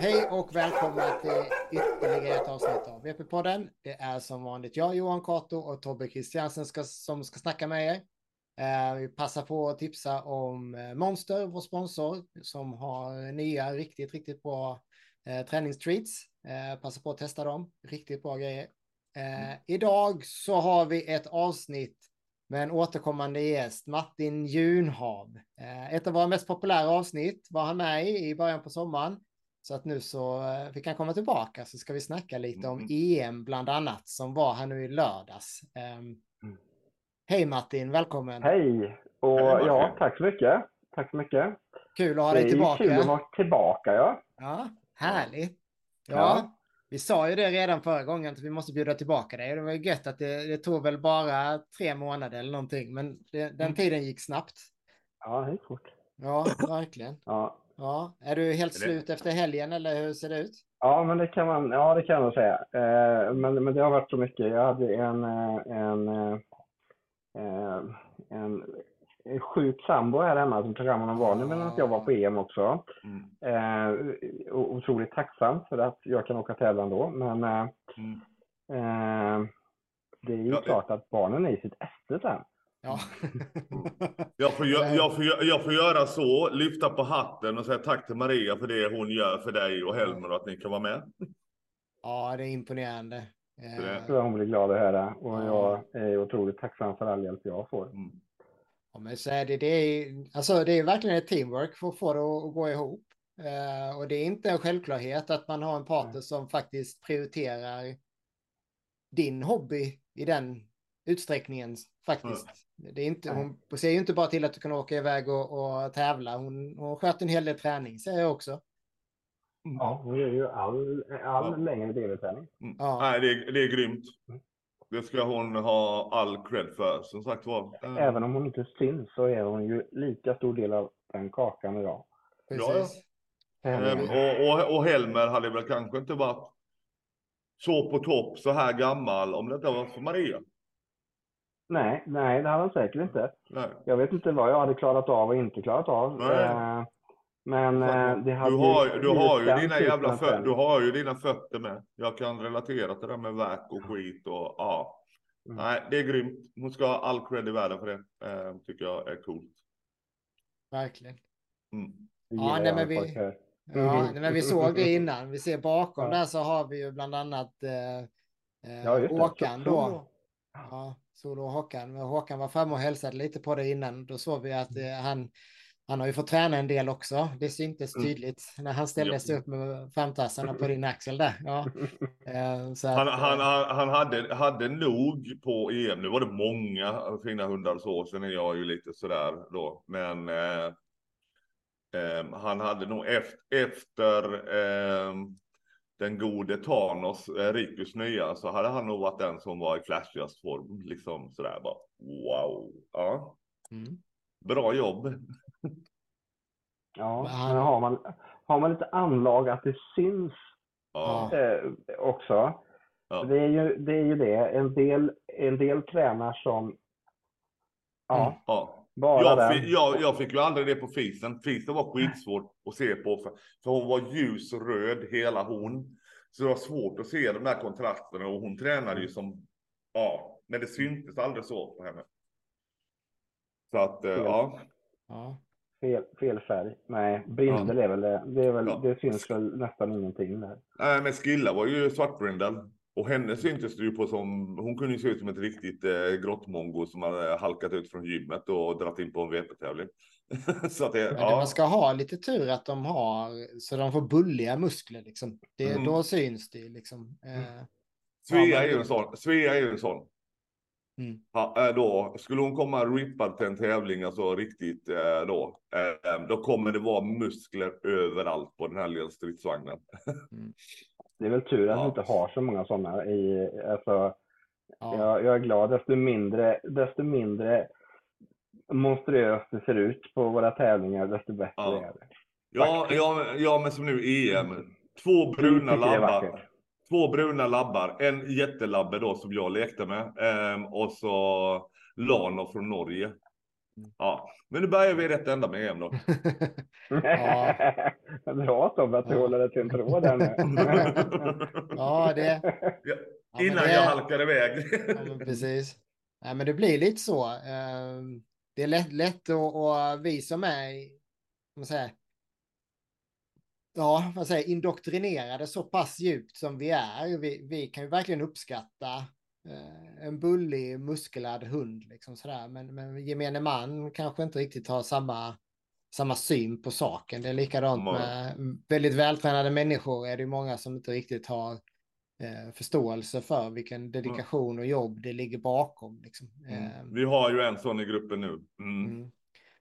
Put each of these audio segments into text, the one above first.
Hej och välkomna till ytterligare ett avsnitt av VP-podden. Det är som vanligt jag, Johan Kato och Tobbe Christiansen ska, som ska snacka med er. Eh, vi passar på att tipsa om eh, Monster, vår sponsor, som har nya riktigt, riktigt bra eh, träningstreats. Eh, passa på att testa dem, riktigt bra grejer. Eh, idag så har vi ett avsnitt med en återkommande gäst, Martin Junhav. Eh, ett av våra mest populära avsnitt var han med i i början på sommaren. Så att nu så eh, fick han komma tillbaka så ska vi snacka lite om Mm. EM bland annat som var här nu i lördags. Ehm, Mm. Hej Martin, välkommen. Hej! Och ja, tack så mycket. Tack så mycket. Kul att ha det dig är tillbaka. kul att vara tillbaka, ja. Ja, härligt. Ja, Ja. vi sa ju det redan förra gången att vi måste bjuda tillbaka dig. Det var ju gött att det, det tog väl bara tre månader eller någonting, men det, den Mm. tiden gick snabbt. Ja, det gick fort. Ja, verkligen. Ja. Ja, är du helt det- slut efter helgen eller hur ser det ut? ja, men det kan man, ja, det kan nog säga. Eh, men, men det har varit så mycket. Jag hade en, eh, en, eh, eh, en, en sjuk sambo här hemma som tog hand om barnen medan jag var på EM också. Mm. Eh, otroligt tacksam för att jag kan åka tävla ändå. Men eh, Mm. eh, det är ju Ja, det- klart att barnen är i sitt esse sen. Ja. Jag, får, gö- jag, får, gö- jag får göra så, lyfta på hatten och säga tack till Maria för det hon gör för dig och Helmer och att ni kan vara med. ja, det är imponerande. Eh, tror jag hon blir glad att höra. Och Ja. jag är otrodigt tacksam för all hjälp jag får. Mm. Ja, men så är det, det, är, alltså, det är verkligen ett teamwork för att få det att, gå ihop. Eh, och det är inte en självklarhet att man har en partner som faktiskt prioriterar din hobby i den utsträckningen faktiskt. Det är inte, hon ser ju inte bara till att du kan åka iväg och, och tävla. Hon, hon sköter en hel del träning, säger jag också. Ja, hon gör ju all, all Ja. längre DV-träning. Mm. Ja. Nej, det, är- det är grymt. Mm. Det ska hon ha all cred för, som sagt var. Eh, Även om hon inte syns så är hon ju lika stor del av den kakan idag. Precis. Ehm, och, och, och Helmer hade väl kanske inte varit så på topp så här gammal om det inte var för Maria. Nej, nej, det hade han säkert inte. Nej. Jag vet inte vad jag hade klarat av och inte klarat av. Nej. Eh, Men eh, det hade Du har, ju du, har ju dina jävla fötter, du har ju dina fötter med. Jag kan relatera till det med verk och skit och ja. Mm. Nej, det är grymt. Hon ska ha all cred i världen för det. Eh, tycker jag är coolt. Verkligen. Mm. Ja, nej, men vi-. Ja, nej, men vi såg det innan. Vi ser bakom Ja. där så har vi ju bland annat eh, eh, Ja, Så- då. Ja, Solo och Håkan. Men Håkan var framme och hälsade lite på det innan. Då såg vi att Mm. eh, han, han har ju fått träna en del också. Det syntes Mm. tydligt när han ställde sig upp med framtassarna på din axel där. Ja, eh, så att, Han, eh, han, han, han hade, hade nog på EM, nu var det många fina hundar så, sen är jag ju lite sådär då, men eh, eh, han hade nog efter, efter eh, den gode Thanos, eh, Rikus nya, så hade han nog varit den som var i flashigast form, liksom sådär bara wow. Ja, mm. bra jobb. Ja, Men har man, har man lite anlag att det syns Ja, eh, också. Ja. Det, är ju, det är ju det. En del, en del tränar som... Ja, Mm. ja. Bara Jag fick, jag, jag fick ju aldrig det på fisen. Fisen var skitsvårt att se på för, för hon var ljusröd hela hon. Så det var svårt att se de där kontrasterna och hon tränade ju som, ja, men det syntes aldrig så på henne. Så att, eh, ja. ja. Fel, fel färg. Nej, brindel är väl det. Det, är väl, Ja. det syns väl nästan ingenting där. Nej, men Skilla var ju svartbrindel. Och henne syntes det ju på som, hon kunde ju se ut som ett riktigt eh, grottmongo som hade halkat ut från gymmet och dratt in på en VP-tävling. så att det, ja. man ska ha lite tur att de har så de får bulliga muskler liksom. Det, Mm. Då syns det liksom. Eh, Svea Ja, men är ju en sån. Svea är ju en sån. Mm. Ja, äh, då, skulle hon komma rippad till en tävling, alltså riktigt äh, då, äh, då kommer det vara muskler överallt på den här lilla stridsvagnen. Det är väl tur att vi inte har så många sådana i, alltså, ja. jag, jag är glad desto mindre, desto mindre monstruöst det ser ut på våra tävlingar, desto bättre Ja. är det. Ja, ja, ja, men som nu EM. Två bruna tycker det är labbar. Två bruna labbar. En jättelabbe då som jag lekte med. ehm, och så Lano från Norge. Ja, men nu börjar vi i rätt ända med EM då. Ja. Bra Tobbe att du Ja. håller dig till en tråd där nu. Ja, det... Ja, Ja, Innan det- jag halkar iväg. Ja, men precis. Nej, men det blir lite så. Eh, Det är lätt, lätt att, och vi som är, man säger, ja, vad säger, indoktrinerade så pass djupt som vi är. Vi, vi kan ju verkligen uppskatta en bullig, muskelad hund, liksom sådär. Men, men gemene man kanske inte riktigt har samma, samma syn på saken. Det är likadant Många. med väldigt vältränade människor är det många som inte riktigt har eh, förståelse för vilken dedikation och jobb det ligger bakom. Liksom. Eh, Mm. Vi har ju en sån i gruppen nu. Mm. mm.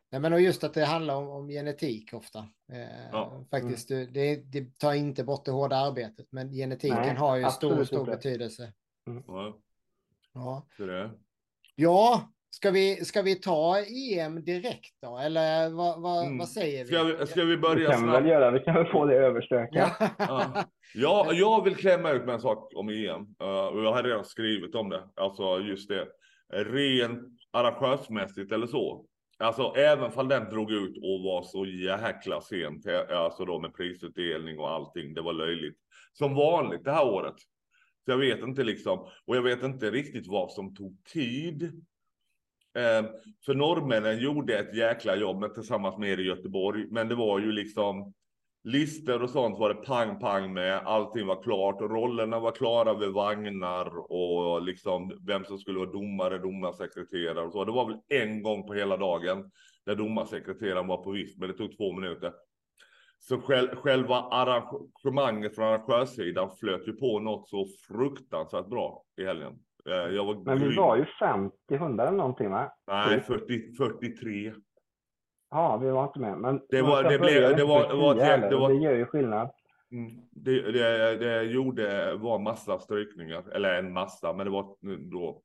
Nej, men och just att det handlar om, om genetik ofta. Eh, Ja. Faktiskt, det, det, det tar inte bort det hårda arbetet, men genetiken Nej, har ju stor, stor betydelse. Ja, Ja. det. ja, ska vi, ska vi ta EM direkt då? Eller vad, vad, Mm. vad säger vi? Ska vi, ska vi Det börja kan vi väl snabbt? göra. Vi kan väl få det överstökat. Ja. Ja. Ja, jag vill klämma ut med en sak om EM. eh, och jag har redan skrivit om det. Alltså just det. Rent arrangörsmässigt eller så. Alltså även fall den drog ut och var så jäkla sent. eh, Alltså då med prisutdelning och allting. Det var löjligt. Som vanligt det här året. Så jag vet inte liksom. Och jag vet inte riktigt vad som tog tid. Eh, för norrmännen gjorde ett jäkla jobb med, tillsammans med er i Göteborg. Men det var ju liksom Lister och sånt var det pang pang med. Allting var klart. Rollerna var klara vid vagnar och liksom vem som skulle vara domare, domarsekreterare och så. Det var väl en gång på hela dagen där domarsekreteraren var på vift, men det tog två minuter. Så själv, själva arrangemanget från arrangörssidan flöt ju på något så fruktansvärt bra i helgen. Eh, Men vi var ju 50 hundar eller någonting va? Nej, 40, 43. Ja, vi var inte med. Men Det var- det blev- det var- var ett 10 helt- heller, det var- Det gör ju skillnad. Mm. Det, det, det gjorde var massa strykningar, eller en massa, men det var då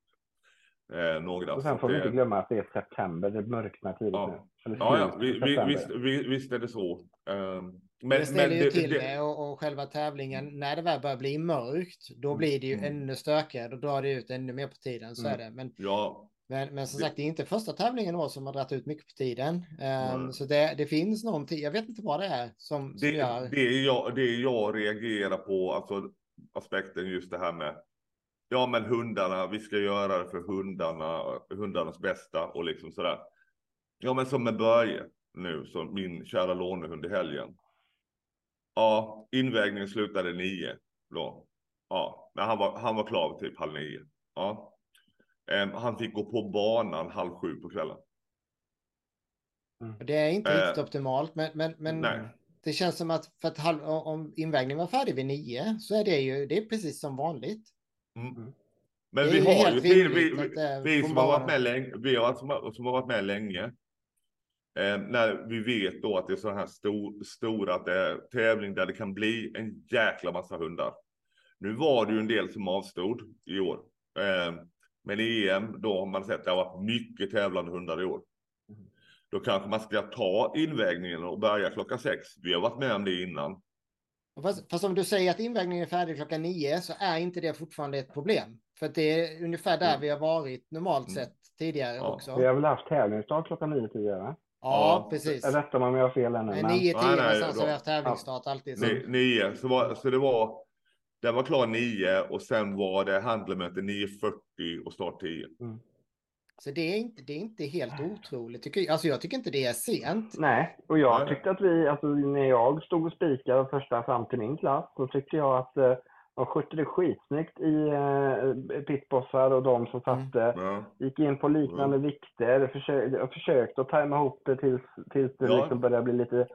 eh, några. Och så sen får vi det- inte glömma att det är september. Det mörknar tidigt Ja. nu. Ja, ja, vi, vi, visst, vi, visst är det så. Um, det ställer ju till det och, och själva tävlingen, när det väl börjar bli mörkt, då Mm, blir det ju mm. ännu stökigare. Då drar det ut ännu mer på tiden, så Mm. är det. Men, Ja, men, men som Det- sagt, det är inte första tävlingen då som har dragit ut mycket på tiden. Nej. så det, det finns någonting, jag vet inte vad det är som, som det, gör... det, jag, det jag reagerar på, alltså aspekten just det här med Ja men hundarna, vi ska göra det för hundarna, hundarnas bästa och liksom sådär. Ja men som med Börje nu, som min kära lånehund i helgen. Ja, invägningen slutade nio då. Ja, men han var, han var klar typ halv nio. Ja. Em, han fick gå på banan halv sju på kvällen. Det är inte Eh, riktigt optimalt, men, men, men Nej. det känns som att för att halv, om invägningen var färdig vid nio så är det ju det är precis som vanligt. Mm. Mm. Men vi har ju vi, vi, vi på som har varit med länge, vi har, som, som har varit med länge. Eh, när vi vet då att det är så här stor, stora, att det är tävling där det kan bli en jäkla massa hundar. Nu var det ju en del som avstod i år. Eh, men i EM, då har man sett att det har varit mycket tävlande hundar i år. Mm. Då kanske man ska ta invägningen och börja klockan sex. Vi har varit med om det innan. Fast, fast om du säger att invägningen är färdig klockan nio så är inte det fortfarande ett problem. För att det är ungefär där Mm. vi har varit normalt Mm. sett tidigare Ja. också. Vi har väl haft tävlingsstart klockan nio tidigare? Ja, Ja. precis. Jag rättar mig om jag har fel ännu. Nej, Men... Nio, Nej, tio nej, någonstans har vi haft tävlingsstart alltid. Så. Ni- Nio, så, var, så det var, den var klar nio och sen var det handlemöte 9.40 och start 10. Så det är inte, det är inte helt otroligt. Tycker, jag. alltså jag tycker inte det är sent. Nej, och jag tyckte att vi, alltså när jag stod och spikade första fram till min klass, så tyckte jag att eh, de skötte det skitsnyggt i eh, pitbossar och de som Mm. satte, Ja. gick in på liknande vikter, försökte, försökte att tajma ihop det tills, tills det Ja. liksom började bli lite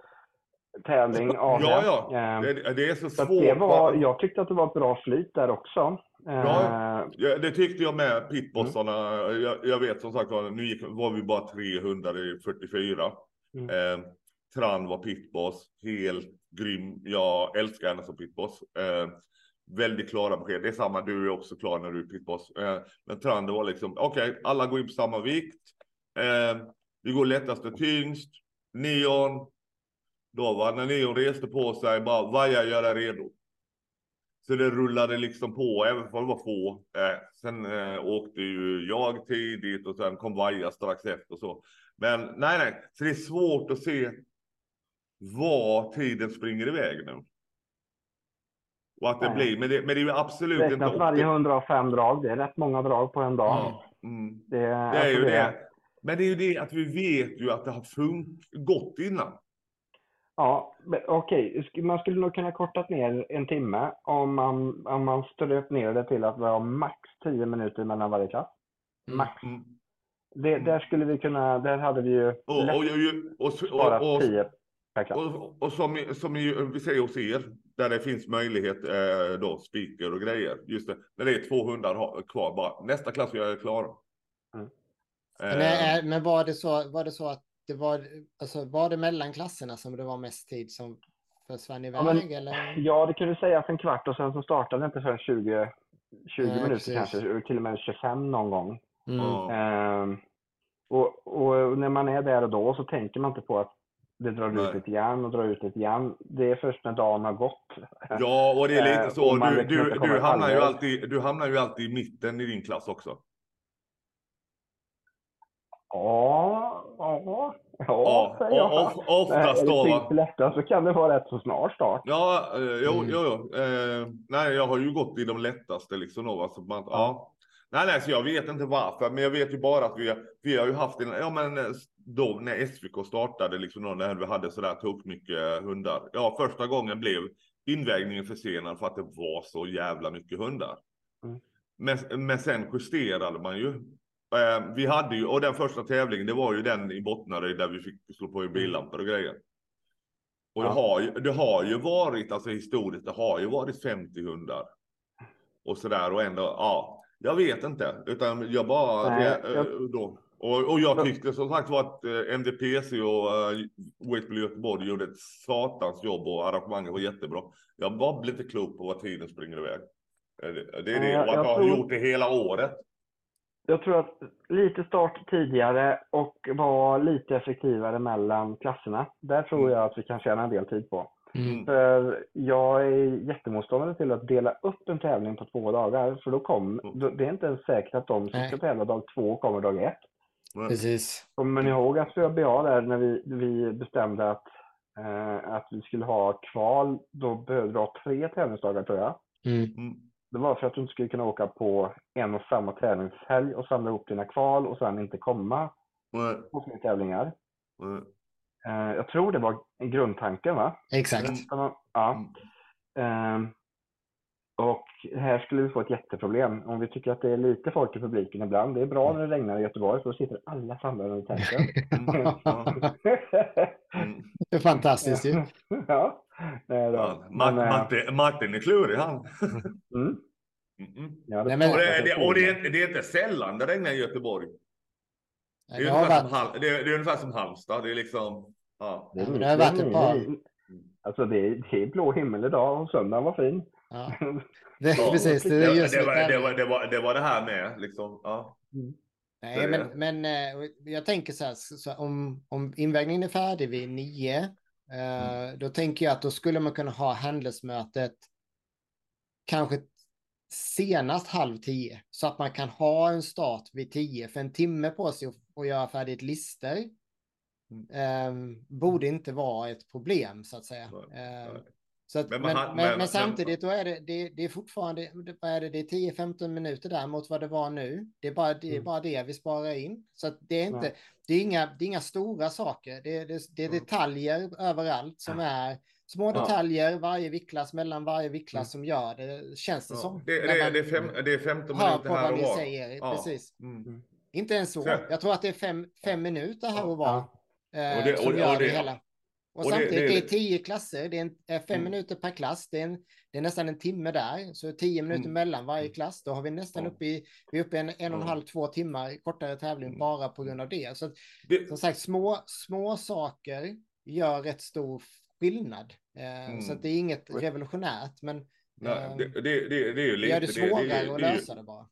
tävling av Ja, ja. Eh, Det, det är så så svårt. det var, va? jag tyckte att det var ett bra flyt där också. Ja. Ja, det tyckte jag med pitbossarna. Jag, jag vet som sagt nu gick, var vi bara 300 i 44. Mm. Eh, Tran var pitboss, helt grym. Jag älskar henne som pitboss. Eh, väldigt klara besked. Det är samma, du är också klar när du är pitboss. Eh, men Tran, det var liksom, okej, alla går in på samma vikt. Vi går lättast och tyngst. Neon. Då var när Neon reste på sig, bara, Vaja, gör dig redo. Så det rullade liksom på, även om det var få. Eh, sen eh, åkte ju jag tidigt och sen kom Vaja strax efter och så. Men nej, nej, så det är svårt att se var tiden springer iväg nu. Och att det Nej. blir, men det, men det är ju absolut inte... Räknas varje 105 drag. Det är rätt många drag på en dag. Mm. Det, Det är alltså ju det. Men det är ju det att vi vet ju att det har fun- gått innan. Ja, okej. Sk- Man skulle nog kunna kortat ner en timme om man, om man ströp ner det till att vara max 10 minuter mellan varje klass. Mm. Max. Mm. Det, där skulle vi kunna, där hade vi ju Och, och, lätt och, och, sparat och, och, 10 per klass. och, och som, som vi säger hos er, där det finns möjlighet eh, då, speaker och grejer. Just det, när det är två hundar ha- kvar bara. Nästa klass är jag klar. Mm. Men, Eh, är- men var det så, var det så att det var, alltså var det mellan klasserna som det var mest tid som försvann iväg Ja, men- eller? Ja, det kunde sägas en kvart och sen så startade det inte förrän 20, 20 Nej, minuter precis. kanske, till och med 25 någon gång. Mm. Ehm, och, och när man är där och då så tänker man inte på att det drar Nej. ut lite grann och drar ut lite grann. Det är först när dagen har gått. ja, och det är lite Eh, så. Du, liksom du, du, hamnar ju alltid, du hamnar ju alltid i mitten i din klass också. Ja, ja, ja, Ja, och, oftast då. är det så kan det vara rätt så snar start. Ja, eh, jo, Mm. jo, jo. Eh, nej, jag har ju gått i de lättaste liksom då. va, så man, ja. Nej, nej, så jag vet inte varför, men jag vet ju bara att vi, vi har ju haft en, ja men eh, då när SVK startade liksom då när vi hade sådär tok mycket hundar. Ja, första gången blev invägningen försenad för att det var så jävla mycket hundar. Mm. Men, men sen justerade man ju. Eh, vi hade ju, och den första tävlingen, det var ju den i Bottnaryd där vi fick slå på i billampor och grejer. Och det, Ja. har ju, det har ju varit, alltså historiskt, det har ju varit 50 hundar. Och sådär och ändå, ja, jag vet inte. Utan jag bara, Nej, det, jag- eh, då. Och, och jag tyckte som sagt var att eh, MDPC och uh, Waitbull Göteborg gjorde ett satans jobb och arrangemanget var jättebra. Jag bara blir inte klok på vad tiden springer iväg. Eh, Det, det är det, och att jag har gjort det hela året. Jag tror att lite start tidigare och vara lite effektivare mellan klasserna. Där tror Mm. jag att vi kan tjäna en del tid på. Mm. För jag är jättemotståndare till att dela upp en tävling på två dagar. För då kom, Mm. då, det är inte ens säkert att de som Nej. ska tävla dag två kommer dag ett. Precis. Kommer ni ihåg att ÖBA där när vi, vi bestämde att, eh, att vi skulle ha kval, då behövde vi ha tre tävlingsdagar tror jag. Mm. Mm. Det var för att du inte skulle kunna åka på en och samma tävlingshelg och samla ihop dina kval och sen inte komma Nej, på fler tävlingar. Eh, jag tror det var en grundtanken va? Exakt. Mm. Ja. Mm. Och här skulle vi få ett jätteproblem. Om vi tycker att det är lite folk i publiken ibland. Det är bra när det regnar i Göteborg för då sitter alla samlade runt tälten. Det är fantastiskt ju. ja. Nej, då. Ja, Men, Martin, eh, Martin, Martin är klurig han. mm. Mm. Ja, det Nej, men- Och, det, är- pratas det, och det, om. är, det är inte sällan det regnar i Göteborg. Det är, Det ungefär som, varit, Hal- det, är, det är ungefär som Halmstad. Det är liksom... Ja. Det är det har varit ett Det är par. Alltså det är, det är blå himmel idag och söndagen var fin. ja. Det, Ja, precis, det Det, det, var, det, var, det, var, det var det här med liksom. Ja. Nej, Det- men, men eh, jag tänker så här, så, om, om invägningen är färdig vid nio, eh, då tänker jag att då skulle man kunna ha handelsmötet kanske senast halv tio, så att man kan ha en start vid tio, för en timme på sig att- göra färdigt lister eh, borde inte vara ett problem, så att säga. Nej, Eh, nej. Att, Men men, men, men, samtidigt då är det, det, det är fortfarande, är det, det är 10-15 minuter där mot vad det var nu. Det är bara det, är Mm. bara det vi sparar in. Så det är inte, det är inga, det är inga stora saker. Det, det, är Mm. detaljer överallt som är små Ja. detaljer, varje viktklass mellan varje viktklass som gör det, känns det Ja. som. Det, det, man det, är fem, det är 15 hör minuter här och var. säger. Ja. Precis. Mm. Inte ens så. Jag tror att det är fem, fem minuter här Ja. och var. eh, Och det- som och- gör och det- hela. Och, och det- samtidigt, det, det- är tio klasser, det är fem Mm. minuter per klass, det är, en, det är nästan en timme där, så tio minuter Mm. mellan varje klass, då har vi nästan Ja. uppe i, vi är uppe i en, en och en halv, två timmar kortare tävling Mm. bara på grund av det. Så att, Det, som sagt, små, små saker gör rätt stor skillnad. Eh, Mm. Så att det är inget revolutionärt, men nej, eh, det, det, det, det är ju det lite... gör det svårare det, det, att det, lösa det bara.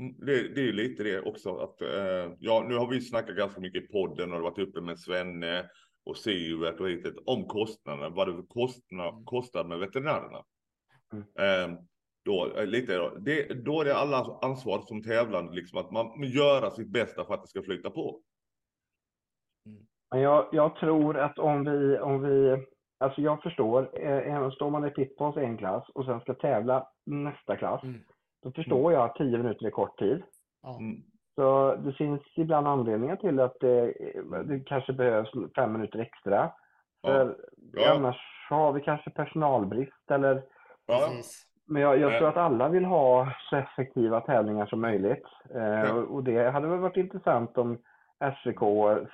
Mm, Det, det är ju lite det också att eh, ja, nu har vi snackat ganska mycket i podden och det varit uppe med Svenne och Sivert och hittills om kostnaderna, vad det kostna, Mm. kostar med veterinärerna. Mm. Eh, då, eh, lite, då. Det, då är det allas ansvar som tävlande liksom att man göra sitt bästa för att det ska flyta på. Men jag, jag tror att om vi, om vi, alltså jag förstår, eh, står man i pitboss en klass och sen ska tävla nästa klass, Mm. då förstår jag att tio minuter är kort tid. Mm. Så det finns ibland anledningar till att det, det kanske behövs fem minuter extra. För Ja. annars har vi kanske personalbrist eller Ja. Men jag, jag tror att alla vill ha så effektiva tävlingar som möjligt. Eh, Ja. och, och det hade väl varit intressant om SVK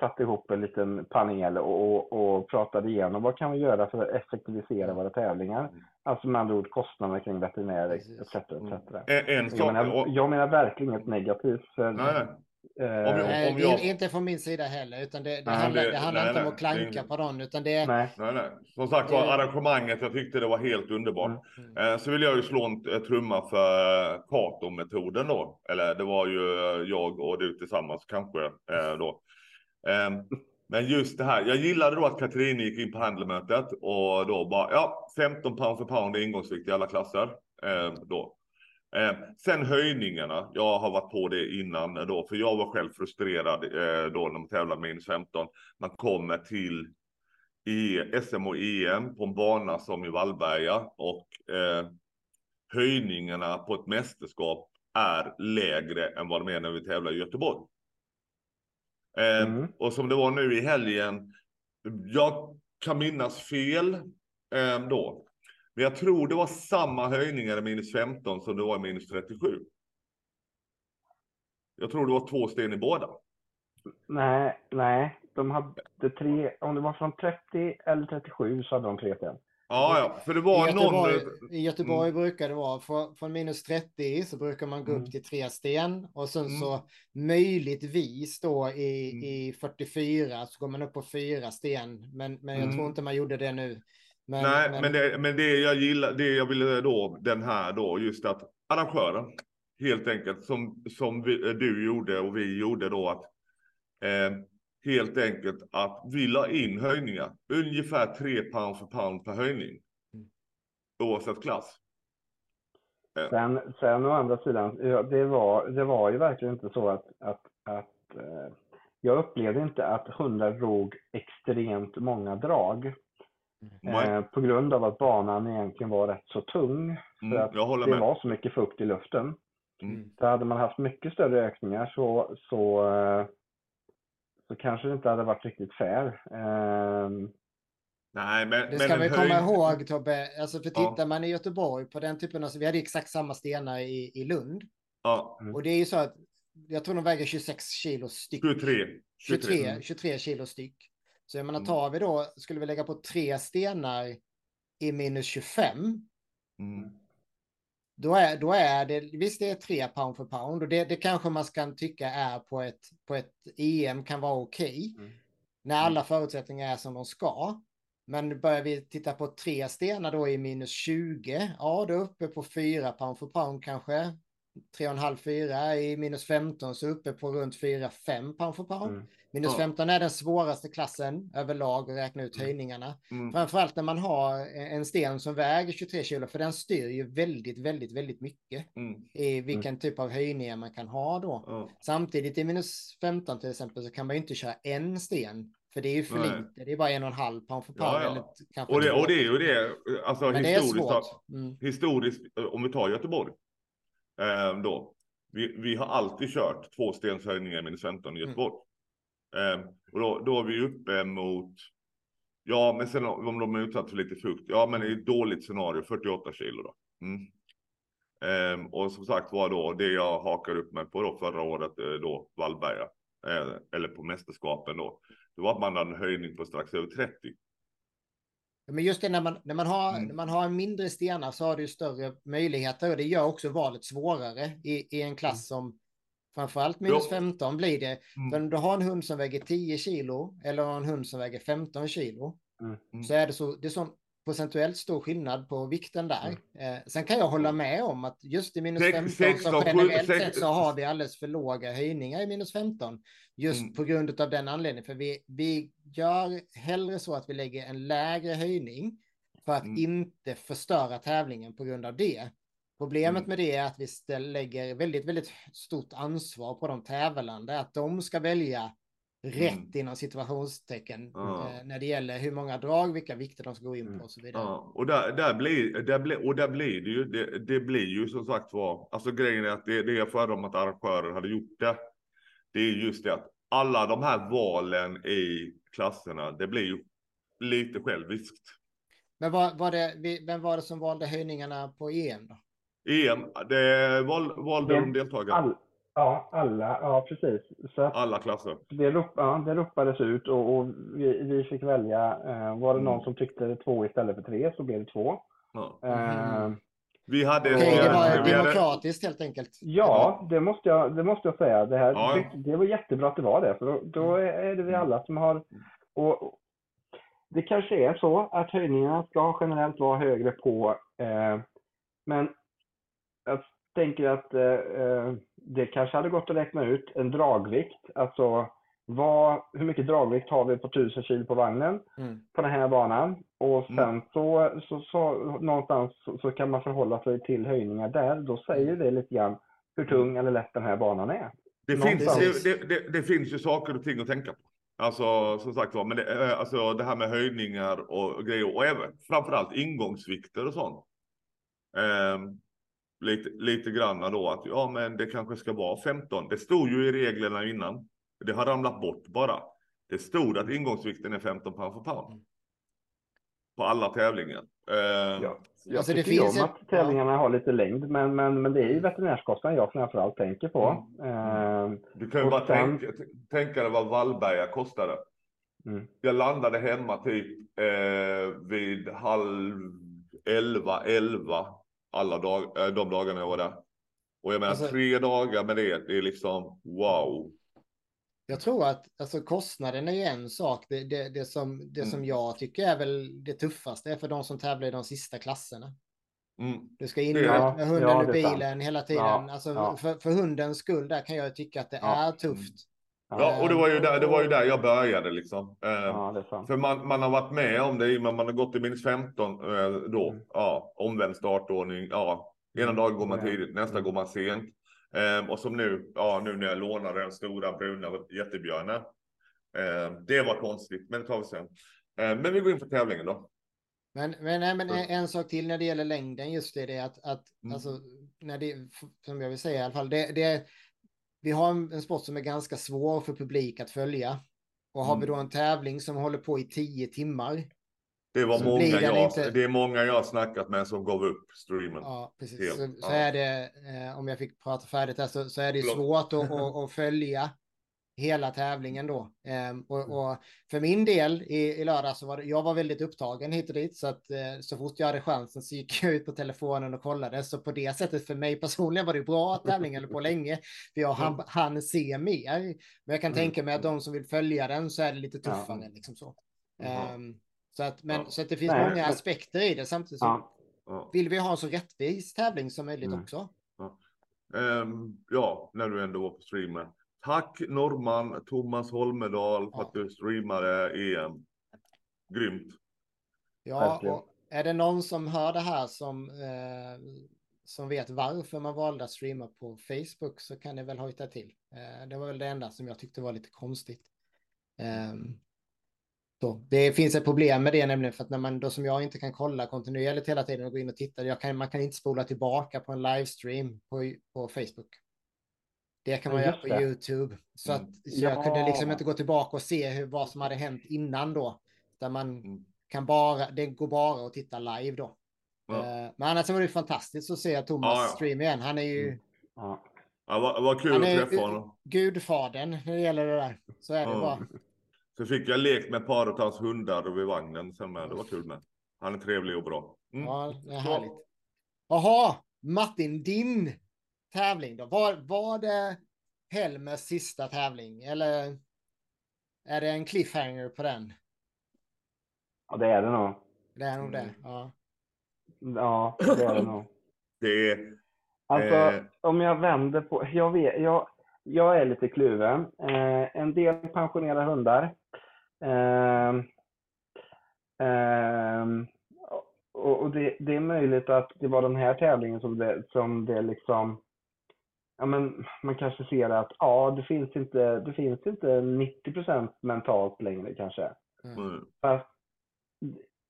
satte ihop en liten panel och, och, och pratade igenom vad kan vi göra för att effektivisera våra tävlingar. Mm. Alltså med andra ord kostnaderna kring veterinärer etc. etc. En, en Jag menar, jag menar verkligen inget negativt. För, Nej, nej. Eh, Om om det jag- är inte från min sida heller, utan det, det Nej, handlar, det- det handlar nej, inte om nej, att klanka på någon, utan det är... nej. Nej, nej. Som sagt var arrangemanget, jag tyckte det var helt underbart. Mm. Mm. Eh, Så vill jag ju slå en eh, trumma för eh, Kato-metoden då. Eller det var ju eh, jag och du tillsammans kanske eh, då. Ehm, Men just det här, jag gillade då att Katrin gick in på handlemötet och då bara, ja, 15 pound för pound är ingångsvikt i alla klasser. Eh, då. Eh, sen höjningarna, jag har varit på det innan då, för jag var själv frustrerad eh, då när man tävlade minus 15. Man kommer till i SM och EM på en bana som i Vallberga och eh, höjningarna på ett mästerskap är lägre än vad de är när vi tävlar i Göteborg. Eh, Mm. Och som det var nu i helgen, jag kan minnas fel eh, då. Men jag tror det var samma höjningar i minus 15 som det var i minus 37. Jag tror det var två sten i båda. Nej, nej. De hade tre, om det var från 30 eller 37 så hade de tre sten. Ja, ja, för det I var Göteborg, någon... I Göteborg brukar det vara från, från minus 30 så brukar man gå Mm. upp till tre sten och sen Mm. så möjligtvis då i, Mm. i 44 så går man upp på fyra sten. Men, men jag Mm. tror inte man gjorde det nu. Men, Nej, men, det, men det jag gillar, det jag ville då, den här då, just att arrangören, helt enkelt, som, som vi, du gjorde och vi gjorde då, att eh, helt enkelt att vi la in höjningar, ungefär 3 pound för pound per höjning. Mm. Oavsett klass. Sen, sen å andra sidan, ja, det var, det var ju verkligen inte så att, att, att eh, jag upplevde inte att hundar drog extremt många drag. Eh, på grund av att banan egentligen var rätt så tung. För mm, att jag håller det med. var så mycket fukt i luften. Mm. Så hade man haft mycket större ökningar så, så, eh, så kanske det inte hade varit riktigt fair. Ehm, Nej, men... Det men ska en vi komma ihåg Tobbe, alltså för Ja. tittar man i Göteborg på den typen av, vi hade exakt samma stenar i, i Lund. Ja, Mm. Och det är ju så att jag tror de väger 26 kilo styck. 23. 23, Mm. 23 kilo styck. Så jag menar, Mm. tar vi då, skulle vi lägga på tre stenar i minus 25, Mm. då är, då är det, visst det är tre pound för pound och det, det kanske man kan tycka är på ett, på ett EM kan vara okej. Mm. När alla förutsättningar är som de ska. Men börjar vi titta på tre stenar då i minus 20, ja då är uppe på fyra pound för pound kanske. 3,5-4 i minus 15 så uppe på runt 4-5 pound för pound. mm. Minus Ja. 15 är den svåraste klassen överlag att räkna ut höjningarna. Mm. Framförallt när man har en sten som väger 23 kilo, för den styr ju väldigt, väldigt, väldigt mycket Mm. i vilken typ av höjningar man kan ha då. Ja. Samtidigt i minus 15 till exempel så kan man ju inte köra en sten, för det är ju för Nej. lite. Det är bara en och en halv pound för pound. Ja, ja. Och, det, och det är ju det, alltså Men det är historiskt, svårt. Mm. historiskt, eh, om vi tar Göteborg, eh, då. Vi, vi har alltid kört två stenshöjningar minus 15 i Göteborg. Eh, och då, då är vi uppe mot, ja men sen om de är utsatt för lite fukt, ja men i ett dåligt scenario 48 kilo då. Mm. Eh, och som sagt var då det jag hakade upp mig på då förra året eh, då Vallberga, eh, eller på mästerskapen då. Det var att man hade en höjning på strax över 30. Men just det, när man, när, man har, Mm. när man har en mindre stenar så har du större möjligheter och det gör också valet svårare i, i en klass som framförallt minus Ja. 15 blir det. Mm. För om du har en hund som väger 10 kilo eller en hund som väger 15 kilo Mm. Mm. så är det så, det är sån procentuellt stor skillnad på vikten där. Mm. Eh, sen kan jag hålla med om att just i minus Sex- 15 16, så generellt sett så har vi alldeles för låga höjningar i minus 15. Just Mm. på grund av den anledningen. För vi, vi gör hellre så att vi lägger en lägre höjning. För för att Mm. inte förstöra tävlingen på grund av det. Problemet Mm. med det är att vi lägger väldigt, väldigt stort ansvar på de tävlande, att de ska välja rätt inom situationstecken Mm. Ja. eh, när det gäller hur många drag, vilka vikter de ska gå in Mm. på och så vidare. Ja, och där, där, blir, där, blir, och där blir det ju, det, det blir ju som sagt var, alltså grejen är att det, det jag förde om att arrangörer hade gjort det, det är just det att alla de här valen i klasserna, det blir ju lite själviskt. Men var, var det, vem var det som valde höjningarna på EM då? EM, det val, valde Det- de deltagare, All, ja, alla, ja precis. Så alla klasser. det, rop, ja, det ropades ut och, och vi, vi fick välja. Eh, var det någon Mm. som tyckte två istället för tre så blev det två. Ja. Eh. Vi hade... Okej, det var vi hade- demokratiskt helt enkelt. Ja, det måste jag, det måste jag säga. Det, här, Ja. det, det var jättebra att det var det, för då, då är det vi alla som har... Och, och det kanske är så att höjningarna ska generellt vara högre på, eh, men tänker att eh, det kanske hade gått att räkna ut en dragvikt, alltså vad, hur mycket dragvikt har vi på 1000 kilo på vagnen Mm. på den här banan och Mm. sen så, så, så någonstans så, så kan man förhålla sig till höjningar där. Då säger det lite grann hur tung eller lätt den här banan är. Det Någonstans. finns, det, det, det, finns ju saker och ting att tänka på. Alltså som sagt var, men det, eh, alltså, det här med höjningar och grejer och även framförallt ingångsvikter och sånt. Ehm, lite, lite granna då att ja, men det kanske ska vara 15. Det stod ju i reglerna innan. Det har ramlat bort bara. Det stod att ingångsvikten är 15 pound för pound. Mm. På alla tävlingar. Ehm, Ja. Jag Alltså, det tycker finns om ett- att tävlingarna har lite längd, men, men, men det är ju veterinärskostnaden jag framförallt tänker på. Mm. Eh, Du kan ju bara sen- tänka, tänka dig vad Vallberga kostade. mm. Jag landade hemma typ eh, vid halv elva, elva alla dag, eh, de dagarna jag var där. Och jag menar Alltså- tre dagar med det, det är liksom wow. Jag tror att alltså, kostnaden är ju en sak. Det, det, det, som, det som Mm. jag tycker är väl det tuffaste är för de som tävlar i de sista klasserna. Mm. Du ska in är- med hunden ja, ur är sant. bilen hela tiden. Ja, alltså, ja. För, för hundens skull där kan jag tycka att det Ja. är tufft. Ja, och det var ju där, det var ju där jag började liksom. Eh, ja. För man, man har varit med om det att man har gått i minst 15 eh, då. Mm. Ja, omvänd startordning. Ja, ena dagen går man tidigt, nästa Mm. går man sent. Eh, och som nu, ja, nu när jag lånade den stora bruna jättebjörnen. Eh, det var konstigt, men det tar vi sen. Men vi går in på tävlingen då. Men, men, nej, men en, Mm. en sak till när det gäller längden, just det, det att, att Mm. alltså, när det, som jag vill säga i alla fall, det, det, vi har en, en sport som är ganska svår för publik att följa. Och har vi då Mm. en tävling som håller på i tio timmar, Det var många jag, inte- det är många jag har snackat med som gav upp streamen. Ja, precis. Så, så är det, eh, om jag fick prata färdigt här, så, så är det Förlåt. svårt att, att, att följa hela tävlingen då. Ehm, Mm. och, och för min del i, i lördag så var det, jag var väldigt upptagen hit och dit, så att eh, så fort jag hade chansen så gick jag ut på telefonen och kollade. Så på det sättet för mig personligen var det bra att tävlingen höll på länge, för jag hann, hann se mer. Men jag kan Mm. tänka mig att de som vill följa den så är det lite tuffare. Liksom så. Ehm, så, att, men, så att det finns många aspekter i det samtidigt som vill vi ha en så rättvis tävling som möjligt Mm. också. Ehm, ja, när du ändå var på streamen. Tack Norman, Thomas Holmedal för Ja. att du streamade EM. Grymt. Ja, och är det någon som hör det här som, eh, som vet varför man valde att streama på Facebook så kan ni väl hojta till. Eh, det var väl det enda som jag tyckte var lite konstigt. Ehm, så, det finns ett problem med det nämligen för att när man då som jag inte kan kolla kontinuerligt hela tiden och gå in och titta, jag kan, man kan inte spola tillbaka på en livestream på, på Facebook. Det kan man Ja, göra på det. YouTube. Så, att, Mm. så jag kunde liksom Ja. inte gå tillbaka och se hur, vad som hade hänt innan då. Där man Mm. kan bara, det går bara att titta live då. Ja. Eh, Men annars var det fantastiskt att se Thomas Ja, ja. stream igen. Han är ju Mm. Ja. Ja, vad, vad kul Han att träffa honom. gudfadern när det gäller det där. Så är det Ja. bara. Så fick jag lek med ett par av hans hundar vid vagnen sen med. Det var kul med. Han är trevlig och bra. Mm. Ja, det är härligt. Jaha, Martin, din tävling då? Var, var det Helmers sista tävling? Eller är det en cliffhanger på den? ja, det är det nog. Det är nog Mm. det. Ja. Ja, det är det nog. Det är... Alltså, Eh. om jag vänder på... Jag, vet, jag, jag är lite kluven. Eh, en del pensionerar hundar. Eh, eh, och det, det är möjligt att det var den här tävlingen som det, som det liksom, ja men man kanske ser att ja, det finns inte, det finns inte 90 mentalt längre kanske. Mm. Fast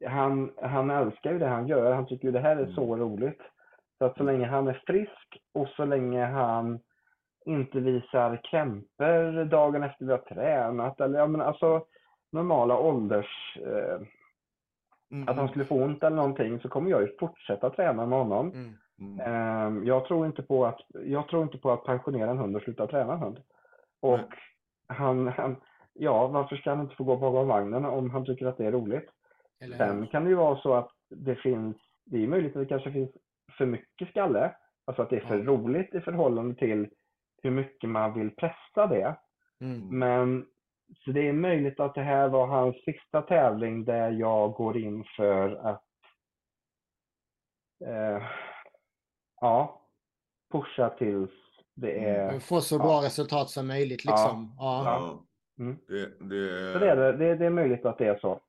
han, han älskar ju det han gör. Han tycker ju det här är Mm. så roligt. Så att så länge han är frisk och så länge han inte visar krämpor dagen efter vi har tränat eller ja, men alltså normala ålders... Eh, Mm. att han skulle få ont eller någonting så kommer jag ju fortsätta träna med honom. Mm. Mm. Eh, jag, tror inte på att, jag tror inte på att pensionera en hund och sluta träna en hund. Och Nej. han, han, ja varför ska han inte få gå bakom vagnen om han tycker att det är roligt? Eller Sen kan det ju vara så att det finns, det är möjligt att det kanske finns för mycket skalle. Alltså att det är för Ja. roligt i förhållande till hur mycket man vill pressa det. Mm. Men så det är möjligt att det här var hans sista tävling där jag går in för att eh, ja, pusha tills det är... Få så Ja. bra resultat som möjligt liksom. Ja. Ja. Mm. Det, det, Så det är, det, det, det är möjligt att det är så.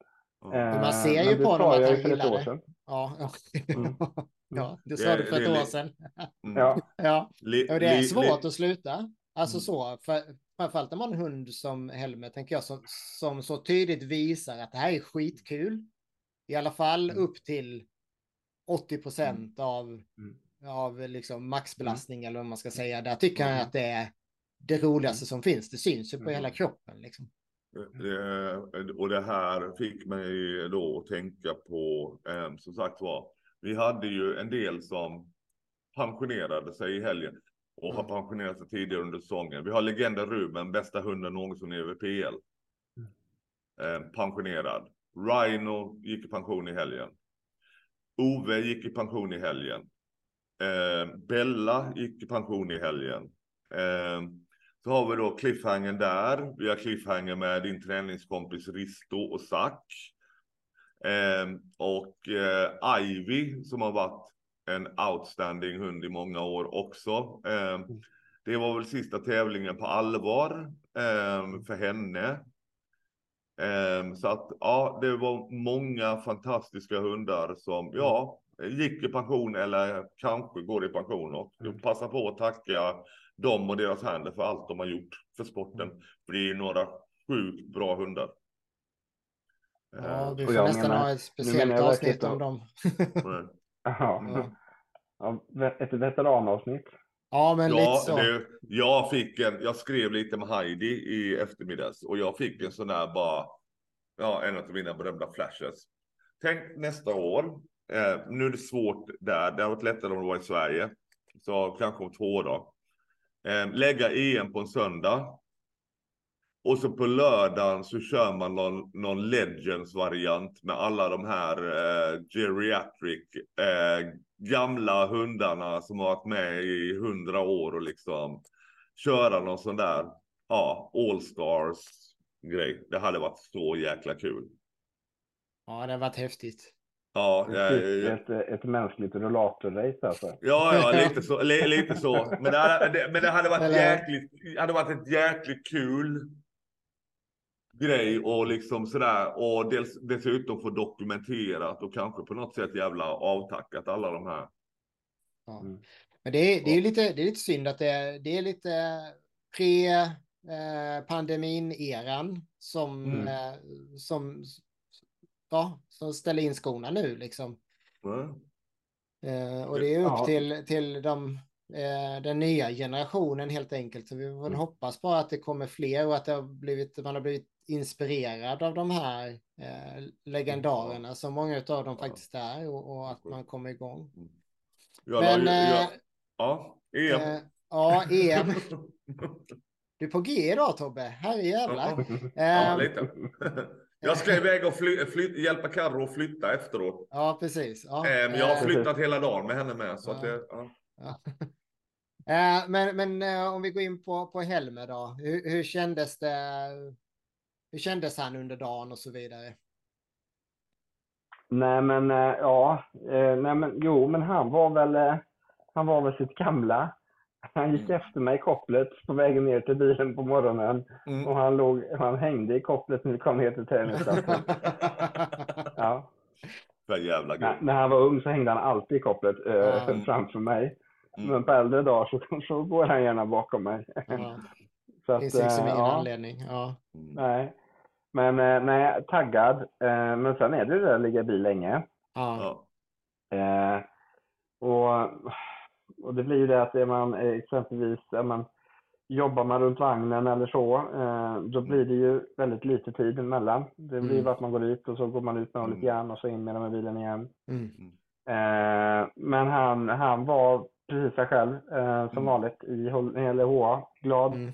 Ja. Eh, man ser ju på sa att han gillar år det. sedan. Ja, ja. Mm. ja det Det- sa du för ett år sedan. Mm. Ja, Ja, Li- och det är svårt att sluta. Alltså Mm. så, för, framförallt när man har en hund som Helmer, tänker jag, som, som så tydligt visar att det här är skitkul. I alla fall Mm. upp till 80 procent av, Mm. Av liksom maxbelastning eller vad man ska säga. Där tycker jag att det är det roligaste som finns. Det syns ju på Mm. hela kroppen. Liksom. Det, och det här fick mig då att tänka på, eh, som sagt var, vi hade ju en del som pensionerade sig i helgen och har Mm. pensionerat sig tidigare under säsongen. Vi har legenden Ruben, bästa hunden någonsin i ÖVPL. Eh, pensionerad. Rhino gick i pension i helgen. Ove gick i pension i helgen. Eh, Bella gick i pension i helgen. Eh, så har vi då cliffhangern där. Vi har cliffhanger med din träningskompis Risto och Zack. Eh, och eh, Ivy som har varit en outstanding hund i många år också. Eh, det var väl sista tävlingen på allvar eh, för henne. Eh, så att ja, det var många fantastiska hundar som ja, gick i pension eller kanske går i pension och Mm. passa på att tacka dem och deras händer för allt de har gjort för sporten. För det är några sjukt bra hundar. Ja, Eh, och får jag nästan menar- ha ett speciellt jag avsnitt om dem. Ja. Ja. Ja, ett veteranavsnitt. Ja, men lite Ja, så. det, jag fick en, jag skrev lite med Heidi i eftermiddags och jag fick en sån där bara, ja, en av mina berömda flashes. Tänk nästa år, eh, nu är det svårt där, det har varit lättare om det var i Sverige, så kanske om två dagar. Eh, lägga EM på en söndag. Och så på lördagen så kör man någon, någon Legends-variant med alla de här eh, geriatric eh, gamla hundarna som har varit med i hundra år och liksom köra någon sån där, ja, All Stars grej. Det hade varit så jäkla kul. Ja, det har varit häftigt. Ja, jag, Typ jag, ett, ett mänskligt rullatorrace alltså. Ja, ja, lite så. li- Lite så. Men det hade, men det hade varit Eller- jäkligt, hade varit ett jäkligt kul grej och liksom sådär. Och dels, dessutom få dokumenterat och kanske på något sätt jävla avtackat alla de här. Ja. Mm. Men det är, det är ju lite, det är lite synd att det, är- det är lite pre-pandemin-eran som, Mm. eh, som, ja, som ställer in skorna nu liksom. Ja. Eh, och det är upp Ja. till, till de, eh, den nya generationen helt enkelt. Så vi får Mm. hoppas på att det kommer fler och att det har blivit, man har blivit inspirerad av de här eh, legendarerna som många av dem Ja. faktiskt är och, och att man kommer igång. Jag Men ju- eh, jag, ja, EM. eh, ja, EM. Du är på G idag Tobbe, herrejävlar. Ja, Eh, lite. Jag ska iväg och fly, fly, hjälpa Carro att flytta efteråt. ja, precis. Ja, Eh, Men jag har flyttat hela dagen med henne med. Så att Ja. det, ja. Ja. Eh, Men, men eh, om vi går in på, på Helmer då. Hur, hur kändes det? Hur kändes han under dagen och så vidare? Nej men eh, ja, nej men jo men han var väl, han var väl sitt gamla. Han gick Mm. efter mig i kopplet på vägen ner till bilen på morgonen Mm. och han låg, han hängde i kopplet när vi kom ner till träningsplatsen. Ja, När, när han var ung så hängde han alltid i kopplet eh, Ja. framför mig. Mm. Men på äldre dagar så, så går han gärna bakom mig. Ja. så Finns liksom eh, ingen ja, anledning. Ja. Mm. Nej. Men eh, nej, taggad. Eh, men sen är det det där att ligga i bil länge. Ja. Eh, och, och det blir ju det att är man eh, exempelvis, ja, man, jobbar man runt vagnen eller så, eh, då blir det ju väldigt lite tid emellan. Det blir Mm. att man går ut och så går man ut med honom lite Mm. grann och så in med den med bilen igen. Mm. Eh, men han, han var precis sig själv eh, som Mm. vanligt i, gäller HA. Glad, Mm.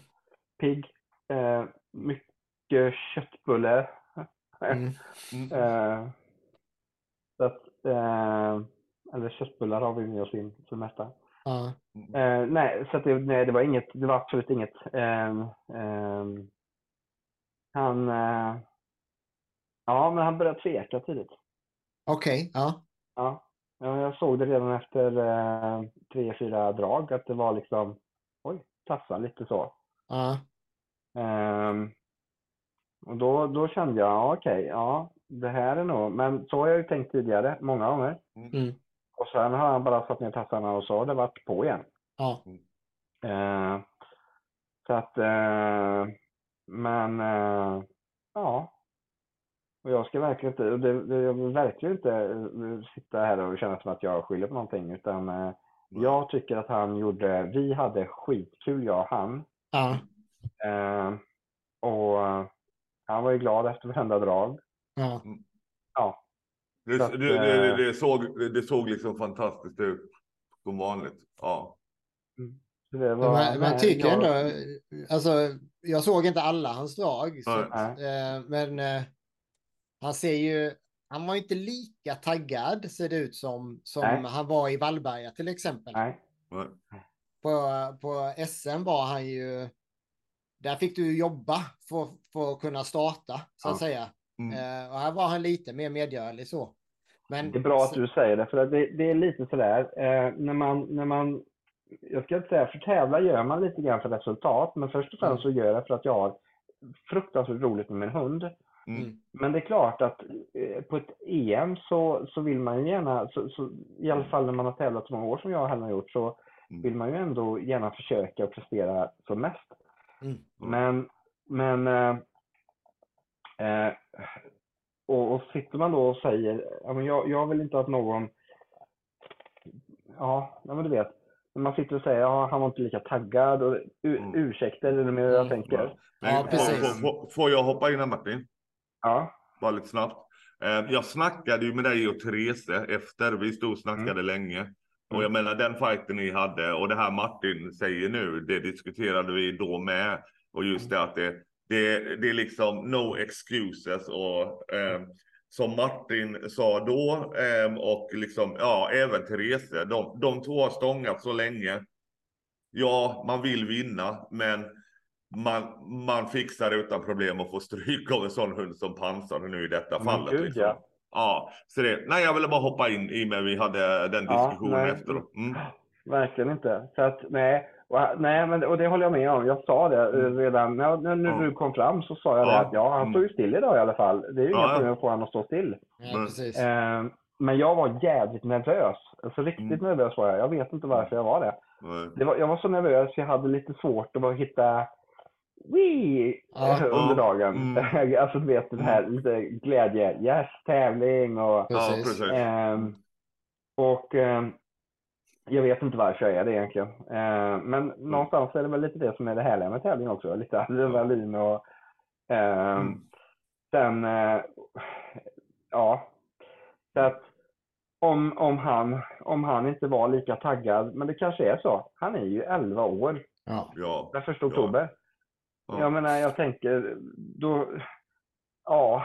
pigg, eh, mycket köttbullar. Mm. Mm. Eh, så att, eh, eller köttbullar har vi med oss in för det mesta. Ja. Eh, nej, så det, nej, det var inget, det var absolut inget. ehm, ehm, han, eh, ja, men han började tveka tidigt. Okej, ja. Ja, Ja, jag såg det redan efter eh, tre, fyra drag att det var liksom, oj, tassade lite så. Ja. Ehm, och då, då kände jag, ja, okej, ja, det här är nog, men så har jag ju tänkt tidigare, många gånger. Mm. Och sen har han bara satt ner tassarna och så har det varit på igen. Ja. Eh, så att, eh, men ja. Och jag ska verkligen inte, och det, det, jag vill verkligen inte eh, sitta här och känna som att jag skyller på någonting utan eh, jag tycker att han gjorde, vi hade skitkul jag och han. Ja. Eh, och eh, han var ju glad efter varenda drag. Ja. Ja, Det, Så att, det, det, eh, det, såg, det, såg liksom fantastiskt ut. Som vanligt. Ja. det var, Men man nej, tycker jag- ändå, alltså jag såg inte alla hans drag. Så, eh, men eh, han ser ju, han var inte lika taggad ser det ut som, som Nej. han var i Vallberga till exempel. Nej, Nej. På, på SM var han ju, där fick du ju jobba för, för att kunna starta så att Ja. säga. Mm. Eh, och här var han lite mer medgörlig så. Men, Det är bra att du säger det, för det, det är lite sådär, eh, när man, när man, jag ska inte säga för tävla gör man lite grann för resultat, men först och främst så gör jag det för att jag har fruktansvärt roligt med min hund. Mm. Mm. Men det är klart att eh, på ett EM så, så vill man ju gärna, så, så, i alla fall när man har tävlat så många år som jag och har gjort, så Mm. vill man ju ändå gärna försöka och prestera som mest. Mm. Men, men eh, eh, och, och sitter man då och säger, ja, men jag, jag vill inte att någon, ja, ja men du vet, när man sitter och säger, ja han var inte lika taggad och u, Mm. ursäkter, är det mer jag Mm. tänker? Ja. Men Ja, får, precis. får, får, får jag hoppa in här Martin? Ja, Bara lite snabbt. Eh, Jag snackade ju med dig och Therese efter. Vi stod och snackade Mm. länge. Och jag menar den fighten ni hade och det här Martin säger nu, det diskuterade vi då med. Och just det att det, det, det är liksom no excuses och eh, som Martin sa då eh, och liksom ja, även Therese. De, de två har stångat så länge. Ja, man vill vinna, men man, man fixar utan problem att få stryk av en sån hund som Pansar nu i detta fallet. gud, liksom. ja. Ja, så det, nej, jag ville bara hoppa in i med vi hade den Ja, diskussionen nej. efteråt. Mm. verkligen inte. Så att, nej, och, nej men, och det håller jag med om. Jag sa det eh, Mm. redan när, när när Ja. du kom fram så sa jag Ja. det att ja, han Mm. står ju still idag i alla fall. Det är ju Ja, inga ja. problem att få honom att stå still. Ja. Eh, men jag var jävligt nervös. Alltså riktigt Mm. nervös var jag. Jag vet inte varför jag var det. Det var, jag var så nervös, jag hade lite svårt att bara hitta Wee! Ja. under dagen. Mm. alltså du vet den här lite glädje. Yes, tävling och... Ja, Precis. Ehm, och ehm, jag vet inte varför jag är det egentligen. Ehm, men någonstans är det väl lite det som är det härliga med tävling också. Lite adrenalin och ehm, Mm. sen, eh, ja. Så att om, om, han, om han inte var lika taggad, men det kanske är så. Han är ju 11 år, Ja. Ja. den första oktober. Ja. Jag menar, jag tänker, då, ja,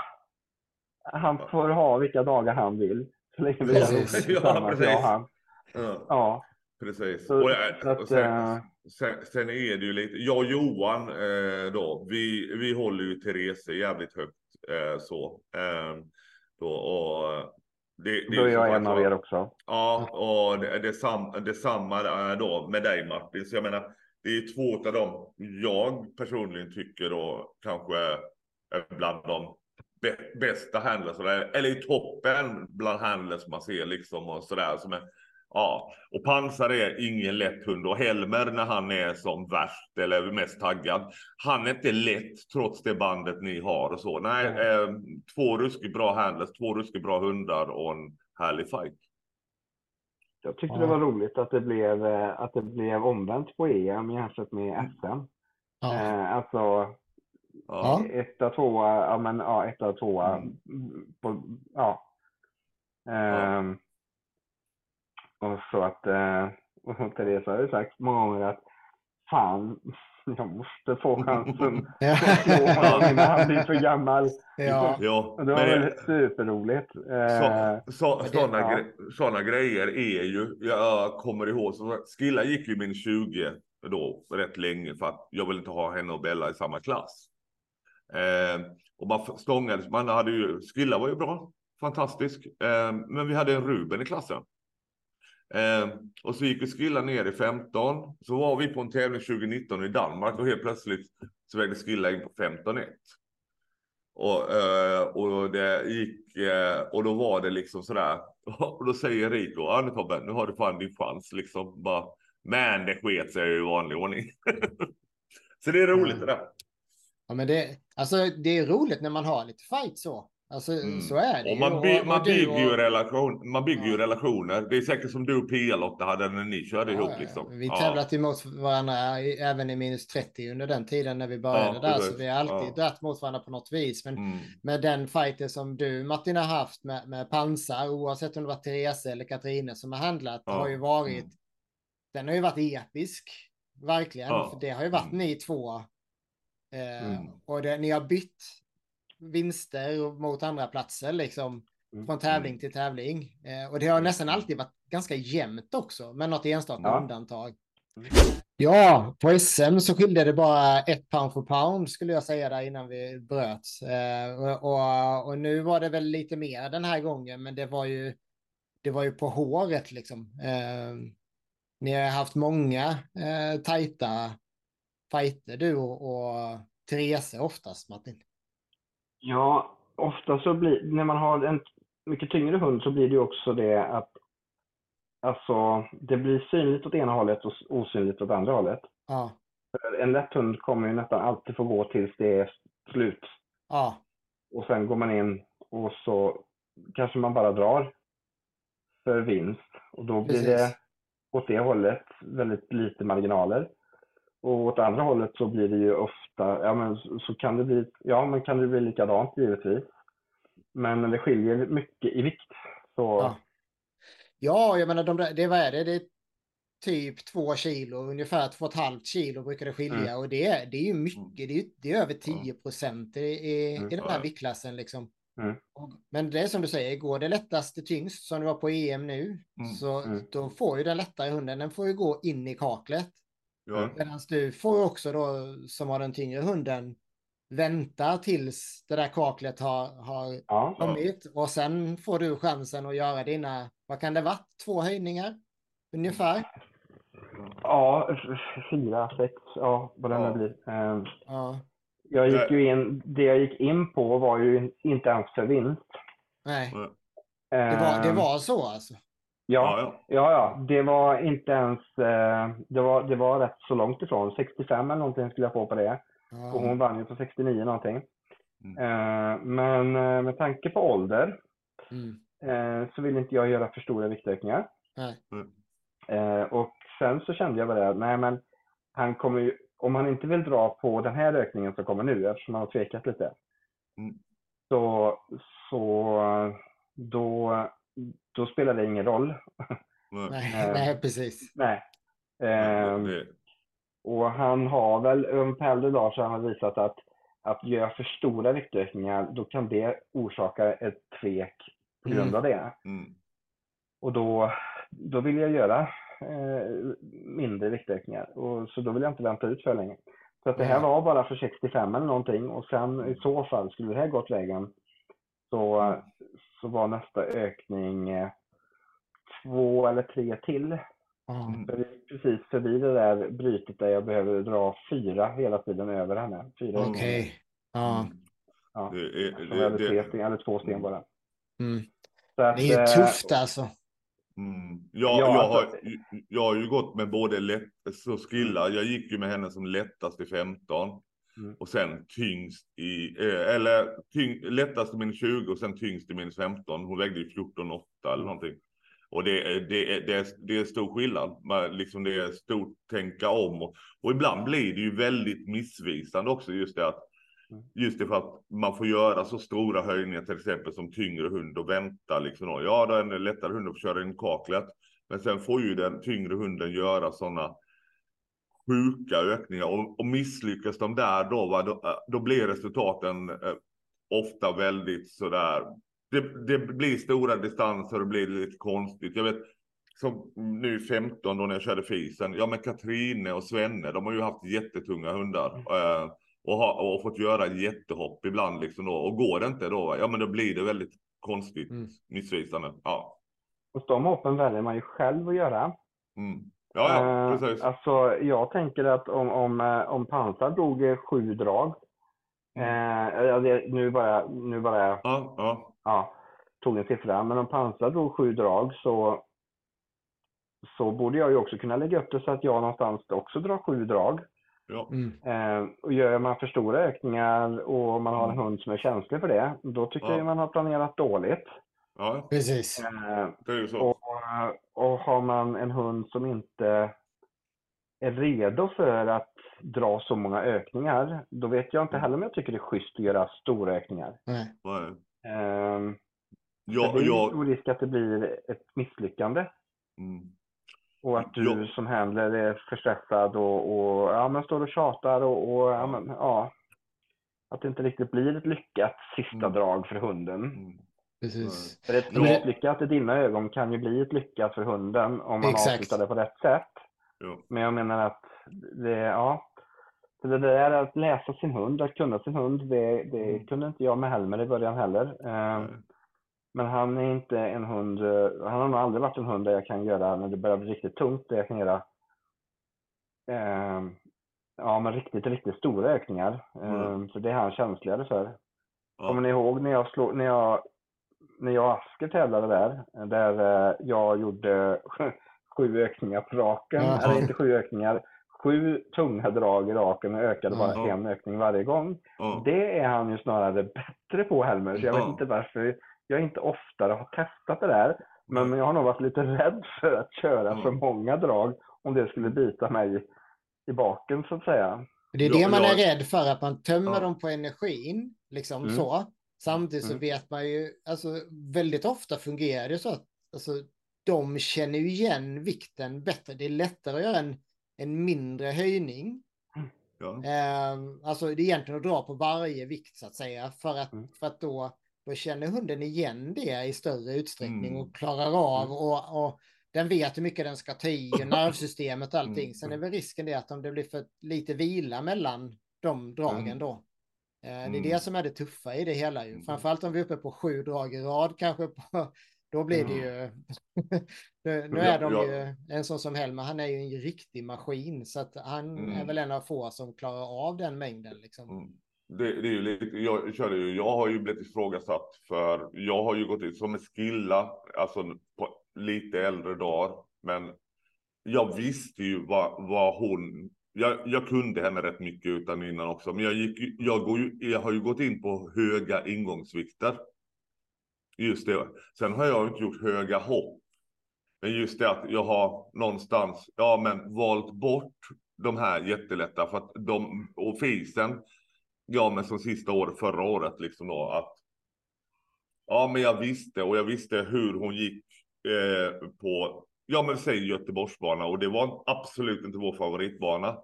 han får ha vilka dagar han vill. Så länge vi roligt Ja, precis. jag och han. Ja, Ja, precis. Så- och, så att, och sen, eh, sen, sen är det ju lite, jag och Johan eh, då, vi, vi håller ju Therese jävligt högt eh, så. Eh, då, och eh, det, det då är jag en av er också. Ja, och det, det, sam, det samma är då med dig Martin. Så jag menar, det är två av dem jag personligen tycker då kanske är bland de bä- bästa handlers, eller, eller i toppen bland handlers man ser liksom och sådär. Som är, ja, och pansar är ingen lätt hund och Helmer när han är som värst eller mest taggad. Han är inte lätt trots det bandet ni har och så. Nej, Mm. eh, två ruskigt bra handlers, två ruskigt bra hundar och en härlig fight. Jag tyckte Ja. det var roligt att det blev, eh, att det blev omvänt på EM jämfört med SM. Ja. Eh, alltså Ja. Ja. etta, tvåa, ja men ja, etta, tvåa. Mm. På, ja. Ehm, och så att, eh, och Therese har ju sagt många gånger att fan, jag måste få chansen Ja. att slå honom innan han blir för gammal. ja. Ja, det var väl superroligt. Eh, Så, så, det- sådana, ja. gre grejer är ju, jag kommer ihåg, så Skilla gick ju min 20 då rätt länge för att jag ville inte ha henne och Bella i samma klass. Eh, och man stångades, man hade ju, Skilla var ju bra, fantastisk, eh, men vi hade en Ruben i klassen. Eh, och så gick vi Skilla ner i 15, så var vi på en tävling 2019 i Danmark och helt plötsligt så vägde Skilla in på 15-1. Och, eh, och det gick, eh, och då var det liksom sådär. Och då säger Rico, ja nu Tobbe, nu har du fan din chans liksom. Bara, men det sket sig i vanlig ordning. så det är roligt det där. ja, men det, alltså, det är roligt när man har lite fight så. Alltså, Mm. så är det Och ju. man, by, Och- man och du bygger ju och- relation, man bygger ju Ja. relationer. Det är säkert som du och Pia-Lotta hade när ni körde Ja, ihop ja, liksom. Vi Ja. tävlat emot varandra även i minus 30 under den tiden när vi började Ja, där. Så vi har alltid Ja. dratt mot varandra på något vis. Men Mm. med den fighter som du Martin har haft med, med pansar, oavsett om det var Therese eller Katrine som har handlat, Ja. har ju varit, Mm. den har ju varit episk. Verkligen. Ja. För det har ju varit Mm. ni två. Eh, Mm. Och det, ni har bytt vinster mot andra platser liksom. Mm. Från tävling till tävling. Eh, och det har nästan alltid varit ganska jämnt också. Med något enstaka Ja. undantag. Ja, på SM så skilde det bara ett pound för pound skulle jag säga där innan vi bröt. Eh, och, och, och nu var det väl lite mer den här gången, men det var ju, det var ju på håret liksom. Eh, ni har haft många eh, tajta fighter du och, och Therese oftast Martin. Ja, ofta så blir, när man har en mycket tyngre hund så blir det också det att alltså, det blir synligt åt ena hållet och osynligt åt andra hållet. Ja, En lätt hund kommer ju nästan alltid få gå tills det är slut. ja, Och sen går man in och så kanske man bara drar för vinst. Och då blir Precis. det åt det hållet väldigt lite marginaler. Och åt andra hållet så blir det ju ofta, ja men så kan det bli, ja men kan det bli likadant givetvis. Men det skiljer mycket i vikt. Så Ja. ja, jag menar de där, det vad är det? Det är typ två kilo, ungefär två och ett halvt kilo brukar det skilja och det är, det är ju mycket, det är, det är över 10 procent i, i, Mm. i den här viktklassen liksom. Mm. Men det är som du säger, går det lättaste tyngst som det var på EM nu, Mm. så Mm. då får ju den lättare hunden, den får ju gå in i kaklet. Ja. Medan du får också då, som har den tyngre hunden, vänta tills det där kaklet har, har ja, kommit och sen får du chansen att göra dina, vad kan det vara, två höjningar ungefär? ja, fyra, sex, ja vad det Ja. nu blir. Ehm, Ja, Jag gick ju in, det jag gick in på var ju inte ens för vinst. nej, det var, det Ehm, var så alltså. Ja, Ja, ja, ja, det var inte ens, eh, det var, det var rätt så långt ifrån. 65 eller någonting skulle jag få på det. Och hon Ja, vann ju på 69 någonting. Mm. Eh, men eh, med tanke på ålder mm, eh, så vill inte jag göra för stora viktökningar. Eh, och sen så kände jag bara, nej men han kommer ju, om han inte vill dra på den här ökningen som kommer nu, eftersom han har tvekat lite. Mm. Så, så då, då spelar det ingen roll. Nej. nej, Eh, nej, precis. nej. Ehm, Det- Och han har väl på äldre dagar så har han visat att, att göra för stora viktökningar, då kan det orsaka ett tvek på grund Mm. av det. Mm. Och då, då vill jag göra eh, mindre viktökningar. Och, så då vill jag inte vänta ut för länge. Så att det här Mm. var bara för 65 eller någonting och sen i så fall, skulle det här gått vägen, så, så var nästa ökning eh, två eller tre till. Mm. Precis förbi det där brytet där jag behöver dra fyra hela tiden över henne. Fyra Okej. Ja, Mm. Ja. Det det, tre det, sten, eller två sten bara. Mm. Så att, Det är eh, tufft alltså. mm. jag, Ja, jag, har, jag har ju gått med både lätt, så skillar. Jag gick ju med henne som lättast i 15. Mm. Och sen tyngst i, eh, eller tyng, lättast i minus 20 och sen tyngst i minus 15. Hon vägde ju 14,8 eller någonting. Och det, är- det, är, det, är, det är stor skillnad. Man, liksom det är stort tänka om. Och, och ibland blir det ju väldigt missvisande också just det att Mm. Just det för att man får göra så stora höjningar till exempel som tyngre hund och vänta liksom. då. Ja, det lättare hund att köra in kaklet. Men sen får ju den tyngre hunden göra sådana sjuka ökningar och, och misslyckas de där då, va, då, eh, då blir resultaten eh, ofta väldigt sådär. Det, det blir stora distanser och blir lite konstigt. Jag vet som nu 15 då när jag körde fisen. Ja, men Katrine och Svenne, de har ju haft jättetunga hundar. Eh, och, ha, och fått göra jättehopp ibland liksom då. Och går det inte då, va, ja men då blir det väldigt konstigt, Mm. missvisande. Ja. Och de hoppen väljer man ju själv att göra. Mm. Ja, ja, Eh, precis. Alltså, jag tänker att om, om, eh, om pansar drog eh, sju drag. Eh, ja, det, nu bara, nu bara Ja, ja. ja, tog en siffra. Men om pansar drog sju drag så, så borde jag ju också kunna lägga upp det så att jag någonstans också drar sju drag. ja. Mm. Eh, och gör man för stora ökningar och man har en Mm. hund som är känslig för det, då tycker Ja. jag man har planerat dåligt. ja Precis. Eh, det är ju så. Och, och har man en hund som inte är redo för att dra så många ökningar, då vet jag inte heller om jag tycker det är schysst att göra stora ökningar. Nej. Eh, Ja, det är jag, stor risk att det blir ett misslyckande. mm. Och att du Ja. som handler är för stressad och, och ja, men står och tjatar och, och ja, men, ja, att det inte riktigt blir ett lyckat sista Mm. drag för hunden. Mm. Precis. För ett Ja. misslyckat i dina ögon kan ju bli ett lyckat för hunden om man Exakt. avslutar det på rätt sätt. Ja. Men jag menar att det, ja, så det där att läsa sin hund, att kunna sin hund, det, det Mm. kunde inte jag med Helmer i början heller. Eh, Nej. Men han är inte en hund, eh, han har nog aldrig varit en hund där jag kan göra, när det börjar bli riktigt tungt, där jag kan göra eh, ja, men riktigt, riktigt stora ökningar. Eh, Mm. Så det är han känsligare för. Ja. Kommer ni ihåg när jag, slog, när jag, när jag och Asker tävlade där, där eh, jag gjorde sju ökningar på raken, Jaha. eller inte sju ökningar, sju tunga drag i raken och ökade bara Ja. en ökning varje gång. Ja. Det är han ju snarare bättre på Helmer, så jag vet inte varför jag inte oftare har testat det där. Men jag har nog varit lite rädd för att köra Mm. för många drag om det skulle bita mig i baken så att säga. Det är det man är rädd för, att man tömmer Ja. dem på energin, liksom Mm. så. Samtidigt så Mm. vet man ju, alltså väldigt ofta fungerar det så att alltså, de känner ju igen vikten bättre. Det är lättare att göra en, en mindre höjning. Ja. Eh, alltså det är egentligen att dra på varje vikt så att säga, för att, Mm. för att då, då känner hunden igen det i större utsträckning Mm. och klarar av Mm. och, och den vet hur mycket den ska ta i, och nervsystemet och allting. Mm. Sen är väl risken det att om det blir för lite vila mellan de dragen Mm. då. Eh, Det är Mm. det som är det tuffa i det hela ju. Mm. Framförallt om vi är uppe på sju drag i rad kanske. På, då blir det Mm. ju... nu, nu är de ju... En sån som Helmer, han är ju en riktig maskin. Så att han är Mm. väl en av få som klarar av den mängden liksom. Mm. Det, det är ju lite, jag körde ju, jag har ju blivit ifrågasatt för jag har ju gått ut som en skilla, alltså på lite äldre dagar. Men jag visste ju vad, vad hon, jag, jag kunde henne rätt mycket utan innan också. Men jag, gick, jag, går ju, jag har ju gått in på höga ingångsvikter. Just det. Sen har jag inte gjort höga hopp. Men just det att jag har någonstans, ja men valt bort de här jättelätta för att de, och fisen, ja men som sista året, förra året liksom då att Ja men jag visste och jag visste hur hon gick eh, på, ja men säg Göteborgsbana och det var absolut inte vår favoritbana.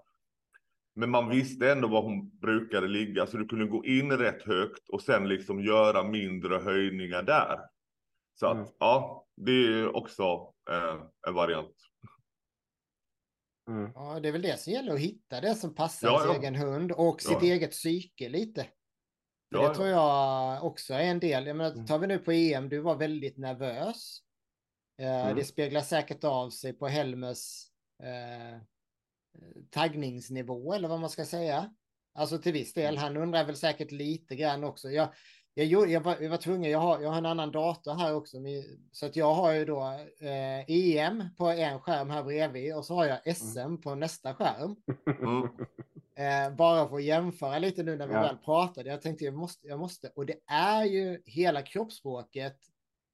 Men man visste ändå var hon brukade ligga så du kunde gå in rätt högt och sen liksom göra mindre höjningar där. Så att Mm. ja, det är också eh, en variant. Mm. Ja, det är väl det som gäller att hitta det som passar Ja, ja. egen hund och sitt Ja. eget psyke lite. Ja, det ja. tror jag också är en del. Jag menar, Mm. tar vi nu på EM, du var väldigt nervös. Eh, Mm. Det speglar säkert av sig på Helmers eh, taggningsnivå eller vad man ska säga. alltså till viss del. Han undrar väl säkert lite grann också. Jag, jag, gjorde, jag, var, jag var tvungen, jag har, jag har en annan dator här också, så att jag har ju då eh, EM på en skärm här bredvid och så har jag SM mm. på nästa skärm. Mm. Eh, bara för att jämföra lite nu när vi ja. väl pratade. Jag tänkte jag måste, jag måste, och det är ju hela kroppsspråket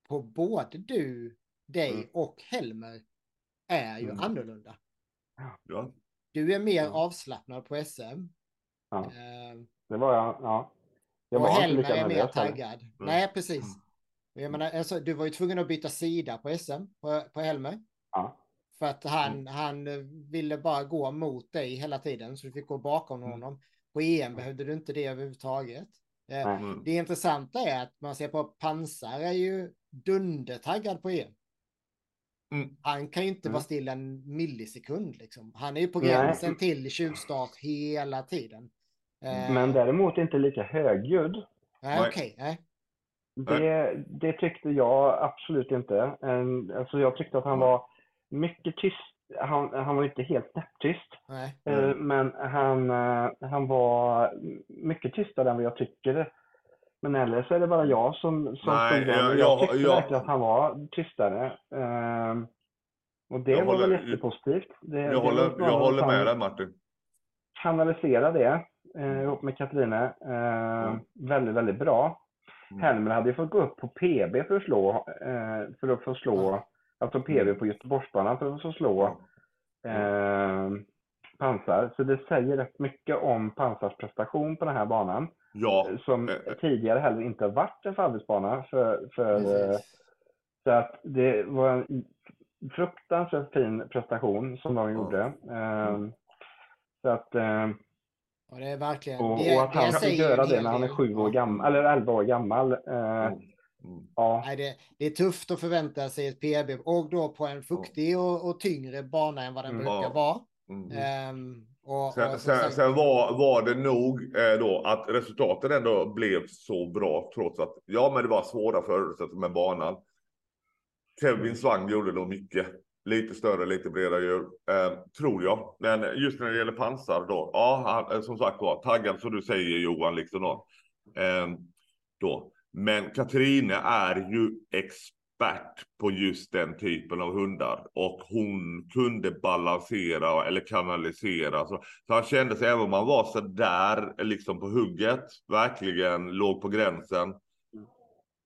på både du, dig mm. och Helmer är ju mm. annorlunda. Ja. Du är mer avslappnad på SM. Ja. Eh, det var jag, ja. Jag och Helmer är mer taggad. Mm. Nej, precis. Jag menar, alltså, du var ju tvungen att byta sida på SM, på, på Helmer. Ja. För att han, mm. han ville bara gå mot dig hela tiden, så du fick gå bakom mm. honom. På EM behövde du inte det överhuvudtaget. Eh, mm. Det intressanta är att man ser på pansar är ju dundertaggad på EM. Mm. Han kan ju inte vara mm. still en millisekund. Liksom. Han är ju på gränsen Nej. till tjuvstart hela tiden. Eh, Men däremot inte lika högljudd. Nej, okej. Okay. Det, det tyckte jag absolut inte. Alltså jag tyckte att han var mycket tyst. Han, han var inte helt knäpptyst. Mm. Men han, eh, han var mycket tystare än vad jag tycker. Men eller så är det bara jag som, som Nej, jag, jag, jag tyckte jag, verkligen att han var tystare. Ehm, och det var håller, väl jättepositivt. Det, jag det håller, jag håller med dig Martin. Kanalisera det eh, ihop med Katarina. Eh, mm. Väldigt, väldigt bra. Mm. Helmer hade ju fått gå upp på PB för att slå, eh, för att få slå, mm. alltså PB på Göteborgsbanan för att få slå eh, pansar. Så det säger rätt mycket om pansars prestation på den här banan. Ja. Som eh, eh. tidigare heller inte har varit en fallbilsbana för, för eh, så att det var en fruktansvärt fin prestation som de gjorde. Mm. Så att och det är verkligen... Och, det, och att han kan göra det när han är sju år gammal, eller elva år gammal. Eh, mm. Ja. Nej, det, det, är tufft att förvänta sig ett PB och då på en fuktig och, och tyngre bana än vad den mm. brukar vara. Mm. Um, och, sen, och sen, sen, var, var det nog eh, då att resultatet ändå blev så bra trots att ja, men det var svåra förutsättningar med banan. Kevin. Svang gjorde nog mycket. Lite större, lite bredare hjul, eh, tror jag. Men just när det gäller pansar då, ja, han, eh, som sagt var, taggad som du säger Johan, liksom då. Eh, då. Men Katrine är ju expert på just den typen av hundar och hon kunde balansera eller kanalisera. Så, så han kände sig, även om han var så där liksom på hugget, verkligen låg på gränsen,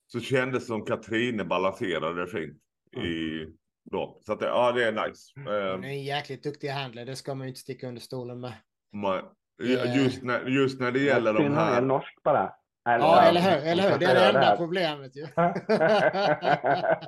så kändes det som Katrine balanserade fint i då. Så att, ja, det är nice. Hon är en jäkligt duktig handlare, det ska man ju inte sticka under stolen med. Man, just, när, just när det gäller de här... är norsk bara. Eller, ja, eller hur? Eller hur? Det är det enda problemet ju.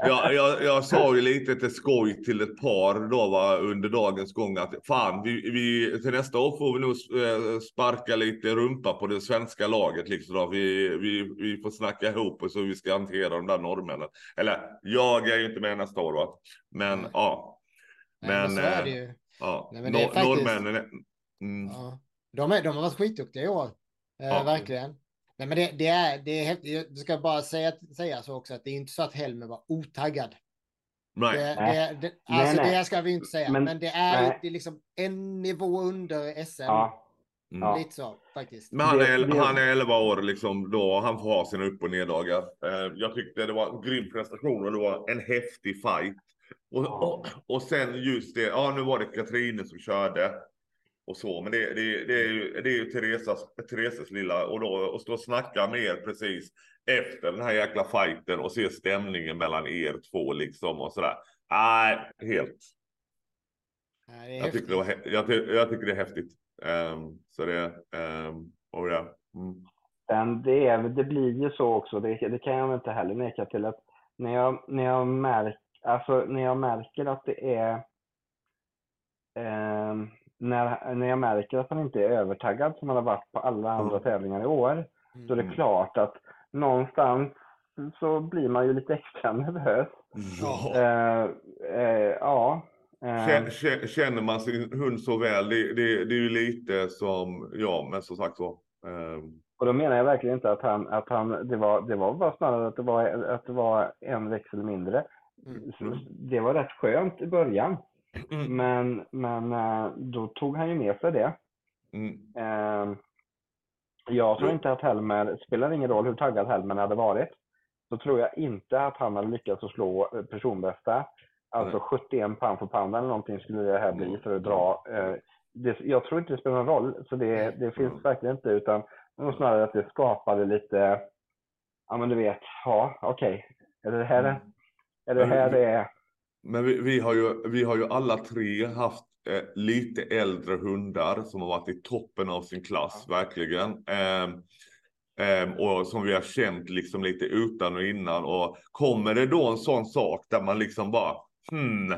ja, jag, jag sa ju lite till skoj till ett par då va, under dagens gång att fan, vi, vi, till nästa år får vi nog eh, sparka lite rumpa på det svenska laget. Liksom då. Vi, vi, vi får snacka ihop oss hur vi ska hantera de där norrmännen. Eller jag är ju inte med nästa år, va? men Nej. ja. Men, Nej, men så är det ju. Ja, Nej, men det är faktiskt... norrmännen. Mm. ja. de, är, de har varit skitduktiga i år. Eh, ja. Verkligen. Nej, men det, det är, det är häftigt. Jag ska bara säga, säga så också att det är inte så att Helmer var otaggad. Nej. Det, det, det, alltså nej, nej. det ska vi inte säga, men, men det är, det är liksom en nivå under SM. Ja. Mm. Lite så faktiskt. Men han är, han är 11 år liksom då, han får ha sina upp och neddagar. Eh, jag tyckte det var en grym prestation och det var en häftig fight. Och, och, och sen just det, ja nu var det Katrine som körde och så. Men det, det, det är ju, det är ju Teresas, Teresas lilla och då och stå och snacka med er precis efter den här jäkla fighten och se stämningen mellan er två liksom och sådär. Nej, helt. Nej, jag, tycker det var, jag, jag, tycker det är häftigt. Um, så det, um, och ja. Mm. Men det, är, det blir ju så också, det, det kan jag inte heller neka till att när jag, när jag, märk, alltså, när jag märker att det är um, när, när jag märker att han inte är övertaggad som han har varit på alla andra mm. tävlingar i år, mm. så är det mm. klart att någonstans så blir man ju lite extra nervös. Ja. Uh, uh, ja. Uh, Känner man sin hund så väl, det, det, det är ju lite som, ja, men som sagt så. Och då menar jag verkligen inte att han, att han det, var, det var bara snarare att det var, att det var en växel mindre. Mm. Det var rätt skönt i början. Mm. Men, men eh, då tog han ju med sig det. Mm. Eh, Jag tror inte att Helmer, spelar ingen roll hur taggad Helmer hade varit, så tror jag inte att han hade lyckats att slå eh, personbästa. Alltså 71 pound för pound eller någonting skulle det här bli för att dra. Det, jag tror inte det spelar någon roll, så det, det finns Mm. verkligen inte, utan snarare att det skapade lite, ja men du vet, ja okej, är det här, Mm. är det här det är? Men vi, vi, har ju, vi har ju alla tre haft eh, lite äldre hundar som har varit i toppen av sin klass, verkligen. Ehm, och som vi har känt liksom lite utan och innan. Och kommer det då en sån sak där man liksom bara, hmm,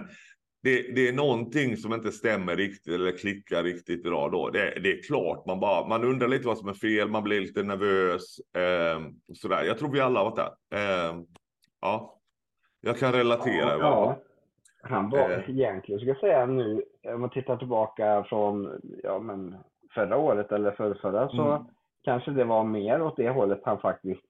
det, det är någonting som inte stämmer riktigt eller klickar riktigt bra då. Det, det är klart, man, bara, man undrar lite vad som är fel, man blir lite nervös. ehm, sådär. Jag tror vi alla har varit där. Ehm, ja, jag kan relatera. va? Ja, han var Eh. egentligen, ska jag säga nu, om man tittar tillbaka från ja, men förra året eller förra, förra så Mm. kanske det var mer åt det hållet han faktiskt,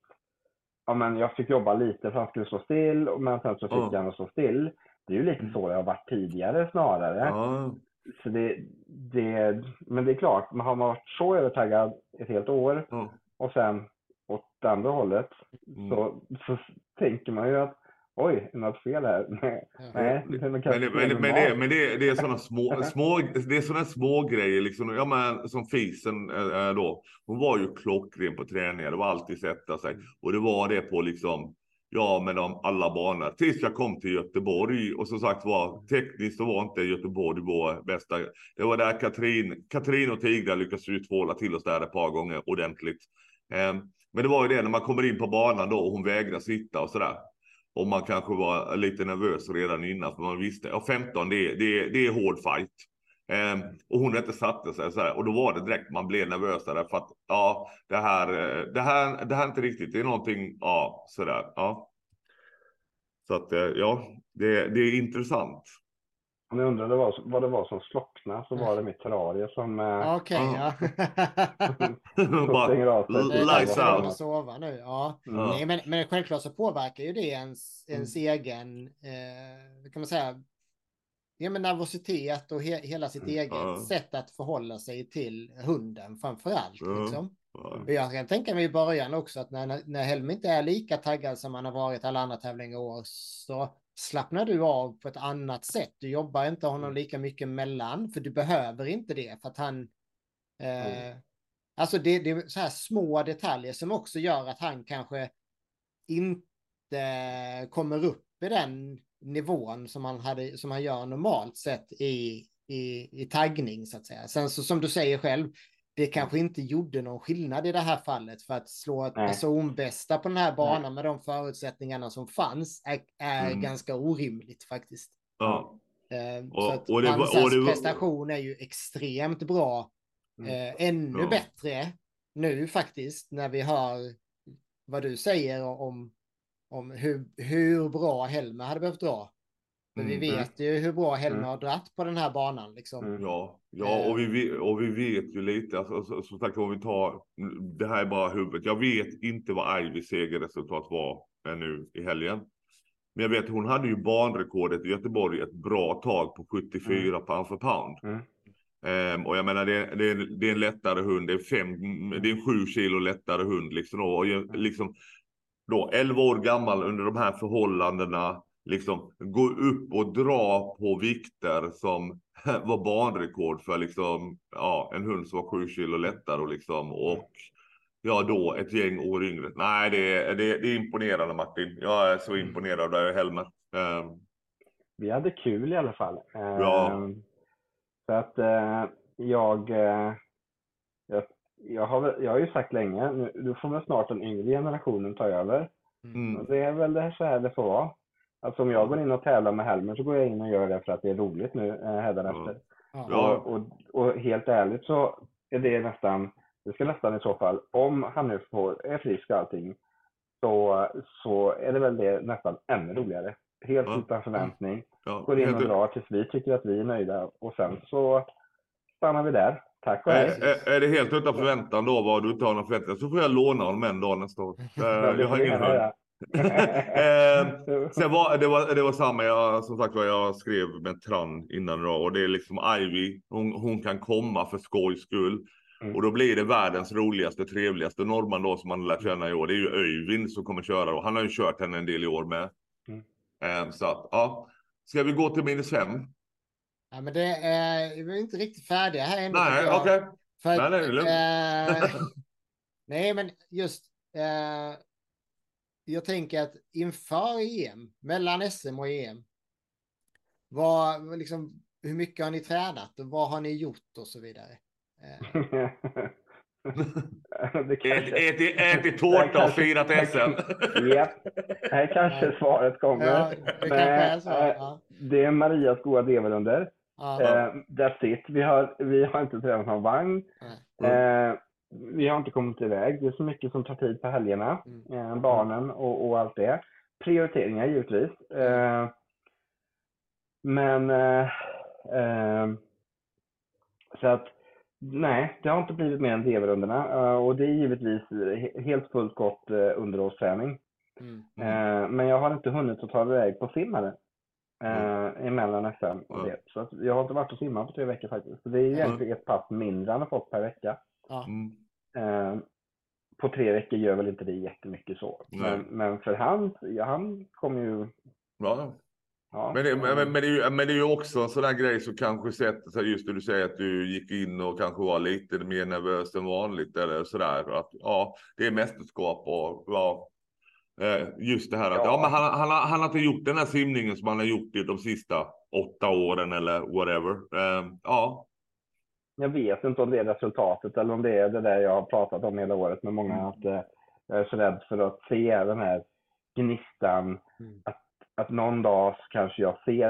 ja men jag fick jobba lite för han skulle stå still, men sen så fick att stå still. Det är ju lite så det har varit tidigare snarare. Ja, Så det, det, men det är klart, man har man varit så övertaggad ett helt år ja. och sen åt andra hållet Mm. så, så tänker man ju att oj, något fel här? Nej, Ja. nej det är nog Men, det, men, det- men, normalt. det, men det, det är sådana små, små, det är såna små grejer liksom. Ja, men som Fisen eh, då. Hon var ju klockren på träningar. Det var alltid sätta sig. Och det var det på liksom, ja men de alla banor. Tills jag kom till Göteborg. Och som sagt var, tekniskt så var inte Göteborg vår bästa. Det var där Katrin, Katrin och Tigra lyckades utfåla till oss där ett par gånger ordentligt. Eh, men det var ju det när man kommer in på banan då och hon vägrar sitta och sådär. Och man kanske var lite nervös redan innan för man visste, ja 15 det är, det är, det är hård fight. Eh, och hon inte satte sig så här, och då var det direkt man blev nervösare för att ja, det här, eh, det här, det här är inte riktigt, det är någonting, ja, sådär, ja. Så att eh, ja, det, det är intressant. Om ni undrade vad, vad det var som slocknade så var det mitt terrarium som eh, Okej, ja. som Bara, lights out. sova nu. Ja. Mm. Ja. Nej, men, men självklart så påverkar ju det ens, ens egen, eh, kan man säga, ja, men nervositet och he, hela sitt Mm, eget ja. sätt att förhålla sig till hunden framför allt. Ja. Liksom. Ja. Och jag kan tänka mig i början också att när, när Helm inte är lika taggad som han har varit alla andra tävlingar i år så slappnar du av på ett annat sätt. Du jobbar inte honom lika mycket mellan för du behöver inte det för att han eh, Alltså det, det är så här små detaljer som också gör att han kanske inte kommer upp i den nivån som han, hade, som han gör normalt sett i, i, i taggning så att säga. Sen så som du säger själv, det kanske inte gjorde någon skillnad i det här fallet för att slå ett Nej. personbästa på den här banan med de förutsättningarna som fanns är, är Mm. ganska orimligt faktiskt. Ja. Eh, Och- så att och det och det prestation är ju extremt bra. Mm. Eh, ännu Ja. bättre nu faktiskt när vi hör vad du säger om, om hur, hur bra Helmer hade behövt dra. För vi Mm. vet ju hur bra Helmer Mm. har dratt på den här banan. Liksom. Mm. Ja, ja och, vi, vet- och vi vet ju lite, alltså, så- som sagt om vi tar, det här är bara huvudet. Jag vet inte vad Ivys segerresultat var nu i helgen. Men jag vet hon hade ju banrekordet i Göteborg ett bra tag på 74 pound för pound. Mm. Ehm, och jag menar det, är- det, är, det är en lättare hund, det är, fem, det är en sju kilo lättare hund liksom. Och ju- liksom då 11 år gammal under de här förhållandena liksom gå upp och dra på vikter som var banrekord för liksom ja, en hund som var sju kilo lättare och liksom och ja då ett gäng år yngre. Nej, det är, det, är- det är imponerande Martin. Jag är så imponerad av dig Helmer. Ehm, Vi hade kul i alla fall. Ja. Så att eh, jag, eh, jag, jag, har, jag har ju sagt länge, nu, nu får väl snart den yngre generationen ta över. mm, Och Det är väl det så här det får vara. Alltså om jag går in och tävlar med Helmer så går jag in och gör det för att det är roligt nu eh, hädanefter. Ja. Ja. Och, och, och helt ärligt så är det nästan, det ska nästan i så fall, om han nu får, är frisk och allting, så, så är det väl det nästan ännu roligare. Helt Ja. utan förväntning. ja, Går in och drar tills vi tycker att vi är nöjda och sen så stannar vi där. Tack och Är, hej. är, är det helt utan förväntan då vad du inte har någon förväntan så får jag låna honom en dag nästa år. Jag har ingen. Eh, Sen var det, var det var samma, jag, som sagt vad jag skrev med Tran innan då, och det är liksom Ivy, hon, hon kan komma för skojs skull. Mm. Och då blir det världens roligaste, trevligaste norrman då som man lärt känna i år. Det är ju Öyvind som kommer köra då. Han har ju kört henne en del i år med. Mm. Eh, så att, ja. Ska vi gå till minus fem? Ja, men det är, vi är inte riktigt färdiga här ännu. Nej, okej. För Nej, nej, det är lugnt. eh, nej, men just. Eh, jag tänker att inför EM, mellan SM och EM. Vad, liksom, hur mycket har ni tränat och vad har ni gjort och så vidare? Eh, det kanske... Ät, ätit tårta och firat SM. Japp, här kanske svaret kommer. ja, det kanske är så. eh, Ja, Det är Marias goda Develunder. ja, Eh, that's it. Vi har, vi har inte tränat någon vagn. nej, Eh, vi har inte kommit iväg. Det är så mycket som tar tid på helgerna. Mm. Eh, barnen och, och allt det. Prioriteringar givetvis. Eh, men eh, eh, så att nej, det har inte blivit mer än Deverunderna. Eh, och det är givetvis he- helt fullt gott eh, underhållsträning. mm, Eh, men jag har inte hunnit att ta iväg på simmare. Mm. Emellan SM och det. Så att jag har inte varit och simmat på tre veckor faktiskt. Så det är egentligen ett pass mindre han har fått per vecka. ja, Mm. Eh, på tre veckor gör väl inte det jättemycket så. Men, men för han, ja, han kommer ju... Ja. Ja, Men, det, men, men, det är ju, men det är ju också en sån där grej som kanske sätter sig just det du säger att du gick in och kanske var lite mer nervös än vanligt eller sådär. Att, ja, det är mästerskap och ja, eh, just det här att ja. Ja. men han, han, har- han har inte gjort den här simningen som han har gjort i de sista åtta åren eller whatever. Eh, ja, Jag vet inte om det är resultatet eller om det är det där jag har pratat om hela året med många. Mm. Att eh, jag är så rädd för att se den här gnistan. Mm. Att, att någon dag så kanske jag ser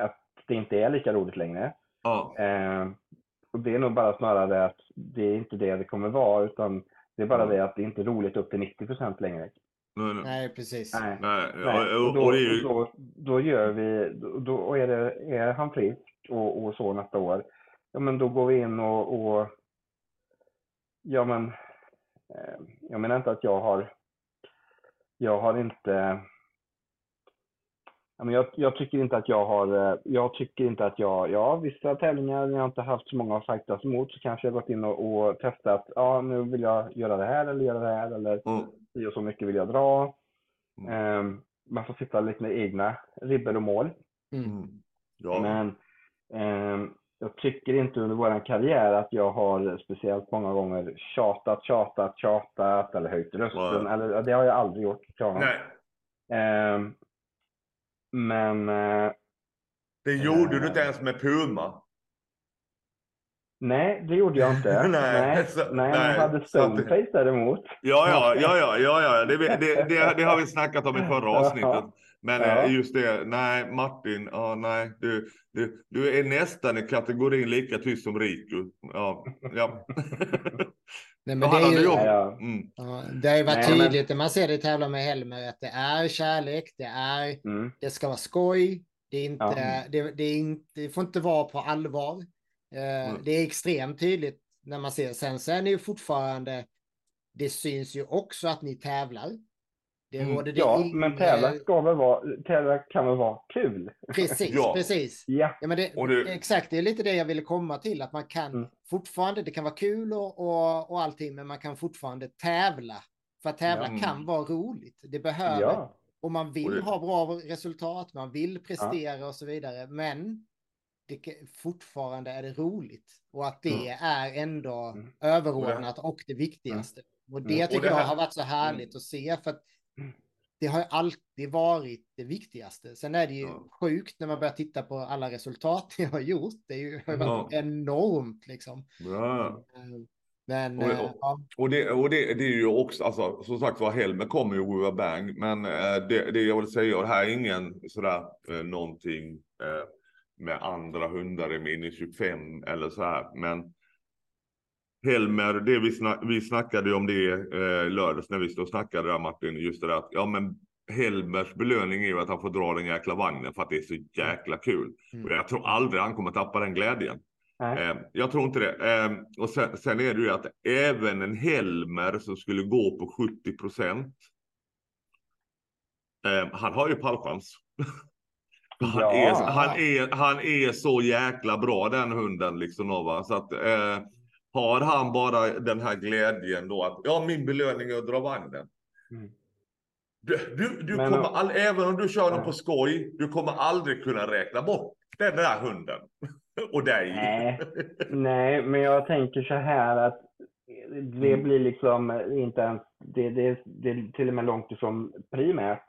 att det inte är lika roligt längre. ja, Eh, och det är nog bara snarare att det är inte det det kommer vara. Utan det är bara Mm. det att det inte är roligt upp till 90 procent längre. nej, nej. nej, precis. Nej. nej. Nej, och, och då, och, gör vi, då, är, det, är han frisk och, och så nästa år, ja men då går vi in och, och ja men, eh, jag menar inte att jag har, jag har inte, ja, men jag, jag tycker inte att jag har, eh, jag tycker inte att jag, ja vissa tävlingar när jag inte haft så många att fightas emot så kanske jag gått in och, och testat, ja nu vill jag göra det här eller göra det här eller mm, och så mycket vill jag dra. Mm. Ehm, man får sitta lite med egna ribbor och mål. Mm. ja, Men ehm, jag tycker inte under vår karriär att jag har speciellt många gånger tjatat, tjatat, tjatat eller höjt rösten. Eller, det har jag aldrig gjort. jag. nej. Ehm, men eh, Det gjorde du inte ens med Puma. nej, det gjorde jag inte. Nej, nej, så- nej, nej, hade Stoneface däremot. Ja, ja, ja, ja, ja, ja. Det, det, det, det har vi snackat om i förra avsnittet. Men Ja. eh, just det, nej, Martin, ja, nej, du, du, du är nästan i kategorin lika tyst som Riku. Ja, ja. Nej, men det, är ju, Ja, ja. Mm, ja, det har ju varit Nej, tydligt när man ser det tävla med Helmer att det är kärlek, det är, Mm, det ska vara skoj, det är inte, Ja. det, det, är inte, det får inte vara på allvar. Eh, Mm. Det är extremt tydligt när man ser. Sen så är ni ju fortfarande, det syns ju också att ni tävlar. Det Mm. råder det ja, ingen- men tävla ska väl vara, tävla kan väl vara kul? Precis, Ja. precis. Ja. Ja, men det, det- Exakt, det är lite det jag ville komma till. Att man kan Mm. fortfarande, det kan vara kul och, och, och allting, men man kan fortfarande tävla. För att tävla Ja. kan vara roligt. Det behöver, Ja. och man vill Och det- ha bra resultat, man vill prestera och så vidare. Men det, fortfarande är det roligt. Och att det är ändå Mm. överordnat och det viktigaste. Och det Mm. tycker Och det jag har varit så härligt att se. För att det har alltid varit det viktigaste. Sen är det ju Ja. sjukt när man börjar titta på alla resultat jag har gjort. Det är ju har ju varit enormt liksom. bra. Eh, Men Och- eh, och- ja, Och, det, och det, det är ju också, alltså, som sagt var, Helmer kommer ju with a bang. Men eh, det, det jag vill säga, och det här är ingen sådär eh, någonting eh, med andra hundar i minus 25 eller så här. Men Helmer, det vi, snack, vi snackade om det eh, lördags när vi stod och snackade där Martin, just det där att ja men Helmers belöning är ju att han får dra den jäkla vagnen för att det är så jäkla kul. Mm. Och jag tror aldrig han kommer tappa den glädjen. Eh, jag tror inte det. Eh, och sen, sen är det ju att även en Helmer som skulle gå på 70 procent. Eh, han har ju pallchans. Han, Ja. är, han, är, han är så jäkla bra den hunden liksom. Va? Så att, eh, har han bara den här glädjen då att ja, min belöning är att dra vagnen. Mm. Du, du, du Men- kommer all, även om du kör den på skoj, du kommer aldrig kunna räkna bort den där hunden. Och dig. Nej. Nej, men jag tänker så här att det Mm. blir liksom inte ens, det, det, det är till och med långt ifrån primärt.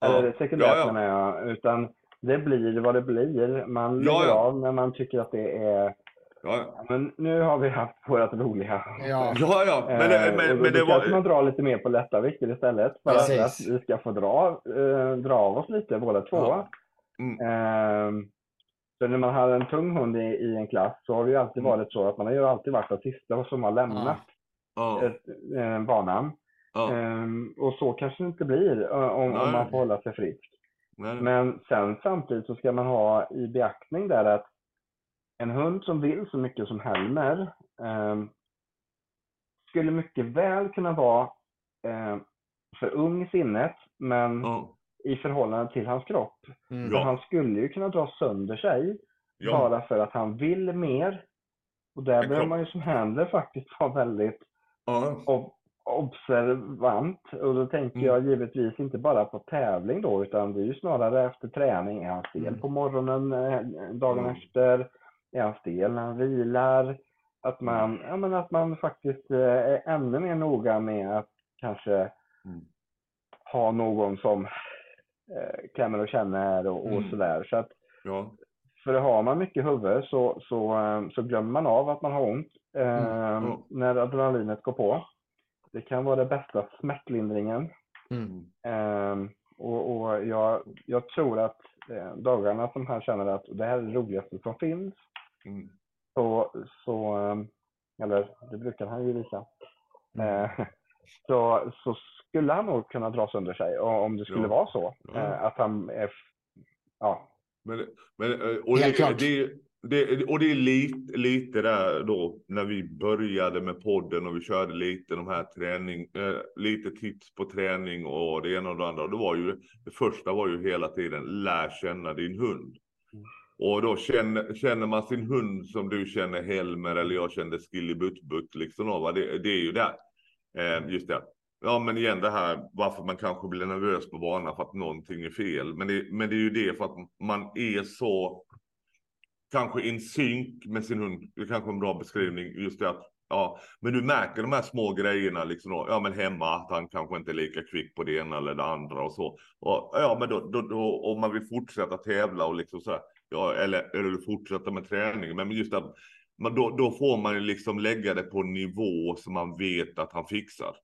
Ja. Eller sekundärt Ja, ja. menar jag. Utan det blir vad det blir. Man Ja, ja. av när man tycker att det är, Ja, ja, men nu har vi haft vårat roliga. Ja, ja, ja. Men, det- Eh, men, då, men det kanske man var... drar lite mer på lätta vikter istället. För att, Precis. att vi ska få dra, eh, dra av oss lite båda två. Ja. Mm. Ehm, så när man har en tung hund i, i en klass så har det ju alltid Mm. varit så att man har ju alltid varit den sista som har lämnat Ja, ett, eh, banan. ja. Ehm, och så kanske det inte blir eh, om, om man får hålla sig frisk. Nej. Men sen samtidigt så ska man ha i beaktning där att en hund som vill så mycket som Helmer ehm, skulle mycket väl kunna vara eh, för ung i sinnet men Ja, i förhållande till hans kropp. mm. Ja. han skulle ju kunna dra sönder sig ja. bara för att han vill mer. Och där behöver man ju som handler faktiskt vara väldigt ob- observant. Och då tänker Mm. jag givetvis inte bara på tävling då, utan det är ju snarare efter träning. Är han stel Mm. på morgonen eh, dagen Mm. efter? Är han stel när han vilar? Att man, ja, men att man faktiskt eh, är ännu mer noga med att kanske Mm. ha någon som eh, klämmer och känner och, och Mm. sådär. Så att ja. för har man mycket huvud så, så, eh, så glömmer man av att man har ont eh, Mm. när adrenalinet går på. Det kan vara det bästa smärtlindringen. Mm. Eh, och och jag, jag tror att dagarna som han känner att det här är det roligaste som finns, Mm. så, så eh, eller det brukar han ju visa, Mm. eh, så, så skulle han nog kunna dra sönder sig om det skulle Ja. vara så. Ja. Eh, att han är, ja, Men, men, eh, och, det, klart. det, det, och det är lite, lite där då när vi började med podden och vi körde lite de här träning, eh, lite tips på träning och det ena och det andra. Och det var ju, det första var ju hela tiden lär känna din hund. Och då känner, känner man sin hund som du känner Helmer eller jag kände Skilly liksom. då. Det, det är ju där. Eh, just det. Ja, men igen det här varför man kanske blir nervös på banan för att någonting är fel. Men det, men det är ju det för att man är så kanske in synk med sin hund. Det är kanske är en bra beskrivning. Just det att ja, men du märker de här små grejerna liksom. då. Ja, men hemma att han kanske inte är lika kvick på det ena eller det andra och så. Och ja, men då, då, då om man vill fortsätta tävla och liksom så här. Ja, eller, eller fortsätta med träning. Men just att men då, då får man ju liksom lägga det på en nivå som man vet att han fixar.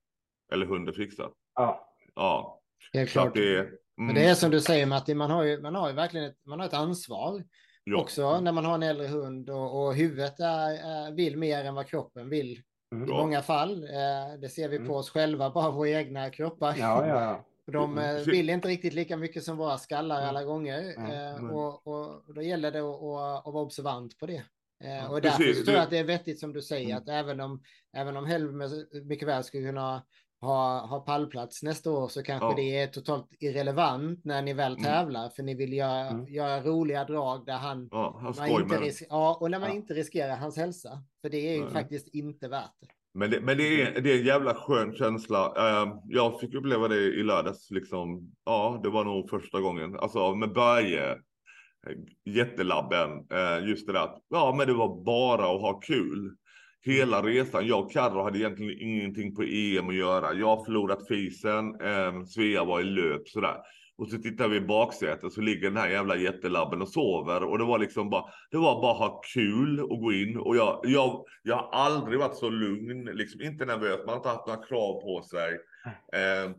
Eller hunden fixar. ja, Ja, Helt klart. det är... Men Mm, det är som du säger Matti, man har ju, man har ju verkligen ett, man har ett ansvar ja. också när man har en äldre hund och, och huvudet är, är, vill mer än vad kroppen vill. mm. I Ja. många fall. Eh, det ser vi Mm. på oss själva, bara våra egna kroppar. ja, ja, ja. De eh, Precis. vill inte riktigt lika mycket som våra skallar Mm. alla gånger. Eh, nej. och, och då gäller det att, att, vara observant på det. Eh, Ja, och därför precis. tror jag att det är vettigt som du säger, Mm. att även om, även om Helmer mycket väl skulle kunna ha, ha pallplats nästa år så kanske Ja. det är totalt irrelevant när ni väl Mm. tävlar, för ni vill göra, Mm. göra roliga drag där han Ja, han man inte med det. ris- ja, och när man inte riskerar hans hälsa. För det är ju faktiskt inte värt det. Men det, men det, är, det är en jävla skön känsla. Ehm, jag fick uppleva det i lördags. Liksom. Ja, det var nog första gången. Alltså med Börje, jättelabben. Ehm, just det där att ja, men det var bara att ha kul. Hela resan. Jag och Carro hade egentligen ingenting på EM att göra. Jag har förlorat fisen. Ehm, Svea var i löp sådär. Och så tittar vi i baksätet så ligger den här jävla jättelabben och sover. Och det var liksom bara, det var bara ha kul och gå in. Och jag, jag, jag har aldrig varit så lugn, liksom inte nervös. Man har inte haft några krav på sig. Eh,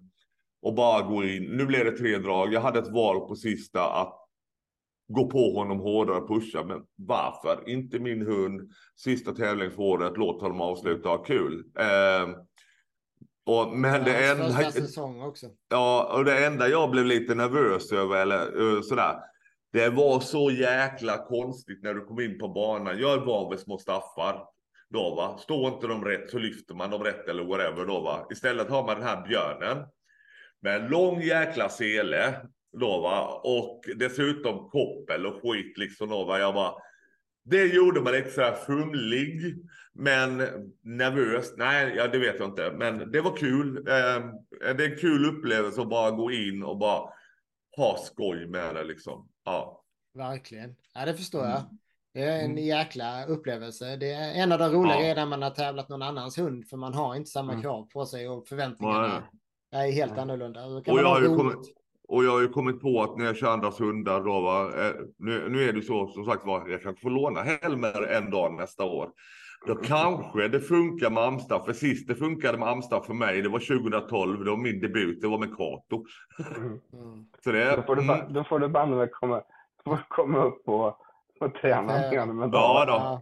och bara gå in. Nu blev det tre drag. Jag hade ett val på sista att gå på honom hårdare och pusha. Men varför? Inte min hund. Sista tävling för året. Låt honom avsluta och ha kul. Eh, och, men det Hans enda... säsong också. Ja, och det enda jag blev lite nervös över, eller uh, sådär. Det var så jäkla konstigt när du kom in på banan. Jag är van vid små staffar. Då va, står inte de rätt så lyfter man dem rätt eller whatever då va. Istället har man den här björnen. Med en lång jäkla sele. Då va, och dessutom koppel och skit liksom då va. Jag bara. Det gjorde man lite så här fumlig, men nervös. Nej, ja, det vet jag inte, men det var kul. Eh, det är en kul upplevelse att bara gå in och bara ha skoj med det liksom. Ja. Verkligen. Ja, det förstår jag. Mm. Det är en Mm. jäkla upplevelse. Det är en av de roliga Ja. grejerna när man har tävlat någon annans hund, för man har inte samma Mm. krav på sig och förväntningarna är helt Nej. annorlunda. Och jag ha har kommit, och jag har ju kommit på att när jag kör andras hundar då, va, eh, nu, nu är det så som sagt var, jag kanske får låna Helmer en dag nästa år. Då kanske det funkar med Amstaff, för sist det funkade med Amstaff för mig, det var 2012, det var min debut, det var med Kato. Mm. Så det, Då får du, mm, då får du banne mig komma, komma upp och, och träna med honom ja då. Ja,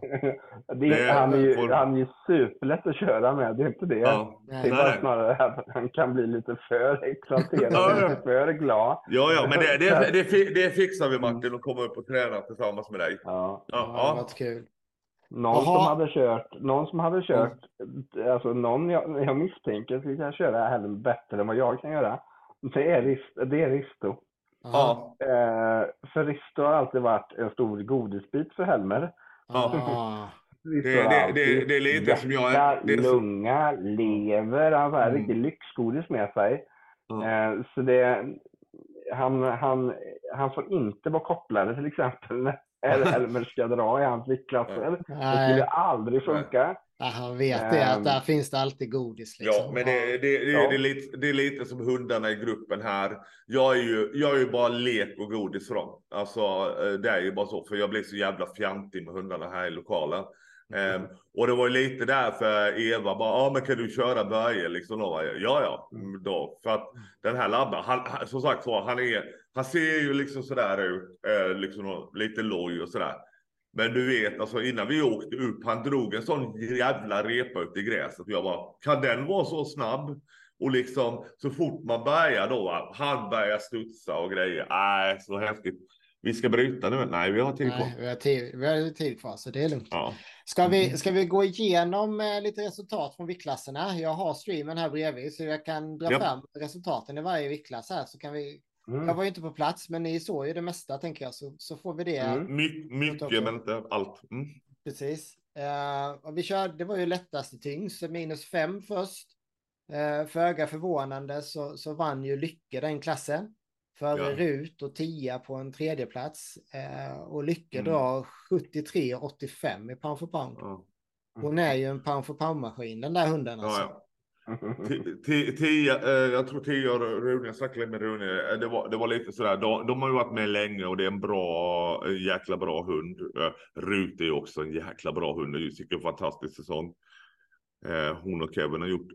Det, Det han, är ju, får- han är ju superlätt att köra med, det är inte det. Ja, Det är bara snarare att han kan bli lite för exalterad, Ja, lite för glad. ja, ja, men det, det, det, det fixar vi Martin och komma upp och träna tillsammans med dig. Ja. Ja, Ja, det varit kul. Någon som hade kört, någon som hade kört, alltså någon jag, jag misstänker skulle kunna köra Helm bättre än vad jag kan göra. Är, det är Risto. Ja. ja. Eh, för Risto har alltid varit en stor godisbit för Helmer. Ja. Det- det- det- det är lite som jag- hjärta, det är lunga, lever, han har Mm. riktigt lyxgodis med sig. Ja. Eh, så det, han, han, han får inte vara kopplare till exempel när Helmer ska dra i hans viktklasser. Det skulle aldrig funka. Ja, han vet det, att Ehm. där finns det alltid godis. Liksom. Ja, men det, det, det, Ja. det, är lite, det är lite som hundarna i gruppen här. Jag är ju, jag är ju bara lek och godis för dem. Alltså, eh, det är ju bara så, för jag blir så jävla fjantig med hundarna här i lokalen. Ehm, och det var ju lite därför Eva bara, ja ah, men kan du köra Börje liksom? Då ja ja, mm, då. För att den här labben, han, han, som sagt var, han är, han ser ju liksom sådär ut, eh, liksom lite loj och sådär. Men du vet, alltså innan vi åkte upp, han drog en sån jävla repa upp i gräset. Och jag bara, kan den vara så snabb? Och liksom, så fort man börjar då, han börjar studsa och grejer. Nej, så häftigt. Vi ska bryta nu. Nej, vi har tid på. Nej, vi har tid, vi har tid kvar, så det är lugnt. Ja. Ska vi, ska vi gå igenom eh, lite resultat från viktklasserna? Jag har streamen här bredvid, så jag kan dra Ja. fram resultaten i varje viktklass här. Så kan vi, Mm. jag var ju inte på plats, men ni såg ju det mesta, tänker jag. Så, så får vi det. Mm. My, mycket, men inte allt. Mm. Precis. Eh, och vi körde, det var ju lättast i tyngst, minus fem först. Uh, Föga förvånande så, så vann ju Lycke den klassen. Före Ja. Rut och Tia på en tredje plats. Eh, och Lycke Mm. drar 73,85 i pound for pound. Ja. Hon är ju en pound for pound-maskin, den där hunden alltså. Ja, Tia, eh, jag tror Tia och Rune, jag snackade med Rune, eh, det var, det var lite sådär, de, de har ju varit med länge och det är en bra, en jäkla bra hund. Eh, Rut är också en jäkla bra hund, och tycker en fantastisk säsong. Eh, hon och Kevin har gjort.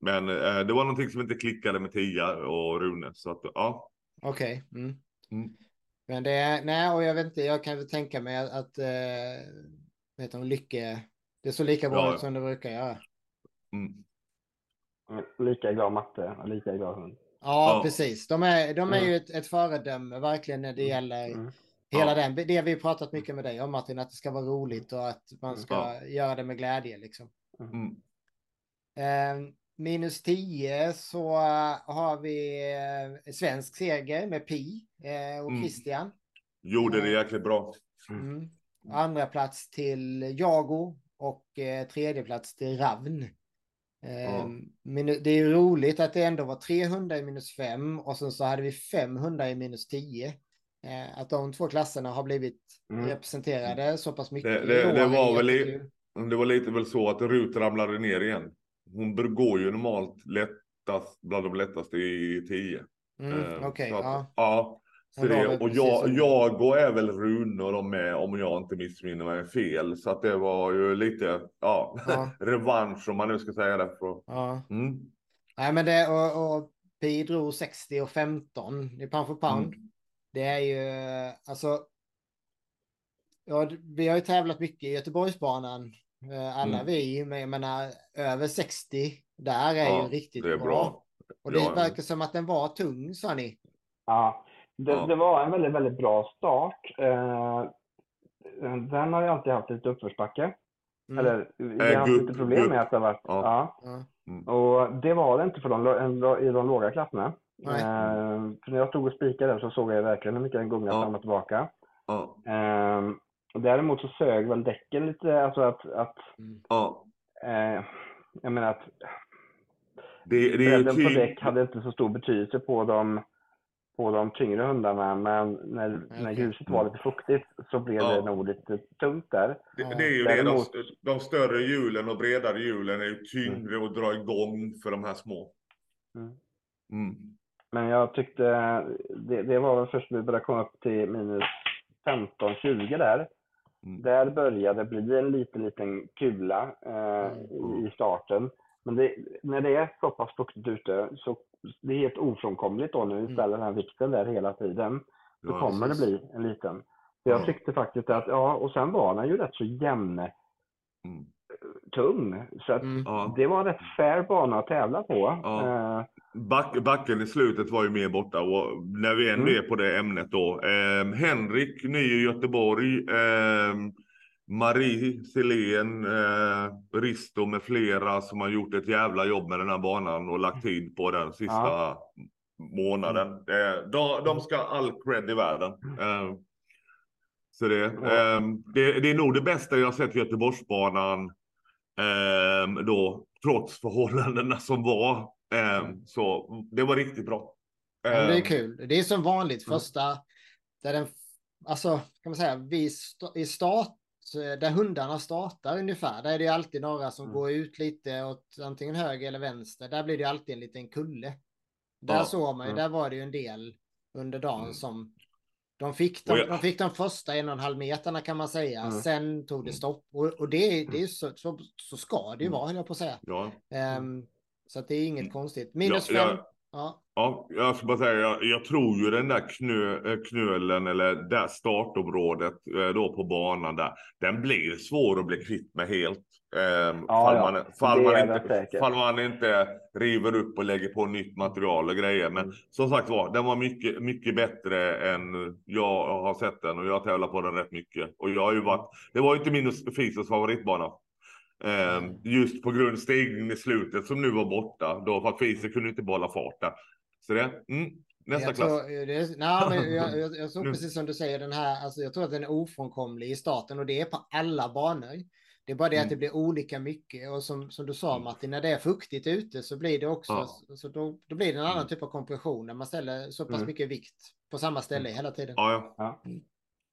Men det var någonting som inte klickade med Tia och Rune, så att ja. Okej. Mm. Mm. Men det är, nej, och jag vet inte, jag kan väl tänka mig att, eh, heter hon, Lycke, det såg lika bra Ja. ut som det brukar göra. Mm. Lika glad matte och lika glad hund. Ja, Ja. precis. De är, de är Mm. ju ett, ett föredöme verkligen när det gäller Mm. hela Ja. den. Det vi pratat mycket med dig om Martin, att det ska vara roligt och att man ska Ja. göra det med glädje liksom. Mm. Eh, minus 10 så har vi eh, svensk seger med Pi eh, och Mm. Christian. Gjorde det jäkligt bra. Mm. Andra plats till Jago och eh, tredje plats till Ravn. Minu- det är ju roligt att det ändå var 300 i minus 5 och sen så hade vi 500 i minus 10. Eh, att de två klasserna har blivit Mm. representerade så pass mycket. Det- det- det var väl i-. Det var lite väl så att Rut ramlade ner igen. Hon går ju normalt lättast, bland de lättaste i 10. Mm, Eh, Okej, att- ja. ja. Så det, och jag, jag och väl Rune och de med om jag inte missminner mig fel. Så att det var ju lite ja, Ja. revansch om man nu ska säga det. Ja. mm. Nej, men det och, och Pi drog 60 och 15 i pound for pound. Mm. Det är ju alltså. Ja, vi har ju tävlat mycket i Göteborgsbanan. eh, Alla Mm. vi, men jag menar över 60. Där är Ja, ju riktigt det är bra. bra. Och det Ja. verkar som att den var tung, sa ni. Ja, det, Ja. det var en väldigt, väldigt bra start. Eh, den har ju alltid haft lite uppförsbacke. Mm. Eller vi Eh, har haft lite problem gupp. med att det har varit... Ja. Ja. Ja. Och det var det inte för de, i de låga klasserna. Nej. Eh, för när jag stod och spikade så såg jag verkligen hur mycket den gungade Ja. fram och tillbaka. Ja. Eh, Däremot så sög väl däcken lite, alltså att, att Ja, eh, jag menar att det, det är bredden på däck hade inte så stor betydelse på de, på de tyngre hundarna, men när, när Okej. gruset var lite fuktigt så blev Ja. det nog lite tungt där. Det, det är ju det, de, Däremot- de större hjulen och bredare hjulen är ju tyngre att dra igång för de här små. Mm. Mm. Men jag tyckte, det, det var väl först vi började komma upp till minus 15-20 där. Mm. Där började det bli en liten, liten kula eh, Mm. i starten. Men det, när det är så pass fuktigt ute så det är helt ofrånkomligt då när vi Mm. ställer den här vikten där hela tiden. Så Ja, kommer precis. det bli en liten. Så jag Ja. tyckte faktiskt att, ja, och sen var den ju rätt så jämn Mm. tung. Så Mm. Det var en rätt fair bana att tävla på. Ja. Eh, Back, backen i slutet var ju mer borta och när vi ändå Mm. är på det ämnet då. Eh, Henrik, ny i Göteborg. Eh, Marie Selén, eh, Risto med flera som har gjort ett jävla jobb med den här banan och lagt tid på den sista månaden. Eh, de, de ska all cred i världen. Eh, så det, Ja. eh, det, det är nog det bästa jag sett Göteborgsbanan eh, då, trots förhållandena som var. Eh, så det var riktigt bra. Ja, men det är Eh, kul. Det är som vanligt Mm. första, där den, alltså kan man säga, vi sta, i start, där hundarna startar ungefär, där är det alltid några som Mm. går ut lite åt antingen höger eller vänster. Där blir det alltid en liten kulle. Där Ja, såg man ju, mm. där var det ju en del under dagen Mm. som de fick, de, jag- de fick de första en och en halv meterna kan man säga. Mm. Sen tog det Mm. stopp. Och, och det, det är så, så, så ska det ju Mm. vara, höll jag på att säga. ja. Ehm, så att det är inget Mm. konstigt. Minus Ja, fem. ja. Ja. Ja, jag ska bara säga, jag, jag tror ju den där knö, eh, knölen eller där startområdet eh, då på banan där, den blir svår att bli kvitt med helt. Eh, fall, ja. man, fall, man är det inte, säkert. fall man inte river upp och lägger på nytt material och grejer. Men Mm. som sagt var, den var mycket, mycket bättre än jag har sett den och jag tävlar på den rätt mycket. Och jag har ju varit, det var ju inte min Fisers favoritbana. Eh, just på grund av stegringen i slutet som nu var borta. Då för att Fiser kunde inte behålla farten. Så det, mm, nästa jag klass. Tror, det, är- nej, men jag, jag, jag Nu. precis som du säger, den här, alltså jag tror att den är ofrånkomlig i starten och det är på alla banor. Det är bara det att Mm. det blir olika mycket och som, som du sa Mm. Martin, när det är fuktigt ute så blir det också, Ja. så, då, då blir det en annan Mm. typ av kompression när man ställer så pass Mm. mycket vikt på samma ställe hela tiden. Ja, ja.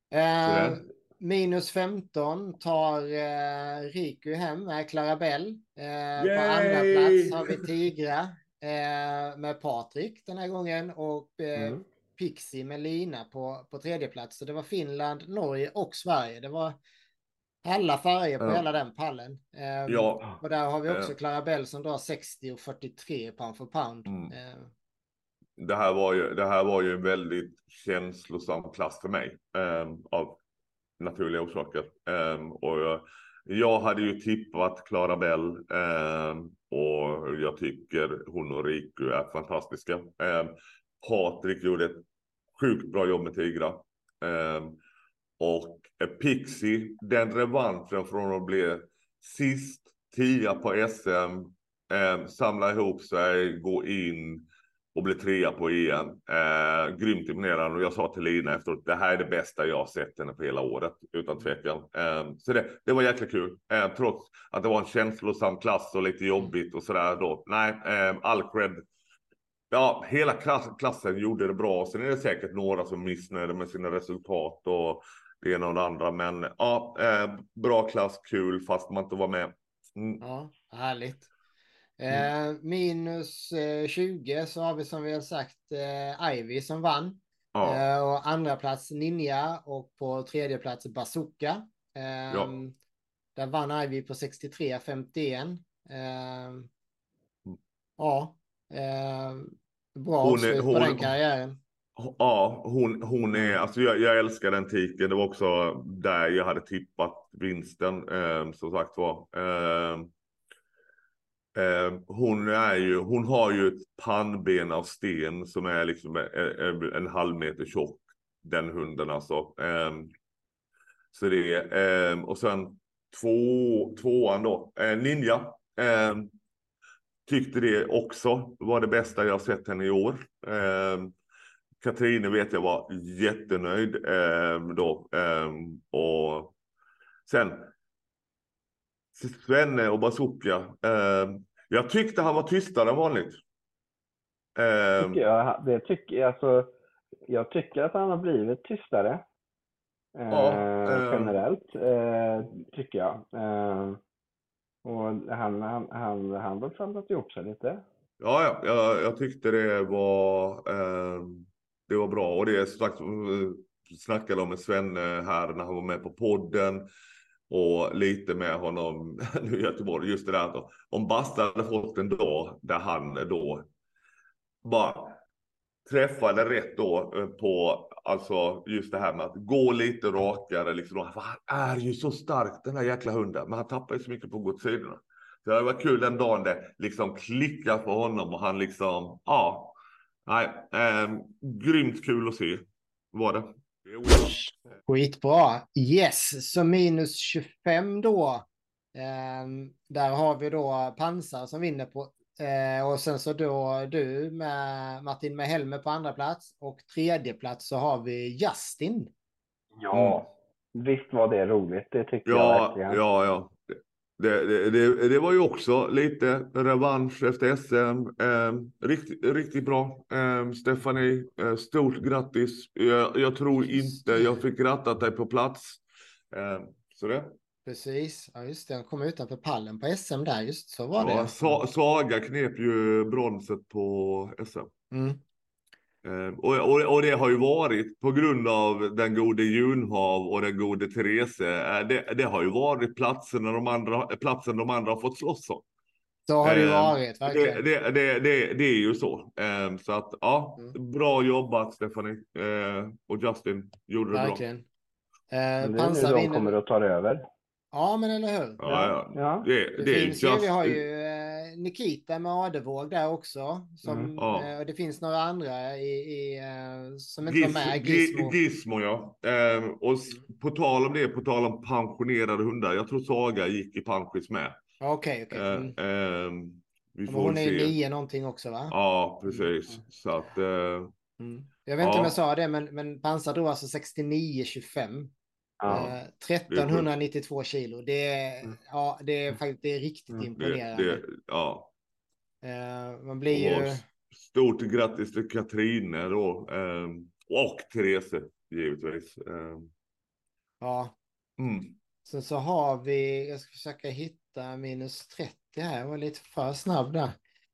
Ja. Eh, det. minus 15 tar eh, Riku hem med Clarabell. Eh, på andra plats har vi Tigra eh, med Patrik den här gången och eh, Mm. Pixie med Lina på, på tredje plats. Så det var Finland, Norge och Sverige. Det var alla färger på Ja. hela den pallen. Eh, Ja. Och där har vi också Ja. Clarabell som drar 60 och 43 pound för pound. Mm. Eh, Det, här var ju, det här var ju en väldigt känslosam klass för mig. ehm, av naturliga orsaker. Ehm, och jag, jag hade ju tippat Clara Bell. eh, och jag tycker hon och Riku är fantastiska. Eh, Patrik gjorde ett sjukt bra jobb med Tigra. Eh, och eh, Pixie, den revanschen från att bli sist tia på SM, eh, samla ihop sig, gå in och blev trea på EM. Eh, grymt imponerande och jag sa till Lina efteråt, det här är det bästa jag har sett henne på hela året, utan tvekan. Eh, så det, det var jäkla kul, eh, trots att det var en känslosam klass och lite jobbigt och sådär då. Nej, eh, all cred. Ja, hela klass, klassen gjorde det bra. Sen är det säkert några som är missnöjda med sina resultat och det ena och det andra. Men ja, eh, bra klass, kul fast man inte var med. Mm. Ja, härligt. Eh, minus eh, 20 så har vi som vi har sagt eh, Ivy som vann. Ja, Eh, och andra plats Ninja och på tredje plats Bazooka. Eh, Ja. Där vann Ivy på 63-51. Eh, ja, eh, bra Hon avslut på den karriären. ja hon, hon är, alltså jag, jag älskar den tiken. Det var också där jag hade tippat vinsten, eh, som sagt var. Eh, eh, Eh, hon är ju, hon har ju ett pannben av sten som är liksom en, en, en halv meter tjock. Den hunden alltså. Eh, så det är, eh, och sen två, tvåan då, eh, Ninja. Eh, tyckte det också var det bästa jag sett henne i år. Eh, Katrine vet jag var jättenöjd eh, då. Eh, och sen Svenne och Bazooka. Eh, jag tyckte han var tystare än vanligt. Eh, tycker jag, det tycker jag, alltså, jag tycker att han har blivit tystare. Ja, eh, generellt, eh, tycker jag. Eh, och han, han, han, han har samlat ihop sig lite. Ja, ja jag, jag tyckte det var, eh, det var bra. Och det är sagt, snackade om med Svenne här när han var med på podden. Och lite med honom nu i Göteborg. Just det där att om Basta hade fått en dag där han då bara träffade rätt då eh, på alltså just det här med att gå lite rakare. Liksom. Han är ju så stark den här jäkla hunden, men han tappar ju så mycket på godsidorna. Så det var kul den dagen det liksom klickar för honom och han liksom, ja, nej, eh, grymt kul att se var det. Skitbra. Yes, så minus 25 då. Eh, där har vi då pansar som vinner på Eh, och sen så då du med Martin med Helmer på andra plats och tredje plats så har vi Justin. Ja, mm. visst var det roligt. Det tycker ja, jag verkligen. Ja, ja. Det, det, det, det, var ju också lite revansch efter SM. Eh, riktigt, riktigt bra. Eh, Stefanie, eh, stort grattis. Jag, jag, tror inte jag fick grattat dig på plats. Eh, så det. Precis, ja just det, han kom utanför pallen på SM där, just så var ja, det. Sa Saga knep ju bronset på SM. Mm. Eh, och, och, och, det har ju varit på grund av den gode Junhav och den gode Therese. Eh, det, det, har ju varit platsen de andra, platsen de andra har fått slåss om. Så har det ju eh, varit, verkligen. Det, det, det, det, är ju så. Eh, så att ja, mm. bra jobbat Stephanie och Justin gjorde det verkligen. bra. Eh, det är nu de kommer att ta över. Ja, men eller hur? Ja, ja. ja. Det, det, det finns ju, vi har ju Nikita med Adevåg där också. Som, mm. ja. eh, och det finns några andra i, i eh, som inte Gis, var med. Gizmo. Gizmo ja. Eh, och mm. på tal om det, på tal om pensionerade hundar. Jag tror Saga gick i pensions med. Okej, okay, okej. Okay. Mm. Ehm, vi får hon är se. nio någonting också va? Ja, precis. Mm. Så att. Eh, mm. Jag vet inte ja. om jag sa det, men, men Pansar drog alltså 69-25. Ja. 1392 eh, kilo. Det är, mm. ja, det är faktiskt det är riktigt mm. imponerande. Det, det, ja. Uh, man blir ju... Stort grattis till Katrine då. Um, och Therese givetvis. Um, ja. Mm. Sen så har vi, jag ska försöka hitta minus 30 här, jag var lite för snabb där.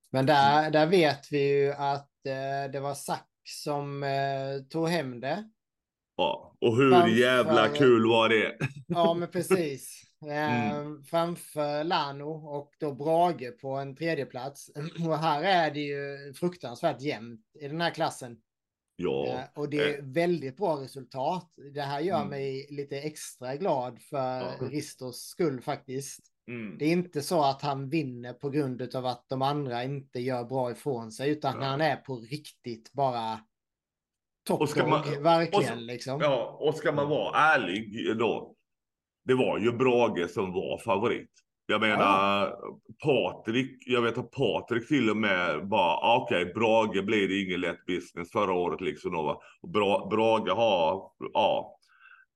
Men där, mm. där vet vi ju att uh, det var Zack som uh, tog hem det. Ja, och hur framför, jävla kul var det? Ja, men precis. Mm. Ehm, framför Lano och då Brage på en tredje plats. Och här är det ju fruktansvärt jämnt i den här klassen. Ja. Ehm, och det är väldigt bra resultat. Det här gör mm. mig lite extra glad för ja. Ristos skull faktiskt. Mm. Det är inte så att han vinner på grund av att de andra inte gör bra ifrån sig, utan ja. han är på riktigt bara Top och ska man, verkligen. Och, liksom. Ja, och ska man vara ärlig då. Det var ju Brage som var favorit. Jag menar, ja. Patrik, jag vet att Patrik till och med bara, ah, okej, okay, Brage blev det ingen lätt business förra året liksom. Och Bra, Brage har, ja.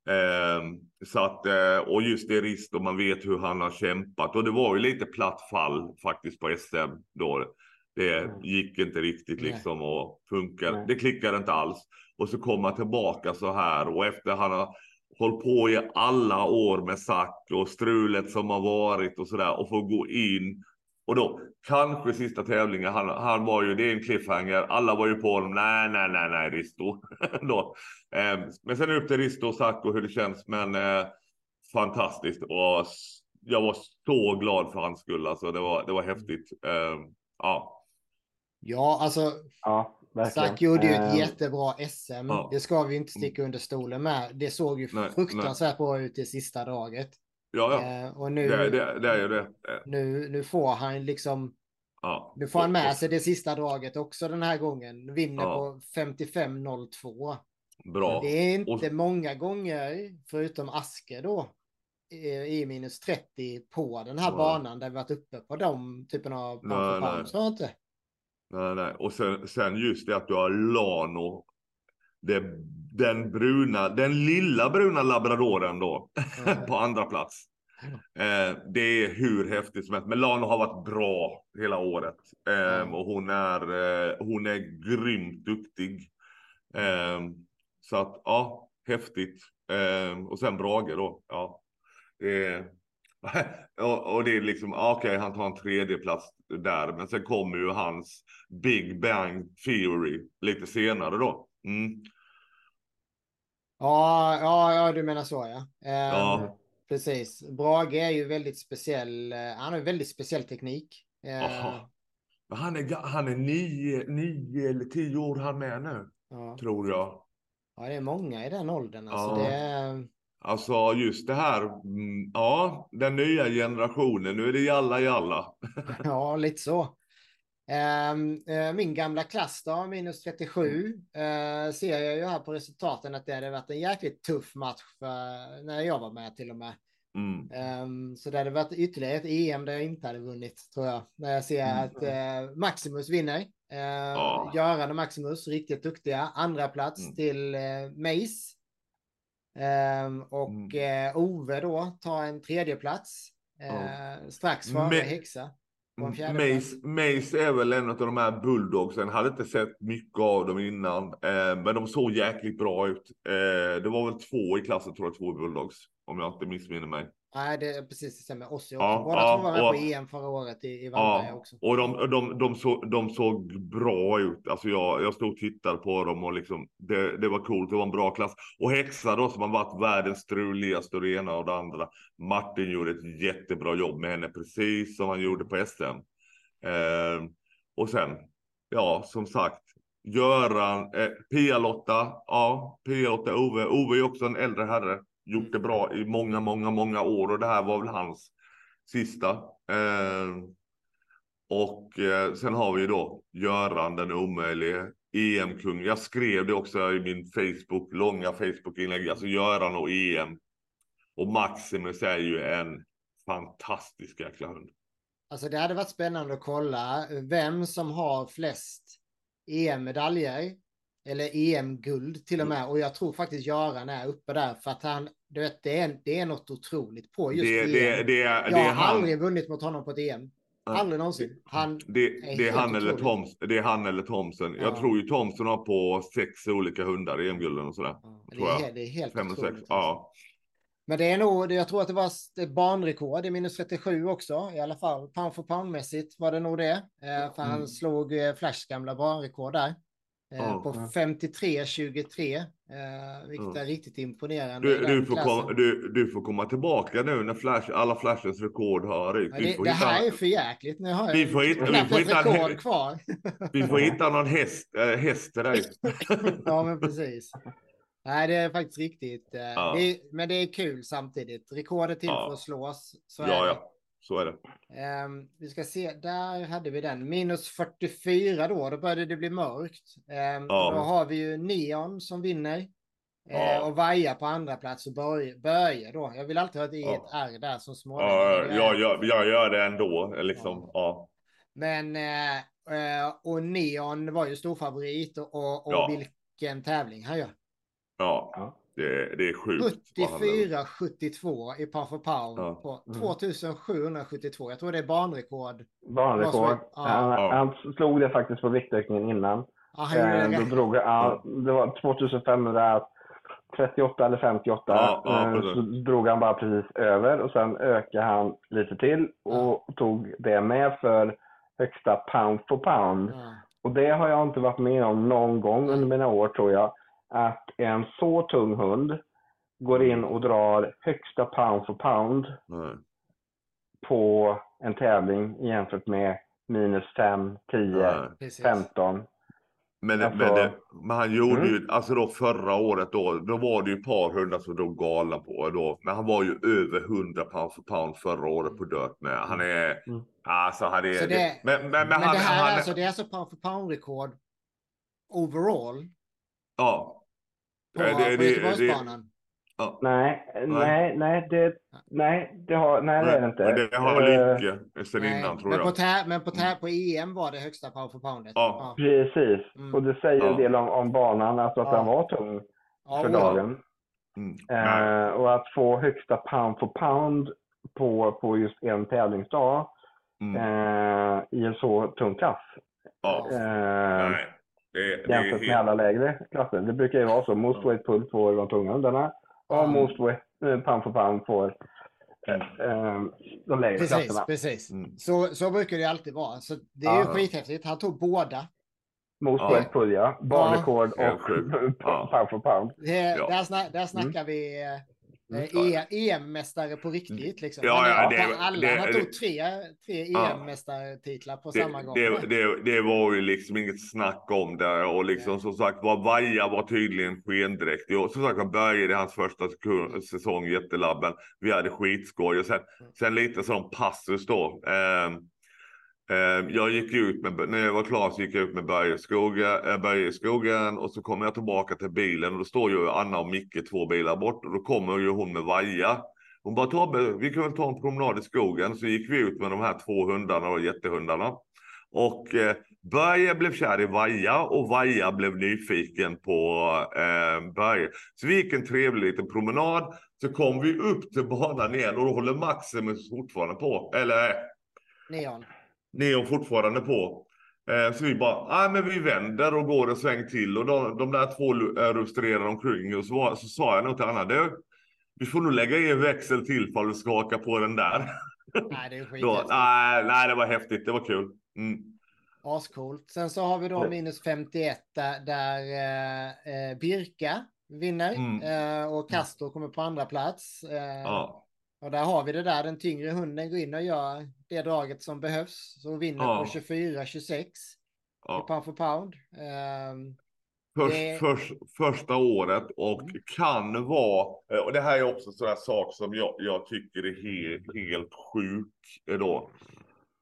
Eh, så att, eh, och just det Risto, man vet hur han har kämpat. Och det var ju lite platt fall faktiskt på SM då. Det gick inte riktigt liksom och funkar. Det klickade inte alls. Och så kommer han tillbaka så här och efter han har hållit på i alla år med Sack och strulet som har varit och så där och får gå in. Och då kanske sista tävlingen, han, han var ju, det är en cliffhanger, alla var ju på honom, nej, nej, nej, nej, Risto. då. Eh, men sen upp till Risto och Sack och hur det känns, men eh, fantastiskt. Och jag var så glad för hans skull, alltså det var, det var häftigt. Eh, ja. Ja, alltså. Ja. Zack gjorde ju ett uh, jättebra SM. Ja. Det ska vi inte sticka under stolen med. Det såg ju nej, fruktansvärt nej. bra ut i sista draget. Ja, ja. Uh, och nu, det, det, det är ju det. Nu, nu får han liksom. Ja. Nu får han med sig det sista draget också den här gången. Vinner ja. på 55-02. Bra. Det är inte och... många gånger, förutom Aske då, i minus 30 på den här ja. banan där vi varit uppe på de typerna av pound inte. Nej, nej. Och sen, sen just det att du har Lano det, den bruna, den lilla bruna labradoren då Mm. på andra plats. Eh, det är hur häftigt som helst. Men Lano har varit bra hela året. Eh, Ja. Och hon är, eh, hon är grymt duktig. Eh, så att ja, häftigt. Eh, och sen Brage då. Ja, är, och, och det är liksom, ja, okej, han tar en tredje plats där. Men sen kommer ju hans Big Bang Theory lite senare då. Mm. Ja, ja, ja, du menar så ja. Eh, Ja. Precis. Brage är ju väldigt speciell. eh, Han har ju väldigt speciell teknik. Eh. Men han är, han är nio, nio eller tio år han med nu, ja. tror jag. ja, det är många i den åldern. Alltså, Ja. det är, Alltså just det här, mm, ja, den nya generationen, nu är det jalla jalla. ja, lite så. Ehm, eh, min gamla klass då, minus 37, eh, ser jag ju här på resultaten att det hade varit en jäkligt tuff match när jag var med till och med. Mm. Ehm, så det hade varit ytterligare ett EM där jag inte hade vunnit, tror jag. När jag ser Mm. att eh, Maximus vinner. Uh, Ja. Göran och Maximus, riktigt duktiga. Andra plats Mm. till Mace. Ehm, och Mm. eh, Ove då tar en tredje plats. Eh, strax före Men- Häxa. Mace, Mace är väl en av de här bulldogsen, hade inte sett mycket av dem innan, eh, men de såg jäkligt bra ut. Eh, det var väl två i klassen tror jag, två bulldogs, om jag inte missminner mig. Nej, det är precis det stämmer. Ossi också. Ja, Båda ja, två var med och- på EM förra året i, i Vallberga Ja, också. och de, de, de, såg, de såg bra ut. Alltså jag, jag stod och tittade på dem och liksom, det, det var coolt. Det var en bra klass. Och Häxa då som har varit världens struligaste och det ena och det andra. Martin gjorde ett jättebra jobb med henne, precis som han gjorde på SM. Eh, och sen, ja, som sagt, Göran, eh, Pia-Lotta, ja, Pia-Lotta, Ove. Ove är också en äldre herre. Gjort det bra i många, många, många år och det här var väl hans sista. Eh, och eh, sen har vi då Göran den omöjlige, EM-kung. Jag skrev det också i min Facebook, långa Facebook-inlägg, alltså Göran och EM. Och Maximus är ju en fantastisk jäkla hund. Alltså det hade varit spännande att kolla vem som har flest EM-medaljer. Eller EM-guld till och med. Och jag tror faktiskt Göran är uppe där. För att han, du vet, det är, det är något otroligt på just Det, EM. det, det, jag har han. aldrig vunnit mot honom på ett EM. Aldrig någonsin. Han, Det, är det, är han eller. Toms, det är han eller Thomsen. Ja. Jag tror ju Thomsen har på sex olika hundar i EM-gulden och sådär. ja, det, tror jag. är, helt- det är helt Fem och otroligt. sex. alltså. Ja. Men det är nog, jag tror att det var ett barnrekord i minus 37 också. I alla fall pound for pound mässigt var det nog det. Eh, för han Mm. slog eh, Flashs gamla barnrekord där. Eh, på 53-23. Eh, vilket Ja. är riktigt imponerande. Du, du, får klassen. kom, du, du får komma tillbaka nu när flash, alla Flashens rekord har rykt. Ja, det, det hitta- här är för jäkligt. Nu har jag Vi får hitta- vi får hitta en- rekord kvar. Vi får hitta någon häst, äh, häst till dig. ja, men precis. Nej, det är faktiskt riktigt. eh, Ja. det är, men det är kul samtidigt. Rekord är till Ja. för att slås. Så är Ja, det. Så är det. Ehm, vi ska se, där hade vi den. Minus 44 då, då började det bli mörkt. Ehm, Ja. Då har vi ju Neon som vinner. Eh, Ja. Och Vaja på andra plats och Börje, Börje då. Jag vill alltid ha ett E, Ja. R där som små. Ja, jag, jag, jag gör det ändå, liksom. Ja. Men, eh, eh, och Neon var ju stor favorit och, och, och Ja. vilken tävling han gör. Ja, Ja. Det, det är sjukt. vad han är. 74-72 i pound for pound Ja. på Mm. 2772. Jag tror det är banrekord. Banrekord. Ja. Han, Ja. han slog det faktiskt på viktökningen innan. Ja, han Eh, det då rätt. drog, ja, det var 2538 eller 58. Ja, ja, eh, så drog han bara precis över och sen ökade han lite till och tog det med för högsta pound for pound. Ja. Och det har jag inte varit med om någon gång under mina år tror jag. Att en så tung hund går in och drar högsta pound for pound Nej. på en tävling jämfört med minus 5, 10, Nej. Precis. 15. Men, det- Alltså- men, det, men han gjorde Mm. ju, alltså då förra året då, då var det ju ett par hundar som drog galna på då. Men han var ju över 100 pound för pound förra året på dirt med. Han är, Mm. alltså han är, Så det- men, men, men, Men han, det här han, är alltså, det är alltså pound for pound rekord overall ja. På, det- på det- Göteborgsbanan. Ja. Nej, nej, nej, det, nej, det har, nej, det är det inte. Men det har Lycke sen Nej, innan tror men, på jag. tä- men på, tä- på EM var det högsta pound for poundet. Ja. Precis, Mm. och det säger Ja. en del om, om banan, alltså att Ja. den var tung Ja, för ja. dagen. Mm. Nej. Eh, och att få högsta pound for pound på, på just en tävlingsdag Mm. eh, i en så tung klass. Ja. Eh, Nej. Det, det är jämfört med helt... alla lägre klasser. Det brukar ju vara så. Most Ja. weight pull får de tunga hundarna och Ja. most weight eh, pound for pound får Mm. eh, de lägre Precis, klasserna. precis. Mm. Så, så brukar det alltid vara. Så det är ju Ja. skithäftigt. Han tog båda. Most Ja. weight pull ja. Banrekord Helt och. Ja. pound for pound. Det, Ja. där, snack, där snackar vi eh, Mm. eh, E- EM-mästare på riktigt. Liksom. Ja, ja, det- alla, det- han tog tre, tre Ja. EM-mästartitlar på samma Det, gång. det, det, det var ju liksom inget snack om det och liksom som sagt var Vaja var tydligen skendräkt. Och som sagt var började hans första säsong i Jättelabben. Vi hade skitskoj och sen, sen lite som passus då. Ehm, Ehm, jag gick ut med, när jag var klar så gick jag ut med Börje eh, i skogen, och så kommer jag tillbaka till bilen och då står ju Anna och Micke två bilar bort och då kommer ju hon med Vaja. Hon bara Tobbe, vi kan väl ta en promenad i skogen. Så gick vi ut med de här två hundarna och jättehundarna. Och eh, Börje blev kär i Vaja och Vaja blev nyfiken på eh, Börje. Så vi gick en trevlig liten promenad. Så kom vi upp till banan igen och då håller Maximus fortfarande på. Eller Neon eh, Neon. Neon fortfarande på. Eh, så vi bara, ah, men vi vänder och går en sväng till. Och de, de där två eh, rustrerar omkring. Och så, så sa jag nog till Anna, du, vi får nog lägga i en växel till för att vi ska haka på den där. Nej, det är Då, skithäftigt. nej, nej, det var häftigt. Det var kul. Mm. Ascoolt. Sen så har vi då minus 51 där, där eh, eh, Birka vinner Mm. eh, och Castro kommer på andra plats. Eh, Ja. Och där har vi det där, den tyngre hunden går in och gör det draget som behövs. Så vinner Ja. på 24-26 i Ja. pound for pound. Ehm, Först, Det- först, första året och Mm. kan vara, eh, och det här är också sådana sak som jag, jag tycker är helt, helt sjuk eh, då.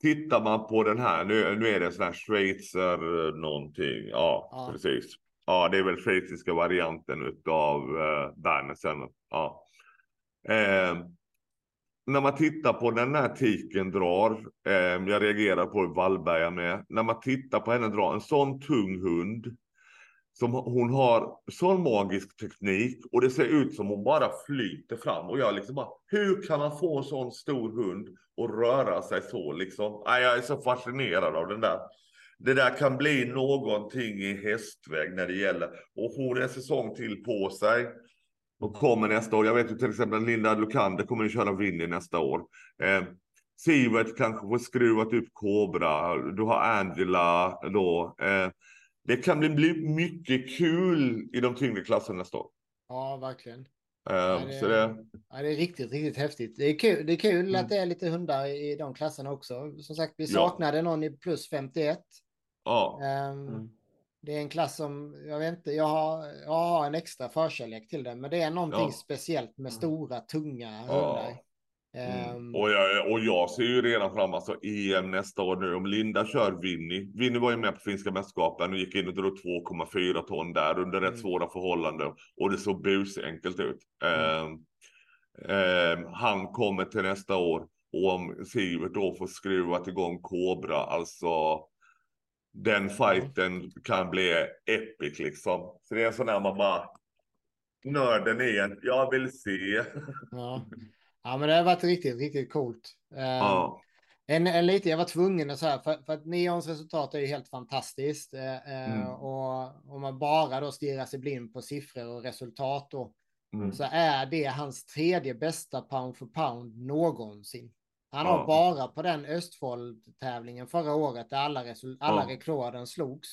Tittar man på den här, nu, nu är det en sån här schweizer eh, någonting, ja, Ja. precis. Ja, det är väl schweiziska varianten utav eh, Bernesen. Ja. Eh, när man tittar på den här tiken drar, eh, jag reagerar på hur Wallberga med, när man tittar på henne dra en sån tung hund, som hon har sån magisk teknik och det ser ut som hon bara flyter fram och jag liksom bara, hur kan man få en sån stor hund att röra sig så liksom? Nej, jag är så fascinerad av den där. Det där kan bli någonting i hästväg när det gäller och hon har en säsong till på sig och kommer nästa år. Jag vet ju till exempel Linda Lukander kommer att köra Winnie nästa år. Eh, Sivert kanske får skruvat upp Cobra. Du har Angela då. Eh, det kan bli, bli mycket kul i de tyngre klasserna nästa år. ja, verkligen. Eh, Ja, det- Så det, Ja, det är riktigt, riktigt häftigt. Det är kul, det är kul Mm. att det är lite hundar i de klasserna också. Som sagt, vi Ja. saknade någon i plus 51. ja. Ehm, Mm. Det är en klass som, jag vet inte, jag har, jag har en extra förkärlek till den, men det är någonting Ja. speciellt med stora, tunga Ja. hundar. Mm. Ehm, Och, jag, och jag ser ju redan fram alltså EM nästa år nu. Om Linda kör Winnie. Winnie var ju med på finska mästerskapen och gick in och drog 2,4 ton där under rätt Mm. svåra förhållanden. Och det såg busenkelt ut. Mm. Ehm, ehm, han kommer till nästa år. Och om Sivert då får skruva igång Cobra, alltså den fighten kan bli epic liksom. Så det är en sån där man bara nörden igen. Jag vill se. ja. ja, men det har varit riktigt, riktigt coolt. Ehm, Ja. En, en lite, jag var tvungen att säga, för, för att Neons resultat är ju helt fantastiskt. Eh, eh, Mm. Och om man bara då stirrar sig blind på siffror och resultat då, Mm. så är det hans tredje bästa pound for pound någonsin. Han har Ja. bara på den Östfold-tävlingen förra året där alla, alla Ja. rekorden slogs.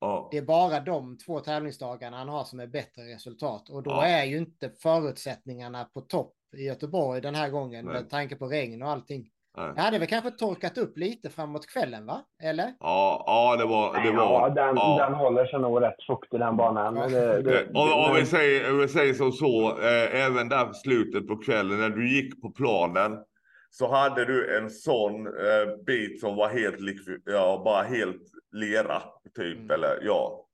Ja. Det är bara de två tävlingsdagarna han har som är bättre resultat. Och då Ja. är ju inte förutsättningarna på topp i Göteborg den här gången Nej. med tanke på regn och allting. Nej. Jag hade väl kanske torkat upp lite framåt kvällen, va? Eller? Ja, ja, det var... Det Ja, var den, ja. den håller sig nog rätt fuktig den banan. Ja. Det, det, Om, om, vi säger, om vi säger som så, eh, även där slutet på kvällen när du gick på planen så hade du en sån eh, bit som var helt ja, bara helt lera typ, Mm. eller ja.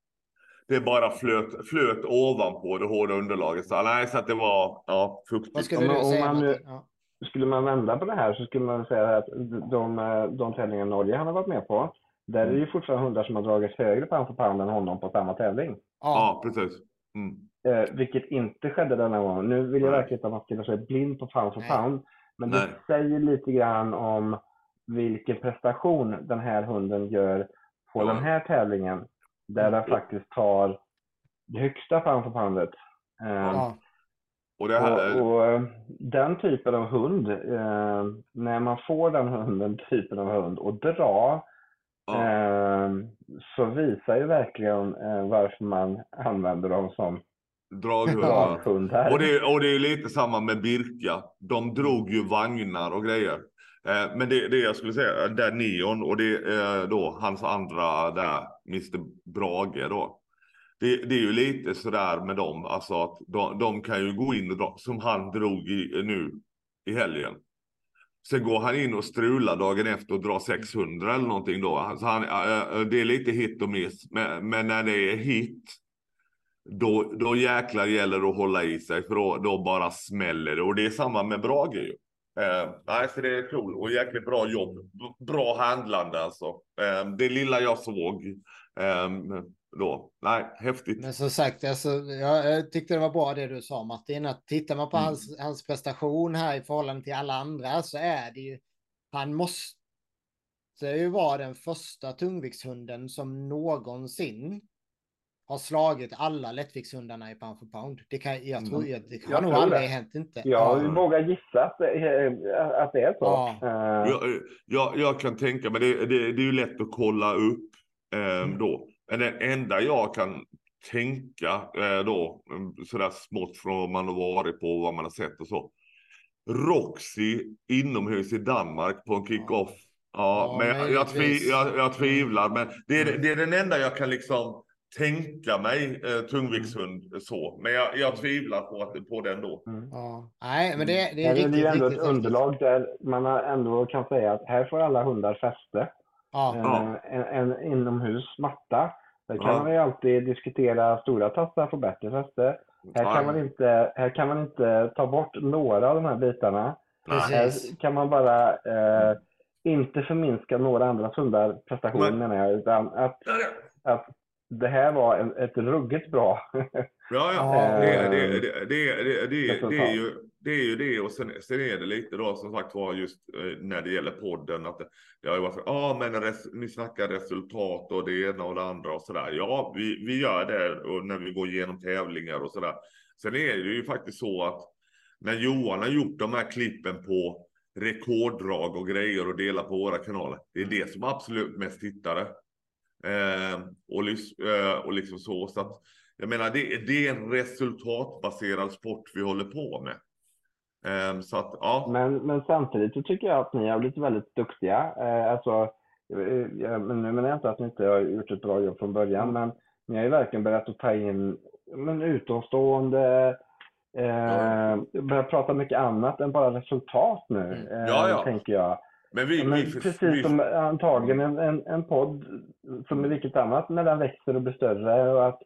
det bara flöt, flöt ovanpå det hårda underlaget. Så, nej, så att det var ja, fuktigt. skulle Om- om man nu-? Ja. Skulle man vända på det här så skulle man säga att de, eh, de tävlingar Norge han har varit med på, där är det ju fortfarande hundar som har dragit högre pound för pound än honom på samma tävling. Ja. Ja, precis. Mm. Eh, vilket inte skedde denna gång. Nu vill jag verkligen inte att man ska sig blind på pound för Nej. pound. Men Nej. det säger lite grann om vilken prestation den här hunden gör på Ja. den här tävlingen. Där den faktiskt tar det högsta pound för poundet. Eh, Ja. Och här, och, och eh, den typen av hund, eh, när man får den hunden, typen av hund och dra, ja, eh, så visar ju verkligen eh, varför man använder dem som draghundar. Och det, och det är lite samma med Birka. De drog ju vagnar och grejer. Eh, men det, det jag skulle säga, där Neon och det är då hans andra där, Mr Brage då. Det, det är ju lite sådär med dem, alltså att de, de kan ju gå in och dra, som han drog i, nu i helgen. Sen går han in och strular dagen efter och drar 600 eller någonting då. Alltså han, eh, det är lite hit och miss, men, men när det är hit då, då jäklar gäller det att hålla i sig för då, då bara smäller det. Och det är samma med Brage ju. Eh, nej, så det är cool och jäkligt bra jobb. Bra handlande alltså. Eh, det lilla jag såg eh, då. Nej, häftigt. Men som sagt, alltså, jag, jag tyckte det var bra det du sa Martin, att tittar man på Mm. hans, hans prestation här i förhållande till alla andra så är det ju, han måste ju vara den första tungviktshunden som någonsin har slagit alla lättviktshundarna i pound for pound. Det kan, jag tror, Mm. jag, det har Jag nog tror aldrig det. hänt inte. Jag Ja. vågar gissa att det, är- att det är så. Ja. Eh, Jag, jag, jag kan tänka mig, det, det, det är ju lätt att kolla upp eh, Mm. då. Men det enda jag kan tänka eh, då, mm, sådär smått från vad man har varit på och vad man har sett och så. Roxy inomhus i Danmark på en kick-off. Ja, Ja, men jag, jag, tvi, jag, jag tvivlar. Men det är, Mm. det är den enda jag kan liksom tänka mig eh, tungviktshund så. Men jag, jag tvivlar på, att, på den då. mm. Ja. Nej, men det, det är Men riktigt, det är ju ändå ett riktigt häftigt. underlag där man har ändå kan säga att här får alla hundar fäste. Ja. Eh, En, en inomhus matta. Där kan Ja. man ju alltid diskutera stora tassar får bättre fäste. Här Ja. kan, man inte, här kan man inte ta bort några av de här bitarna. Precis. Här kan man bara eh, inte förminska några andra hundar prestation Nej. menar jag. Utan att, att det här var en, ett ruggigt bra. Ja, ja. Det, det, det, det, det, är ju, det är ju det och sen, sen är det lite då som sagt var just eh, när det gäller podden att det, har ju varit så, ja men res, ni snackar resultat och det ena och det andra och sådär. Ja, vi, vi gör det och när vi går igenom tävlingar och sådär. Sen är det ju faktiskt så att när Johan har gjort de här klippen på rekorddrag och grejer och delar på våra kanaler. Det är det som absolut mest tittare. Eh, och, eh, och liksom så. så att, jag menar, det, det är en resultatbaserad sport vi håller på med. Eh, så att, ja. Men, men samtidigt så tycker jag att ni har blivit väldigt duktiga. Eh, alltså, jag, men nu menar jag inte att ni inte har gjort ett bra jobb från början, men ni har ju verkligen börjat att ta in men, utomstående, eh, börjat prata mycket annat än bara resultat nu, Mm. eh, Ja, ja. tänker jag. Men vi, Men vi, precis vi, som antagligen en, en, en podd som är vilket annat när den växer och blir större och att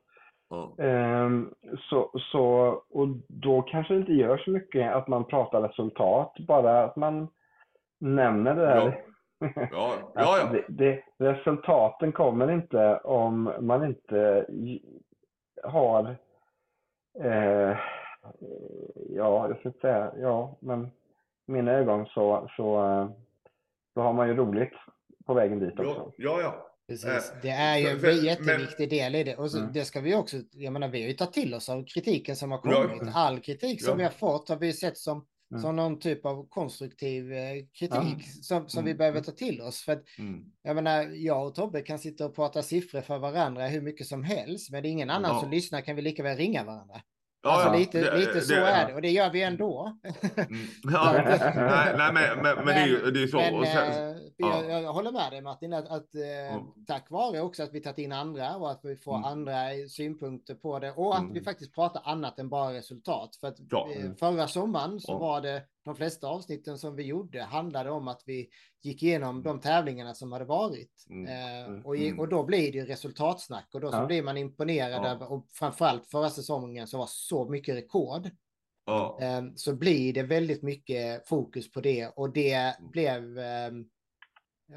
ja. Ehm, så, så, och då kanske det inte gör så mycket att man pratar resultat, bara att man nämner det där. Ja, Att ja, ja. Det, det, resultaten kommer inte om man inte har, eh, ja, jag ska säga, ja, men i mina ögon så, så, så har man ju roligt på vägen dit också. Ja, ja, ja. Precis. Eh, Det är ju en för- för- jätteviktig del i det. Och så, Mm. det ska vi också, jag menar, vi har ju tagit till oss av kritiken som har Ja. kommit. All kritik som Ja. vi har fått har vi sett som, Mm. som någon typ av konstruktiv eh, kritik som, som vi Mm. behöver ta till oss. För att, Mm. jag menar, jag och Tobbe kan sitta och prata siffror för varandra hur mycket som helst, men det är ingen annan Ja. som lyssnar kan vi lika väl ringa varandra. Ja, alltså ja. lite, Det- lite så det- är det och det gör vi ändå. Mm. Ja, nej, nej, men, men, men det är ju det är så. Men och sen, eh, ja. jag, jag håller med dig Martin, att, att eh, Mm. tack vare också att vi tagit in andra och att vi får Mm. andra synpunkter på det och att Mm. vi faktiskt pratar annat än bara resultat. För att Ja. eh, förra sommaren så Ja. var det de flesta avsnitten som vi gjorde handlade om att vi gick igenom de tävlingarna som hade varit. Mm. Eh, Mm. och, i, och då blir det ju resultatsnack och då så Ja. blir man imponerad Ja. över, och framförallt förra säsongen så var så mycket rekord. Ja. Eh, så blir det väldigt mycket fokus på det och det Mm. blev eh,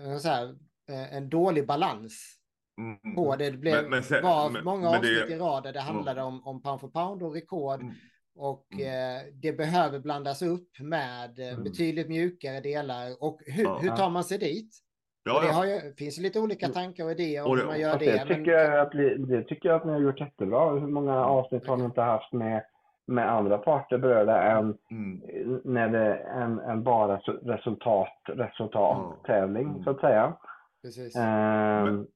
ska säga, eh, en dålig balans Mm. på det. Det blev, Men- men sen- var men- många men det- avsnitt i rad där det handlade om, om pound for pound och rekord. Mm. Och Mm. eh, det behöver blandas upp med eh, Mm. betydligt mjukare delar. Och hur, Ja. hur tar man sig dit? Ja, det har ju, finns lite olika tankar och idéer om Och det- hur man gör det. det, tycker jag att det tycker jag att ni har gjort jättebra. Hur många avsnitt har ni inte haft med, med andra parter berörda än Mm. när det är en, en bara su- resultat, resultattävling Mm. så att säga. Precis. Ehm,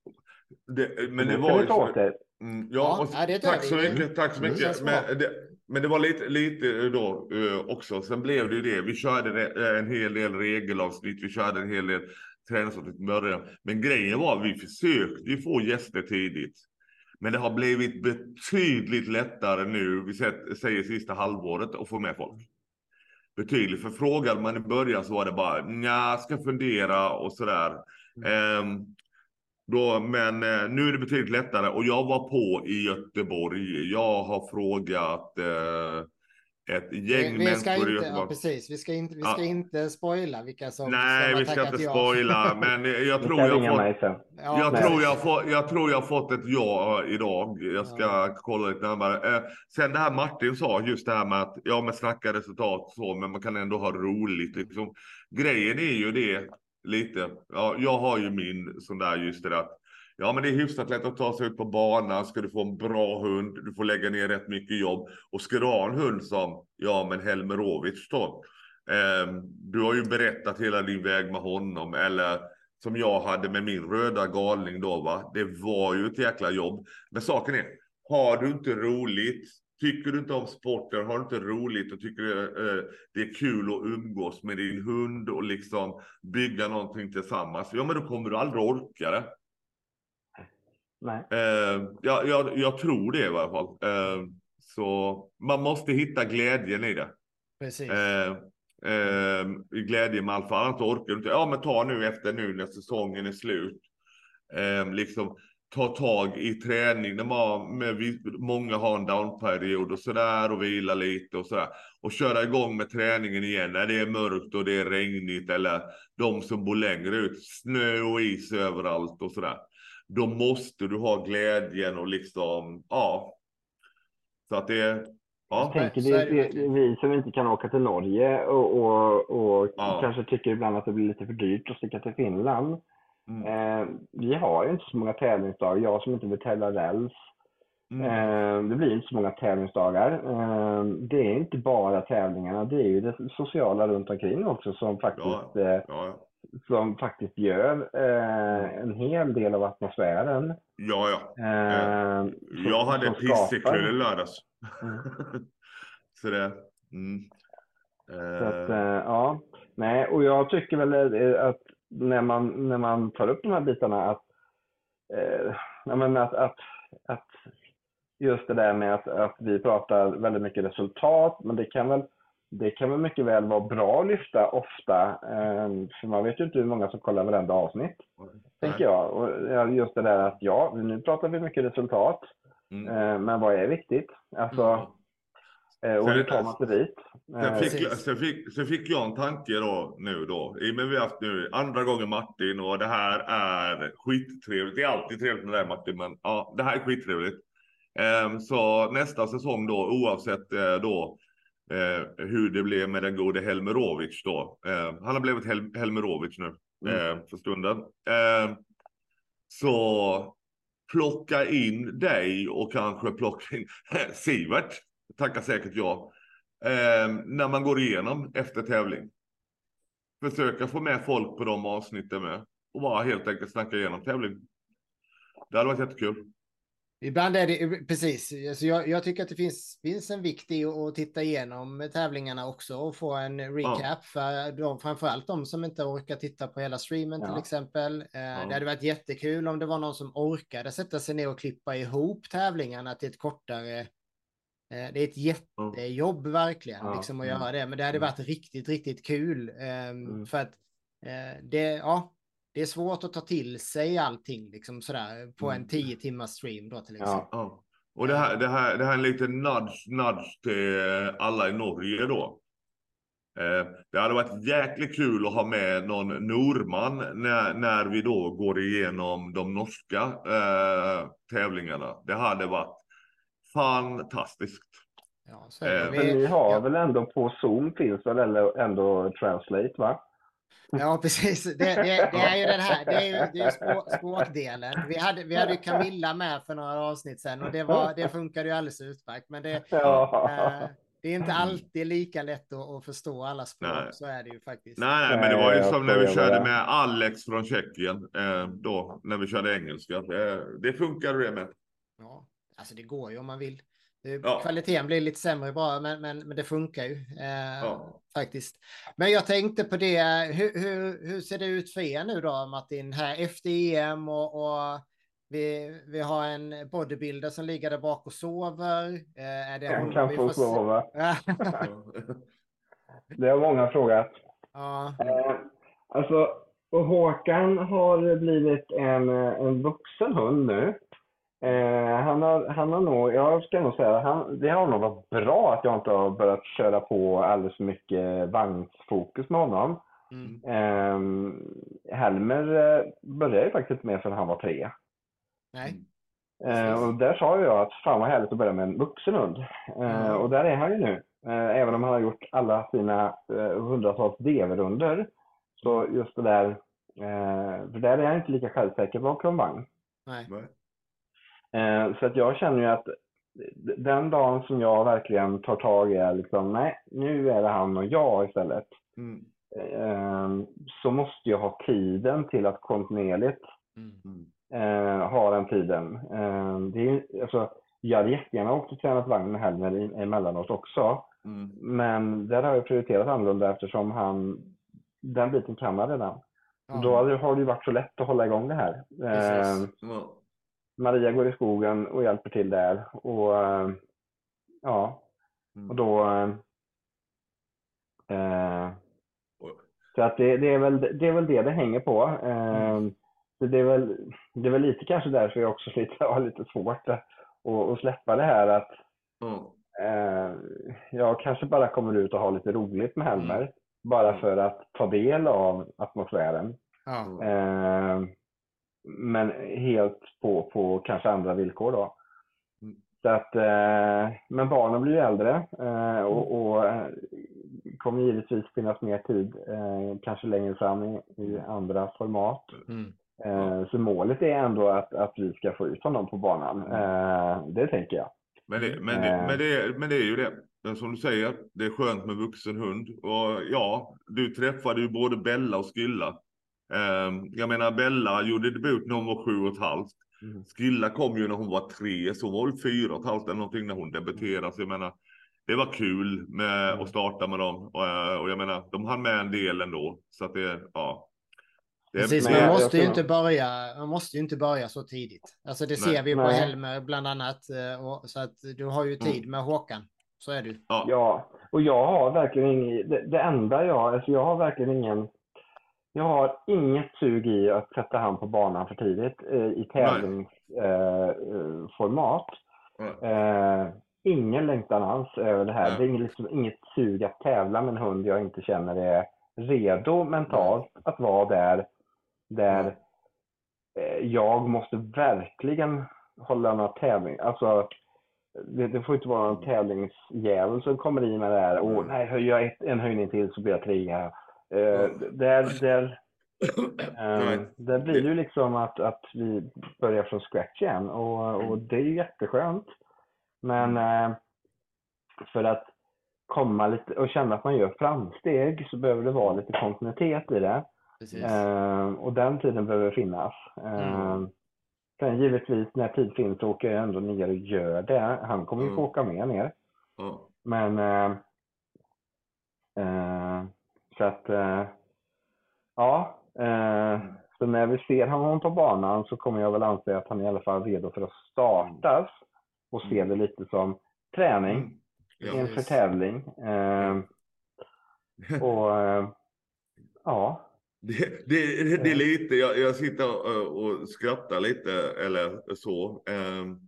Det, men det var ju åt det. Mm, Ja, ja, och det tack så mycket. Tack så Mm. mycket. Men det, men det var lite, lite då eh, också. Sen blev det ju det. Vi körde eh, en hel del regelavsnitt. Vi körde en hel del träningsavsnitt i början. Men grejen var att vi försökte ju få gäster tidigt. Men det har blivit betydligt lättare nu, vi säger sista halvåret, att få med folk. Betydligt. För frågade man i början så var det bara, nja, ska fundera och sådär. Ehm, då, men eh, nu är det betydligt lättare och jag var på i Göteborg. Jag har frågat eh, ett gäng vi, vi ska människor i inte, ja, precis, vi ska inte, vi ska Ja. inte spoila vilka som, Nej, vi ska inte spoila, men jag tror jag fått. Ja, jag, tror jag, får, jag tror jag har fått ett ja idag. Jag ska Ja. kolla lite närmare. Eh, sen det här Martin sa, just det här med att ja, men snacka resultat så, men man kan ändå ha roligt. Liksom. Grejen är ju det lite. Ja, jag har ju min sån där just det att Ja, men det är hyfsat lätt att ta sig ut på banan. Ska du få en bra hund, du får lägga ner rätt mycket jobb. Och ska du ha en hund som, ja men Helmerovic då. Eh, du har ju berättat hela din väg med honom. Eller som jag hade med min röda galning då va. Det var ju ett jäkla jobb. Men saken är, har du inte roligt, tycker du inte om sporten, har du inte roligt och tycker eh, det är kul att umgås med din hund och liksom bygga någonting tillsammans. Ja men då kommer du aldrig orka det. Nej. Eh, jag, jag, jag tror det i alla fall. Eh, så man måste hitta glädjen i det. Precis. Eh, eh, i glädje med allt, för annars orkar du inte. Ja, men ta nu efter nu när säsongen är slut. Eh, liksom ta tag i träning när man, med, många har en downperiod och sådär och vila lite och sådär. Och köra igång med träningen igen när det är mörkt och det är regnigt eller de som bor längre ut, snö och is överallt och sådär. Då måste du ha glädjen och liksom, ja. Så att det, ja. Jag tänker det, är det det, vi som inte kan åka till Norge och, och, och Ja. kanske tycker ibland att det blir lite för dyrt att sticka till Finland. Mm. Eh, vi har ju inte så många tävlingsdagar. Jag som inte vill tävla räls. Mm. Eh, det blir inte så många tävlingsdagar. Eh, det är inte bara tävlingarna, det är ju det sociala runt omkring också som faktiskt, eh, Ja, ja. som faktiskt gör eh, en hel del av atmosfären. Ja, ja. Eh, Jag som- hade som pissekväll skapar. i lördags. Mm. Så det... Mm. Så att, Eh, eh, ja. Nej, och jag tycker väl eh, att när man, när man tar upp de här bitarna att, eh, att, att, att just det där med att, att vi pratar väldigt mycket resultat, men det kan väl det kan väl mycket väl vara bra att lyfta ofta, eh, för man vet ju inte hur många som kollar varenda avsnitt, tänker jag. Och just det där att ja, nu pratar vi mycket resultat, Mm. eh, men vad är viktigt? Alltså, eh, och Sen- hur tar man sig dit? Sen Eh, fick, sen, fick, sen fick jag en tanke då nu då. I och med vi har haft nu andra gången Martin och det här är skittrevligt. Det är alltid trevligt med dig Martin, men ja, det här är skittrevligt. Ehm, så nästa säsong då, oavsett eh, då eh, hur det blev med den gode Helmerovic då. Eh, han har blivit Hel Helmerovic nu Mm. eh, för stunden. Eh, så plocka in dig och kanske plocka in Sivert. Tackar säkert jag. Eh, när man går igenom efter tävling. Försöka få med folk på de avsnitten med. Och bara helt enkelt snacka igenom tävling. Det hade varit jättekul. Ibland är det precis. Alltså jag, jag tycker att det finns, finns en vikt i att titta igenom tävlingarna också och få en recap för de, framförallt de som inte orkar titta på hela streamen till Ja. exempel. Eh, Det hade varit jättekul om det var någon som orkade sätta sig ner och klippa ihop tävlingarna till ett kortare det är ett jättejobb verkligen Ja, liksom, att mm. göra det, men det hade Mm. varit riktigt, riktigt kul. eh, Mm. För att eh, det, ja, det är svårt att ta till sig allting liksom sådär på Mm. en 10 timmars stream då till exempel. Ja. Och det här, det här, det här är en liten nudge, nudge till alla i Norge då. Eh, det hade varit jäkligt kul att ha med någon norman när, när vi då går igenom de norska eh, tävlingarna. Det hade varit fantastiskt. Ja, så är det. Eh, Vi- Men ni har ja. väl ändå på Zoom finns väl ändå, ändå Translate va? Ja, precis. Det, det, det är ju den här, det är ju, det är ju språk, språkdelen. Vi hade, vi hade ju Camilla med för några avsnitt sedan och det, var, det funkade ju alldeles utmärkt. Men det, Ja. eh, det är inte alltid lika lätt att, att förstå alla språk. Nej. Så är det ju faktiskt. Nej, nej, men det var ju som när vi körde med Alex från Tjeckien. Eh, då, när vi körde engelska. Det, det funkade det med. Ja, alltså det går ju om man vill. Ja. Kvaliteten blir lite sämre bara, men, men, men det funkar ju eh, Ja. faktiskt. Men jag tänkte på det, hur, hur, hur ser det ut för er nu då Martin, här efter EM och, och vi, vi har en bodybuilder som ligger där bak och sover. Eh, är det En honom kan vi få sova. Det har många frågat. ja, Eh, alltså, och Håkan har blivit en, en vuxen hund nu. Eh, han, har, han har nog, jag ska nog säga, han, det har nog varit bra att jag inte har börjat köra på alldeles för mycket vagnsfokus med honom. mm, Eh, Helmer började ju faktiskt med förrän han var tre. nej. Eh, och där sa jag att fan vad härligt att börja med en vuxen hund. Eh, Mm. och där är han ju nu. Eh, även om han har gjort alla sina eh, hundratals DV-runder. Så just det där, eh, för där är han inte lika självsäker bakom vagn. nej. Eh, så att jag känner ju att den dagen som jag verkligen tar tag i är liksom, nej, nu är det han och jag istället. Mm. Eh, så måste jag ha tiden till att kontinuerligt Mm. Eh, har den tiden. Eh, det är, alltså, jag hade jättegärna åkt och tränat vagn med Helmer emellanåt också. Mm. Men där har jag prioriterat annorlunda eftersom han, den biten kan han redan. Ja, Då har det- ju varit så lätt att hålla igång det här. Precis. Eh, Ja. Maria går i skogen och hjälper till där. Och eh, ja, Mm. och då... eh, så att det, det, är väl, det är väl det det hänger på. Eh, så det, är väl, det är väl lite kanske därför jag också lite, har lite svårt att, att, släppa det här att eh, jag kanske bara kommer ut och har lite roligt med Helmer. Bara för att ta del av atmosfären. Eh, men helt på, på kanske andra villkor då. Mm. Så att, eh, men barnen blir ju äldre eh, och, och eh, kommer givetvis finnas mer tid, kanske längre fram i, i andra format. mm. Så målet är ändå att, att vi ska få ut honom på banan. Det tänker jag. Men, det, men, det, men, det, men det är ju det. Men som du säger, det är skönt med vuxen hund. Och ja, du träffade ju både Bella och Skilla. Ehm, jag menar, Bella gjorde debut när hon var sju och ett halvt. Mm. Skilla kom ju när hon var tre, så hon var väl fyra och ett halvt eller någonting när hon debuterade. Så jag menar, det var kul med Mm. att starta med dem. Och, eh, och jag menar, de hann med en del ändå. Så att det, ja. Det, Precis, man måste ju inte börja, man måste ju inte börja så tidigt. Alltså det Nej. ser vi på Nej. Helmer bland annat. eh, Och, så att du har ju tid med Håkan. Så är det ju. ja. Ja, och jag har verkligen ingen, det, det enda jag, alltså jag har verkligen ingen, jag har inget sug i att sätta han på banan för tidigt eh, i tävlingsformat. Eh, ingen längtan alls över det här. Nej. Det är liksom, inget sug att tävla med en hund jag inte känner är redo mentalt att vara där, där eh, jag måste verkligen hålla några tävling. Alltså, det, det får inte vara någon tävlingsdjävul som kommer i med det här. Åh, nej, höjer jag ett, en höjning till så blir jag trea. Eh, där, där, eh, där blir det ju liksom att, att vi börjar från scratch igen och, och det är ju jätteskönt. Men eh, för att komma lite och känna att man gör framsteg så behöver det vara lite kontinuitet i det. Precis. Eh, och den tiden behöver finnas. Eh, Mm. Sen givetvis när tid finns så åker jag ändå ner och gör det. Han kommer ju få Mm. åka med ner. Ja. Men eh, eh, så att eh, ja. Eh, så när vi ser honom på banan så kommer jag väl anse att han är i alla fall redo för att startas och se det lite som träning Mm. Ja. inför tävling. Eh, och eh, ja, Det, det, det, är lite, jag, jag sitter och, och skrattar lite eller så. Ehm,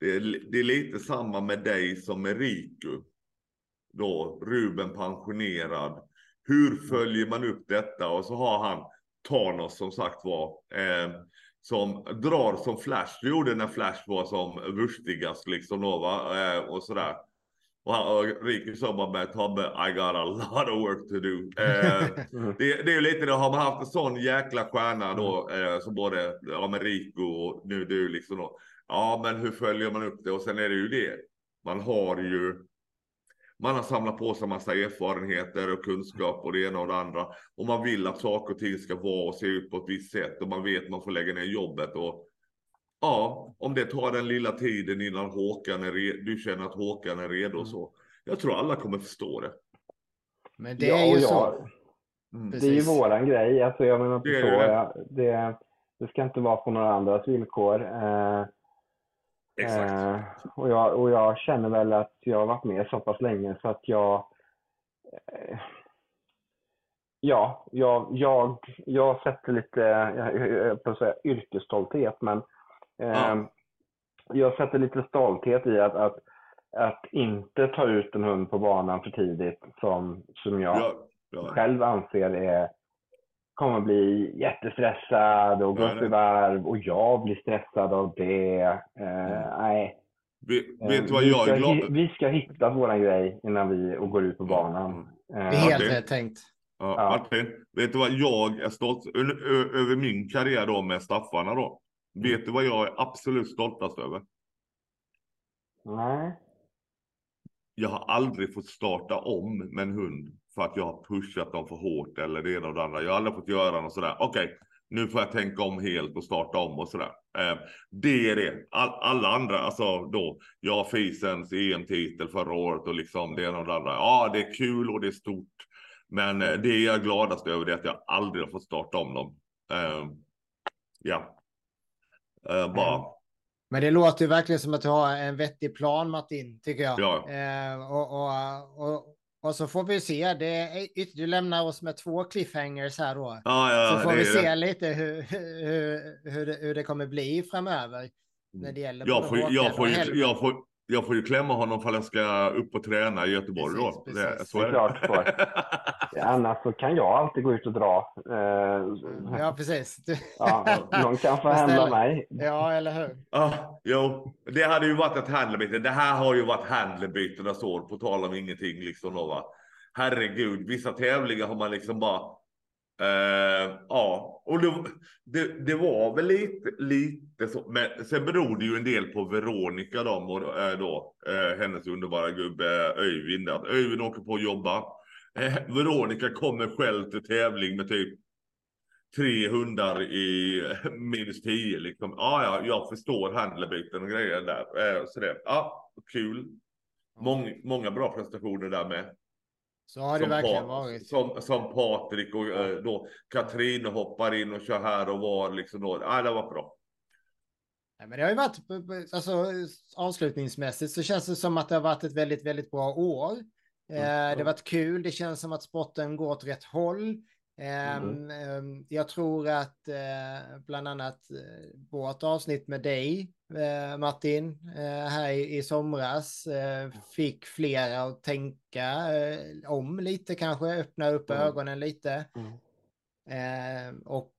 Det är, det är lite samma med dig som med Riku. Då Ruben pensionerad. Hur följer man upp detta? Och så har han Thanos som sagt var. Eh, som drar som Flash gjorde när Flash var som vurstigast liksom då va. Eh, och sådär. Och, han, och Riku sa bara med Tobbe, I got a lot of work to do. Eh, det, det är ju lite det, har man haft en sån jäkla stjärna då, eh, som både ja, med Rico och nu du liksom då. Ja, men hur följer man upp det? Och sen är det ju det. Man har ju. Man har samlat på sig massa erfarenheter och kunskap och det ena och det andra. Och man vill att saker och ting ska vara och se ut på ett visst sätt. Och man vet att man får lägga ner jobbet. Och ja, om det tar den lilla tiden innan Håkan är redo, du känner att Håkan är redo och så. Jag tror alla kommer förstå det. Men det ja, är ju och så. Mm. Det är ju våran grej. Alltså, jag menar Det är så. det. Jag, det, det ska inte vara på några andras villkor. Eh, Exakt. Eh, och, jag, och jag känner väl att jag har varit med så pass länge så att jag... Eh, ja, jag, jag, jag sätter lite, jag, jag, på att säga yrkesstolthet, men eh, Ja. jag sätter lite stolthet i att, att, att inte ta ut en hund på banan för tidigt som, som jag Ja, ja. själv anser är, kommer bli jättestressad och gå upp i varv och jag blir stressad av det. Eh, Nej. Vet, Eh, vet du vad vi, jag ska, är glad vi ska hitta våran grej innan vi och går ut på banan. Eh, Det är helt Martin. rätt tänkt. Ja, Ja. Martin, vet du vad jag är stolt över min karriär då med staffarna då? Vet du vad jag är absolut stoltast över? Nej. Jag har aldrig fått starta om med en hund för att jag har pushat dem för hårt eller det ena och det andra. Jag har aldrig fått göra något sådär. Okej, nu får jag tänka om helt och starta om och sådär. Eh, det är det. All, alla andra, alltså då, jag har Fisens EM-titel förra året och liksom det ena och det andra. Ja, det är kul och det är stort. Men eh, det jag är gladast över är att jag aldrig har fått starta om dem. Eh, ja. Eh, bara, men det låter ju verkligen som att du har en vettig plan Martin, tycker jag. Ja. Eh, och, och, och, och så får vi se. Det är, du lämnar oss med två cliffhangers här då. ja, ja, så får vi se det. lite hur, hur, hur, det, hur det kommer bli framöver. När det gäller Jag får, jag, får, jag, får, jag får ju klämma honom för jag ska upp och träna i Göteborg Precis, då. precis. Det, så Det är klart du får. Annars så kan jag alltid gå ut och dra. Eh, Ja, precis. Du... ja, någon kan få Men handla snälla. mig. ja, eller hur? Ja, jo. Det hade ju varit ett handlebyte. Det här har ju varit handlebytenas år, på tal om ingenting liksom då va. Herregud, vissa tävlingar har man liksom bara... Eh, ja, och det, det, det var väl lite, lite så. Men sen beror det ju en del på Veronica då, och, eh, då eh, hennes underbara gubbe eh, Öyvind. Att Öyvind åker på att jobba. Eh, Veronica kommer själv till tävling med typ tre hundar i eh, minus tio liksom. Ja, ja, jag förstår handlebyten och grejer där. Eh, Så det, ja, kul. Mång, många bra prestationer där med. Så har det Som verkligen Pa- varit. Som, som Patrik och eh, då Katrin hoppar in och kör här och var liksom då. Ja, det var bra. Nej, men det har ju varit, alltså avslutningsmässigt så känns det som att det har varit ett väldigt, väldigt bra år. Eh, Mm. det har varit kul, det känns som att sporten går åt rätt håll. Mm. jag tror att eh, bland annat eh, vårt avsnitt med dig, eh, Martin, här i, somras fick flera att tänka om lite kanske, öppna upp Mm. ögonen lite. Mm. Eh, och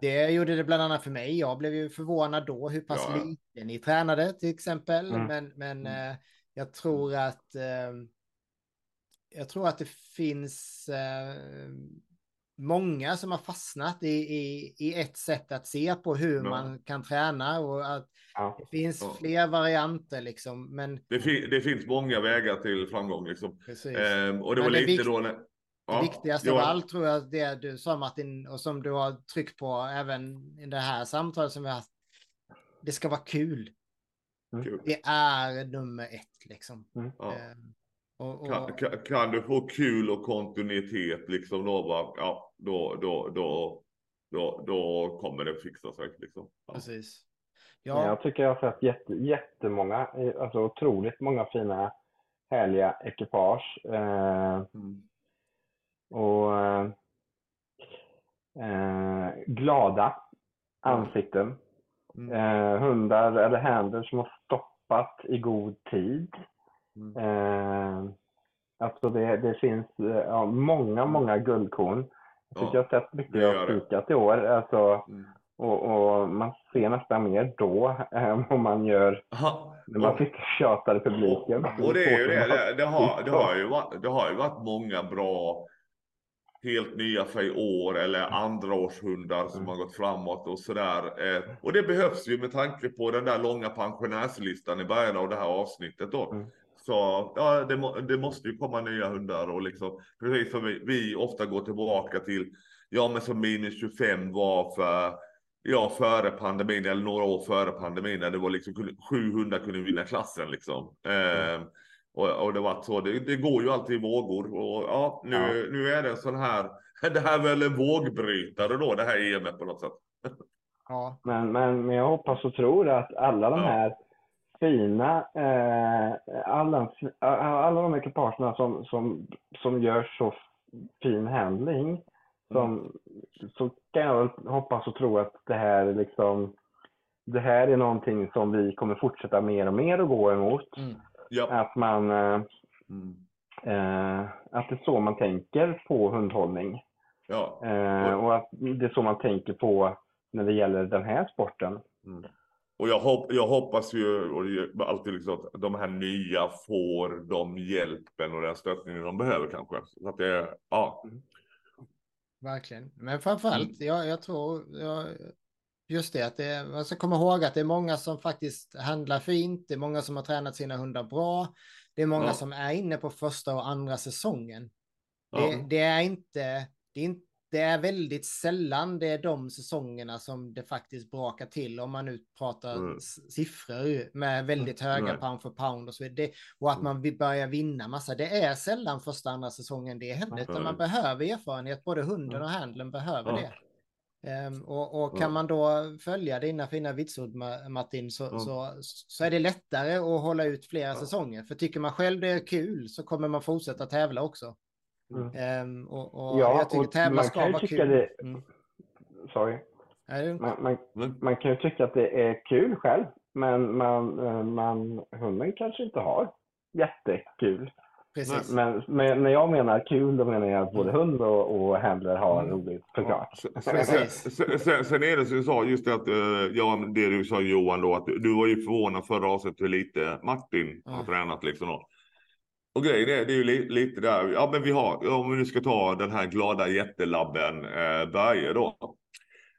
det gjorde det bland annat för mig. Jag blev ju förvånad då hur pass Ja, lite ni tränade till exempel. Mm. Men, men Mm. jag tror att jag tror att det finns eh, många som har fastnat i, i, i ett sätt att se på hur Ja. man kan träna och att Ja. det finns Ja. fler varianter liksom. Men Det, fi, det finns många vägar till framgång liksom. precis. Eh, och det Men var det lite då när... Det viktigaste av allt tror jag det du sa Martin och som du har tryckt på även i det här samtalet som vi har haft. Det ska vara kul. Kul. Det är nummer ett liksom. Ja. Eh, och, och, Kan, kan, kan du få kul och kontinuitet liksom då, va? ja, då, då, då, då, då kommer det fixa sig liksom. Ja. Precis. Ja. Jag tycker jag har sett jätte, jättemånga, alltså otroligt många fina härliga ekipage. Eh, mm. Och eh, glada ansikten. Mm. Eh, hundar eller händer som har stoppat i god tid. Mm. Eh, alltså det, det finns ja, många, många guldkorn. Jag tycker ja, jag har sett mycket har kikat i år. Alltså, mm. och, och, man ser nästan mer då än vad man gör Aha. när man sitter och tjatar i publiken. Och, och det är ju det. Det, det, har, det, har ju varit, det har ju varit många bra helt nya för i år eller andraårshundar som mm. har gått framåt och sådär. Eh, och det behövs ju med tanke på den där långa pensionärslistan i början av det här avsnittet då. Mm. Så ja, det, må, det, måste ju komma nya hundar och liksom precis som vi, vi ofta går tillbaka till. Ja, men som minus 25 var för ja, före pandemin eller några år före pandemin när det var liksom 700 kunde vinna klassen liksom. Mm. Eh, och, och det var så. Det, det, går ju alltid i vågor och ja, nu, ja. nu är det en sån här. Det här är väl en vågbrytare då, det här EMet på något sätt. Ja. Men, men, men jag hoppas och tror att alla de här fina, eh, alla, alla de ekipagerna som, som, som gör så fin handling, som, mm. så kan jag hoppas och tro att det här liksom, det här är någonting som vi kommer fortsätta mer och mer att gå emot. Mm. Yep. Att man, eh, mm. eh, att det är så man tänker på hundhållning. Ja. Eh, och att det är så man tänker på när det gäller den här sporten. Mm. Och jag, hopp, jag hoppas ju och alltid liksom att de här nya får de hjälpen och den stöttningen de behöver kanske. Så att det, ja. Mm. Verkligen. Men framförallt, mm. jag, jag tror, jag, just det, att det, man ska komma ihåg att det är många som faktiskt handlar fint. Det är många som har tränat sina hundar bra. Det är många ja. som är inne på första och andra säsongen. Ja. Det, det, är inte, det är inte det är väldigt sällan det är de säsongerna som det faktiskt brakar till om man nu pratar mm. siffror med väldigt höga Nej. pound för pound och så vidare. och att man börjar vinna massa. Det är sällan första andra säsongen det händer, utan man behöver erfarenhet. Både hunden och handeln behöver det. Um, och, och, kan man då följa dina fina vitsord Martin så, mm. så, så är det lättare att hålla ut flera säsonger. För tycker man själv det är kul så kommer man fortsätta tävla också. Mm. Um, och, och ja, jag tycker tävla ska vara kul. Det... Mm. Sorry. Man, man, man, kan ju tycka att det är kul själv, men man, eh, man, hunden kanske inte har jättekul. Precis. Men, men när jag menar kul, då menar jag att både mm. hund och, och handler har mm. roligt såklart. Ja. Sen, sen, sen, sen, är det som du sa, just det att, eh, ja, det du sa Johan då, att du var ju förvånad förra avsnittet hur lite Martin har tränat liksom. Då. Och grejen är, det är ju li, lite där, ja men vi har, om vi nu ska ta den här glada jättelabben eh, Berge då.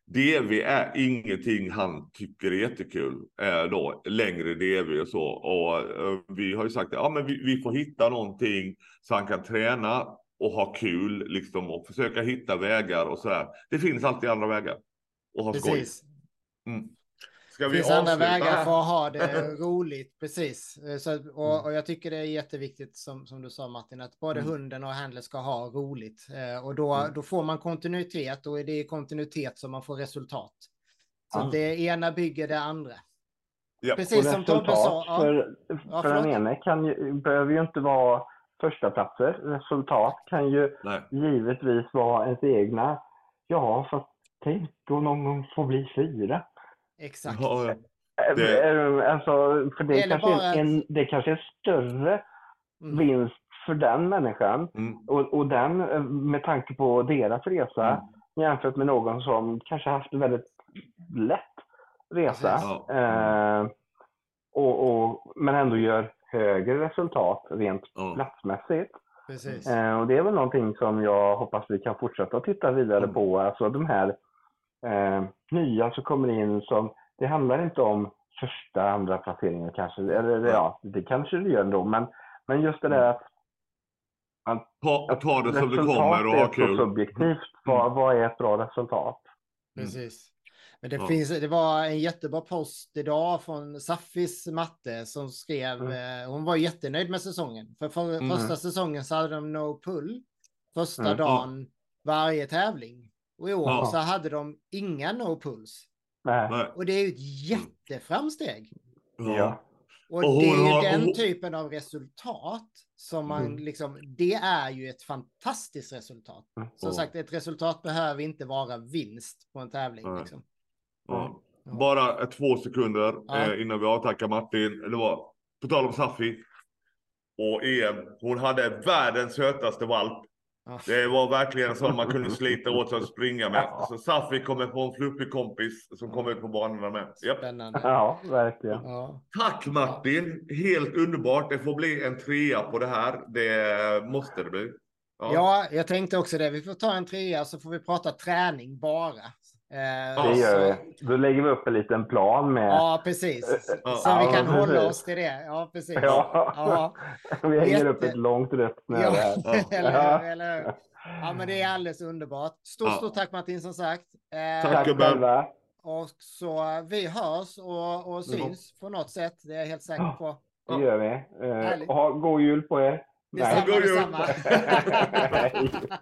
DV är ingenting han tycker är jättekul eh, då, längre DV och så. Och eh, vi har ju sagt att ja, men vi, vi, får hitta någonting så han kan träna och ha kul liksom och försöka hitta vägar och så här. Det finns alltid andra vägar och ha Precis. skoj. Mm. Ska det finns andra vägar för att ha det roligt, precis. Eh, så, och, mm. och, jag tycker det är jätteviktigt, som, som du sa Martin, att både mm. hunden och handlet ska ha roligt. Eh, och då, mm. då får man kontinuitet och det är kontinuitet som man får resultat. Så mm. det ena bygger det andra. Ja. Precis som Tobbe sa. För, ja, för den ene kan ju, behöver ju inte vara första platser. Resultat kan ju Nej. givetvis vara ens egna. Ja, fast tänk då någon gång få bli fyra. Exakt. Ja, det... Eh, alltså, för det, Eller kanske bara... en, det kanske är större mm. vinst för den människan mm. och, och den eh, med tanke på deras resa mm. jämfört med någon som kanske haft en väldigt lätt resa. Ja. Eh, och, och, men ändå gör högre resultat rent ja. platsmässigt. Eh, och det är väl någonting som jag hoppas vi kan fortsätta att titta vidare mm. på. Alltså de här eh, nya som kommer in som, det handlar inte om första, andra placeringar kanske, eller ja, det kanske det gör ändå, men, men just det där mm. att att, ta, ta det som det kommer och ha kul. är så subjektivt. Mm. Vad, vad är ett bra resultat? Precis. Men det, ja. finns, det var en jättebra post idag från Saffis matte som skrev, mm. eh, hon var jättenöjd med säsongen. För, för mm. första säsongen så hade de no pull första mm. dagen varje tävling. Och i år ja. så hade de inga no pulls. Nej. Och det är ju ett jätteframsteg. Ja. Och, Och det är ju har- den hon- typen av resultat som man Mm. liksom, det är ju ett fantastiskt resultat. Mm. Som sagt, ett resultat behöver inte vara vinst på en tävling. Liksom. Ja. Ja. Bara två sekunder Ja. eh, innan vi avtackar Martin. Det var på tal om Safi och EM. Hon hade världens sötaste valp. Ja. Det var verkligen så man kunde slita åt sig och springa med. Så Safi kommer få en fluffig kompis som kommer ut på banorna med. Japp. Spännande. ja, verkligen. Ja. Tack Martin! Helt underbart. Det får bli en trea på det här. Det måste det bli. ja, jag tänkte också det. Vi får ta en trea så får vi prata träning bara. Eh, Det så- gör vi. Då lägger vi upp en liten plan med... Ja, precis. Ja. Så vi kan hålla oss till det. Ja, precis. Ja. Ja. Vi hänger upp Jätte- ett långt rött snöre Ja, eller hur? Eller hur? Ja, men det är alldeles underbart. Stort, stort tack Martin som sagt. Eh, Tack. Gubben. Och så vi hörs och, och syns på något sätt. Det är jag helt säker på. Det gör vi. Eh, Härligt. ha, god jul på er. Detsamma, God jul. detsamma.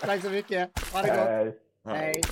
Tack så mycket. Ha det gott. Hej. Hej.